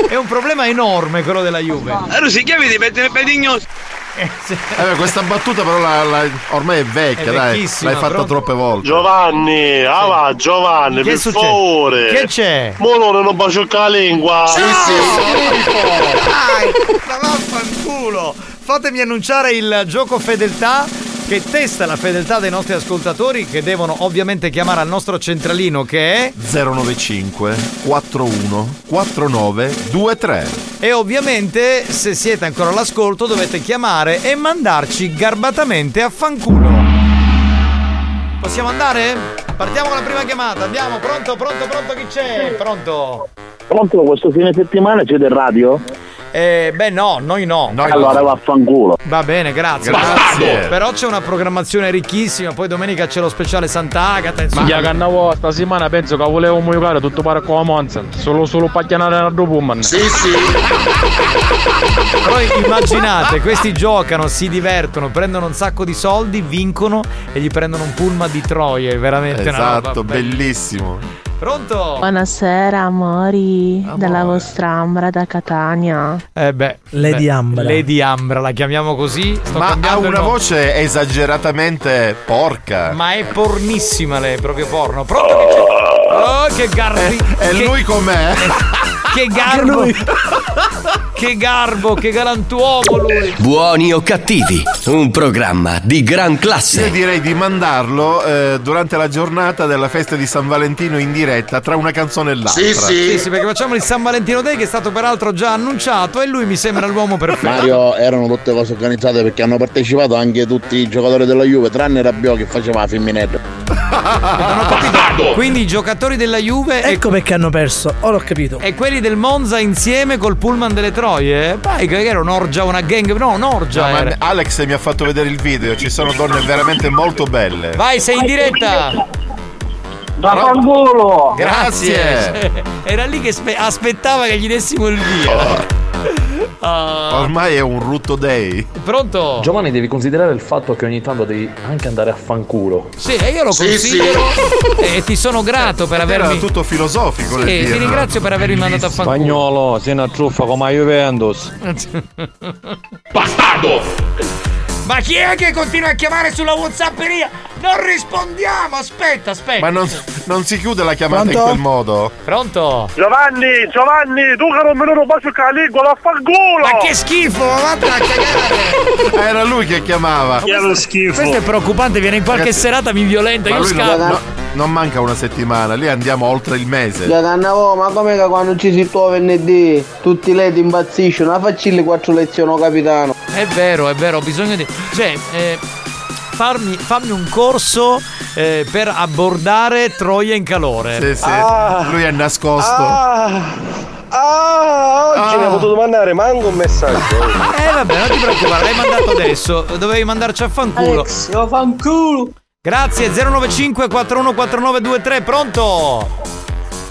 [SPEAKER 5] è un problema enorme quello della Juve.
[SPEAKER 12] Allora si chiama di mettere pedigno.
[SPEAKER 6] Eh, questa battuta però la- la- ormai è vecchia,
[SPEAKER 5] È
[SPEAKER 6] dai. L'hai fatta
[SPEAKER 5] pronto?
[SPEAKER 6] troppe volte.
[SPEAKER 65] Giovanni, ah va, Giovanni,
[SPEAKER 5] Che
[SPEAKER 65] per
[SPEAKER 5] succede?
[SPEAKER 65] favore.
[SPEAKER 5] Che c'è?
[SPEAKER 65] Mo non baciocca la lingua.
[SPEAKER 5] Sì, Dai, ma vaffanculo! Fatemi annunciare il gioco fedeltà che testa la fedeltà dei nostri ascoltatori che devono ovviamente chiamare al nostro centralino che è
[SPEAKER 6] 095 41 49 23.
[SPEAKER 5] e ovviamente se siete ancora all'ascolto dovete chiamare e mandarci garbatamente a fanculo. Possiamo andare? Partiamo con la prima chiamata, andiamo, pronto, pronto, pronto, chi c'è? Pronto?
[SPEAKER 18] Pronto questo fine settimana c'è del radio?
[SPEAKER 5] Eh, beh no, noi no.
[SPEAKER 18] allora vaffanculo.
[SPEAKER 5] Va bene, grazie.
[SPEAKER 18] Grazie.
[SPEAKER 5] Però c'è una programmazione ricchissima, poi domenica c'è lo speciale Sant'Agata, insomma.
[SPEAKER 83] Ya cannavo settimana penso che volevo giocare tutto pare con la Monza, solo solo pacchianare a Pullman.
[SPEAKER 18] Sì, sì.
[SPEAKER 5] Però immaginate, questi giocano, si divertono, prendono un sacco di soldi, vincono e gli prendono un pullman di Troie, è veramente una roba
[SPEAKER 6] Esatto, bellissimo.
[SPEAKER 5] Pronto?
[SPEAKER 84] Buonasera amori della vostra Ambra da Catania.
[SPEAKER 5] Eh beh,
[SPEAKER 9] Lady
[SPEAKER 5] beh,
[SPEAKER 9] Ambra.
[SPEAKER 5] Lady Ambra, la chiamiamo così. Sto
[SPEAKER 6] Ma ha una voce esageratamente porca.
[SPEAKER 5] Ma è pornissima lei, proprio porno. Pronto? Oh, che garbi.
[SPEAKER 6] E
[SPEAKER 5] che-
[SPEAKER 6] lui com'è?
[SPEAKER 5] Che garbo. che garbo, che galantuomo lui.
[SPEAKER 8] Buoni o cattivi, un programma di gran
[SPEAKER 6] Io
[SPEAKER 8] classe.
[SPEAKER 6] direi di mandarlo eh, durante la giornata della festa di San Valentino in diretta tra una canzone e l'altra.
[SPEAKER 5] Sì, sì, perché facciamo il San Valentino Day che è stato peraltro già annunciato e lui mi sembra l'uomo perfetto.
[SPEAKER 18] Mario erano tutte cose organizzate perché hanno partecipato anche tutti i giocatori della Juve, tranne Rabiot che faceva la femminetta.
[SPEAKER 5] Quindi i giocatori della Juve e,
[SPEAKER 9] Ecco perché hanno perso, ora ho capito.
[SPEAKER 5] e quelli del Monza insieme col pullman delle Troie? Vai, che era un'orgia, una gang. No, un'orgia.
[SPEAKER 6] No. Alex mi ha fatto vedere il video, ci sono donne veramente molto belle.
[SPEAKER 5] Vai, sei in diretta.
[SPEAKER 65] Vaffanculo!
[SPEAKER 5] Grazie. Era lì che spe- aspettava che gli dessimo il via. Ah,
[SPEAKER 6] Ormai è un rutto day.
[SPEAKER 5] pronto?
[SPEAKER 83] Giovanni devi considerare il fatto che ogni tanto devi anche andare a fanculo.
[SPEAKER 5] Sì, e io lo
[SPEAKER 6] Sì,
[SPEAKER 5] considero e ti sono grato per
[SPEAKER 6] Era
[SPEAKER 5] avermi.
[SPEAKER 6] tutto filosofico
[SPEAKER 5] Sì, ti
[SPEAKER 6] dirlo.
[SPEAKER 5] ringrazio per avermi mandato a fanculo.
[SPEAKER 83] Spagnolo, sei una truffa come la Juventus.
[SPEAKER 5] Ma chi è che continua a chiamare sulla Whatsapperia? Non rispondiamo! Aspetta, aspetta.
[SPEAKER 6] Ma non, non si chiude la chiamata
[SPEAKER 5] Pronto?
[SPEAKER 6] in quel modo.
[SPEAKER 5] Pronto?
[SPEAKER 65] Giovanni, Giovanni, tu che non me lo baciocca la lingua, vaffanculo!
[SPEAKER 5] Ma che schifo, ma vattene a cagare!
[SPEAKER 6] Era lui che chiamava.
[SPEAKER 65] Che lo schifo.
[SPEAKER 5] Questo è preoccupante, viene in qualche
[SPEAKER 6] Ragazzi,
[SPEAKER 5] serata, mi violenta,
[SPEAKER 6] Ma
[SPEAKER 5] io scappo.
[SPEAKER 6] no- no- non manca una settimana, lì andiamo oltre il mese.
[SPEAKER 72] Ya cannavo, ma come che quando ci si trova venerdì tutti lei impazziscono, ma facci quattro lezioni, oh, capitano.
[SPEAKER 5] È vero, è vero, ho bisogno di. Cioè, eh, farmi, fammi un corso eh, per abbordare Troia in calore.
[SPEAKER 6] Sì, sì.
[SPEAKER 65] Ah.
[SPEAKER 6] Lui è nascosto.
[SPEAKER 65] Ah, ah, oggi
[SPEAKER 5] Ah.
[SPEAKER 65] mi ha potuto mandare manco un messaggio.
[SPEAKER 5] Eh vabbè, non ti preoccupare, l'hai mandato adesso. Dovevi mandarci a fanculo.
[SPEAKER 65] Alex, io fanculo.
[SPEAKER 5] Grazie, 095 414923, pronto?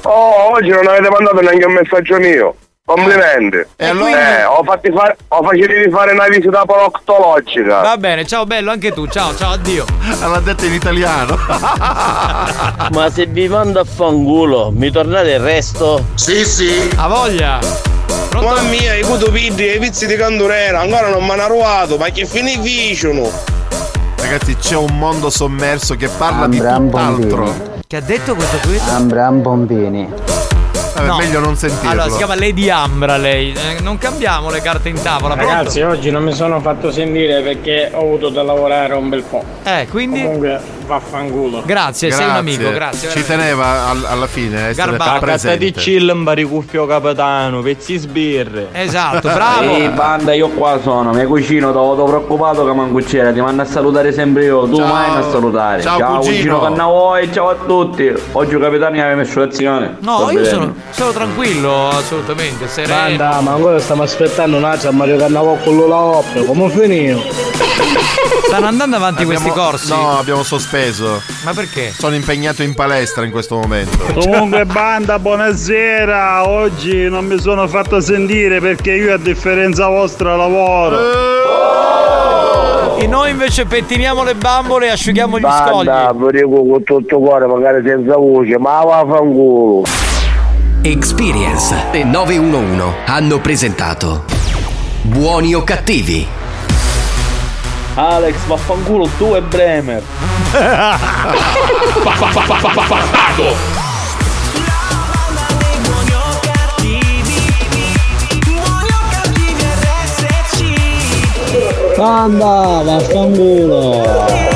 [SPEAKER 65] Oh, oggi non avete mandato neanche un messaggio mio. Complimenti.
[SPEAKER 5] E allora?
[SPEAKER 65] Eh, ho fatti fare ho facili fare una visita proctologica.
[SPEAKER 5] Va bene, ciao bello, anche tu. Ciao, ciao, addio.
[SPEAKER 6] L'ha detto in italiano.
[SPEAKER 72] Ma se vi mando a fanculo, mi tornate il resto?
[SPEAKER 18] Sì, sì.
[SPEAKER 5] A voglia.
[SPEAKER 65] Mamma mia, i cutupiddi e i vizi di candurera ancora non mi hanno ruato, ma che finiscono?
[SPEAKER 6] Ragazzi, c'è un mondo sommerso che parla
[SPEAKER 72] Ambra,
[SPEAKER 6] di tutt'altro.
[SPEAKER 5] Che ha detto questo qui?
[SPEAKER 72] Ambram Bombini.
[SPEAKER 6] Vabbè,
[SPEAKER 5] No.
[SPEAKER 6] meglio non sentirlo.
[SPEAKER 5] Allora, si chiama Lady Ambra lei. Eh, non cambiamo le carte in tavola, pronto?
[SPEAKER 83] Ragazzi, oggi non mi sono fatto sentire perché ho avuto da lavorare un bel po'.
[SPEAKER 5] Eh, quindi.
[SPEAKER 83] Comunque, vaffanculo.
[SPEAKER 5] Grazie, sei un amico, grazie.
[SPEAKER 6] Ci
[SPEAKER 5] veramente.
[SPEAKER 6] teneva al- alla fine a essere
[SPEAKER 5] Garbato.
[SPEAKER 6] presente.
[SPEAKER 83] di chill, mbaricuffio capitano, pezzi sbirre.
[SPEAKER 5] Esatto, bravo.
[SPEAKER 72] Ehi banda, io qua sono, mio cugino, t'ho t'ho preoccupato che manco c'era, ti mando a salutare sempre io, tu
[SPEAKER 6] Ciao.
[SPEAKER 72] mai mi a salutare.
[SPEAKER 6] Ciao, cugino.
[SPEAKER 72] Cannavoi, ciao a tutti. Oggi capitano mi aveva messo lezione.
[SPEAKER 5] No,
[SPEAKER 72] Sto
[SPEAKER 5] io sono, sono tranquillo, assolutamente, sereno.
[SPEAKER 73] Banda, ma ancora stiamo aspettando un'altra Mario Cannavo con la opera, come finito?
[SPEAKER 5] Stanno andando avanti
[SPEAKER 6] Abbiamo-
[SPEAKER 5] questi corsi?
[SPEAKER 6] No, abbiamo sospeso.
[SPEAKER 5] Ma perché?
[SPEAKER 6] Sono impegnato in palestra in questo momento.
[SPEAKER 79] Comunque banda, buonasera. Oggi non mi sono fatto sentire perché io a differenza vostra lavoro.
[SPEAKER 5] E noi invece pettiniamo le bambole e asciughiamo gli scogli.
[SPEAKER 65] Banda, dico con tutto cuore, magari senza voce, ma vaffanculo.
[SPEAKER 8] Experience e 911 hanno presentato Buoni o cattivi?
[SPEAKER 85] Alex, vaffanculo tu e Bremer.
[SPEAKER 86] Bastardo!
[SPEAKER 72] Banda, vaffanculo.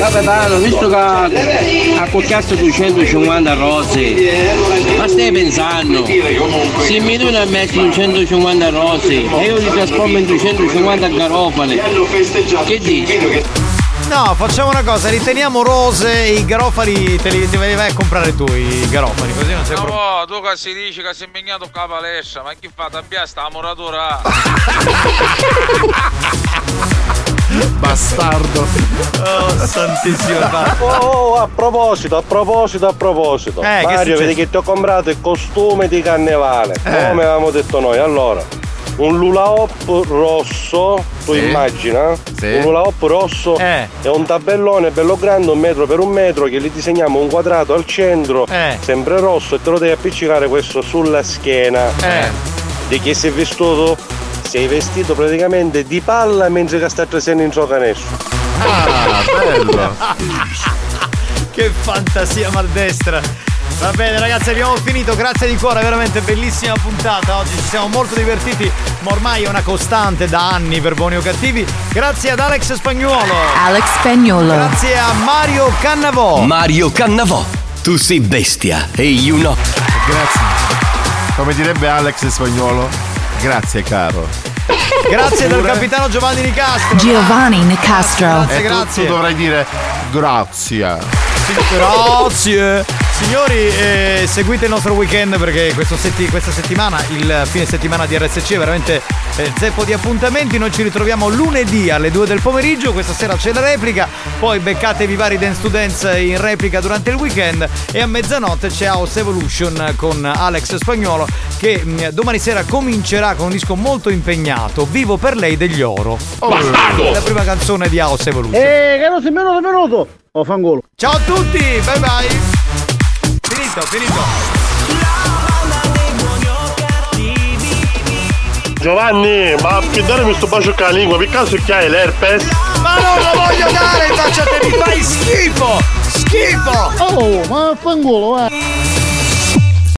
[SPEAKER 87] Capitano, visto che ha cocchiato 250 rose, ma stai pensando? Se mi a mettere un 150 rose e io ti trasformo in 250 garofane, che dici?
[SPEAKER 5] No, facciamo una cosa, riteniamo rose i garofani, te li, te li vai a comprare tu i garofani, così non c'è problema.
[SPEAKER 83] No, tu che si dice che sei impegnato con la palestra, ma chi fa tabbia sta muratura?
[SPEAKER 6] Bastardo.
[SPEAKER 5] Oh, santissimo.
[SPEAKER 65] Oh, oh, a proposito, a proposito, a proposito.
[SPEAKER 5] Eh, che è
[SPEAKER 65] Mario, vedi
[SPEAKER 5] successo?
[SPEAKER 65] che ti ho comprato il costume di carnevale.
[SPEAKER 5] Eh.
[SPEAKER 65] Come avevamo detto noi. Allora, un lula hop rosso, tu
[SPEAKER 6] Sì.
[SPEAKER 65] immagina?
[SPEAKER 6] Sì.
[SPEAKER 65] Un lula hop rosso
[SPEAKER 5] Eh.
[SPEAKER 65] e un tabellone bello grande, un metro per un metro, che gli disegniamo un quadrato al centro,
[SPEAKER 5] Eh.
[SPEAKER 65] sempre rosso, e te lo devi appiccicare questo sulla schiena.
[SPEAKER 5] Eh.
[SPEAKER 65] Di chi sei vestito? Sei vestito praticamente di palla mentre che sta trasendo in gioco canestro.
[SPEAKER 6] Ah, bello.
[SPEAKER 5] Che fantasia maldestra. Va bene ragazzi abbiamo finito, grazie di cuore, veramente bellissima puntata. Oggi ci siamo molto divertiti, ma ormai è una costante da anni per buoni o cattivi. Grazie ad Alex Spagnuolo.
[SPEAKER 49] Alex Spagnolo.
[SPEAKER 5] Grazie a Mario Cannavò.
[SPEAKER 8] Mario Cannavò. Tu sei bestia e io no.
[SPEAKER 6] Grazie. Come direbbe Alex Spagnolo, grazie caro.
[SPEAKER 5] Grazie dal capitano Giovanni Nicastro.
[SPEAKER 49] Giovanni Nicastro.
[SPEAKER 5] Grazie,
[SPEAKER 6] E tu-
[SPEAKER 5] grazie.
[SPEAKER 6] Tu dovrai dire grazie.
[SPEAKER 5] Grazie. Signori, eh, seguite il nostro weekend perché questo setti- questa settimana, il fine settimana di RSC è veramente eh, zeppo di appuntamenti. Noi ci ritroviamo lunedì alle 2 del pomeriggio. Questa sera c'è la replica. Poi beccatevi vari Dance to Dance in replica durante il weekend. E a mezzanotte c'è House Evolution con Alex Spagnuolo che mh, domani sera comincerà con un disco molto impegnato. Vivo per lei degli oro.
[SPEAKER 86] Bastardo!
[SPEAKER 5] La prima canzone di House Evolution.
[SPEAKER 72] Eh, caro, sei minuto, minuto. Oh, fangolo.
[SPEAKER 5] Ciao a tutti, bye bye. Finito, finito.
[SPEAKER 65] Giovanni, ma che darmi sto bacio con la lingua, per caso che hai l'herpes?
[SPEAKER 5] Ma non lo voglio dare, faccia te mi fai schifo! Schifo!
[SPEAKER 72] Oh, ma fangolo, eh.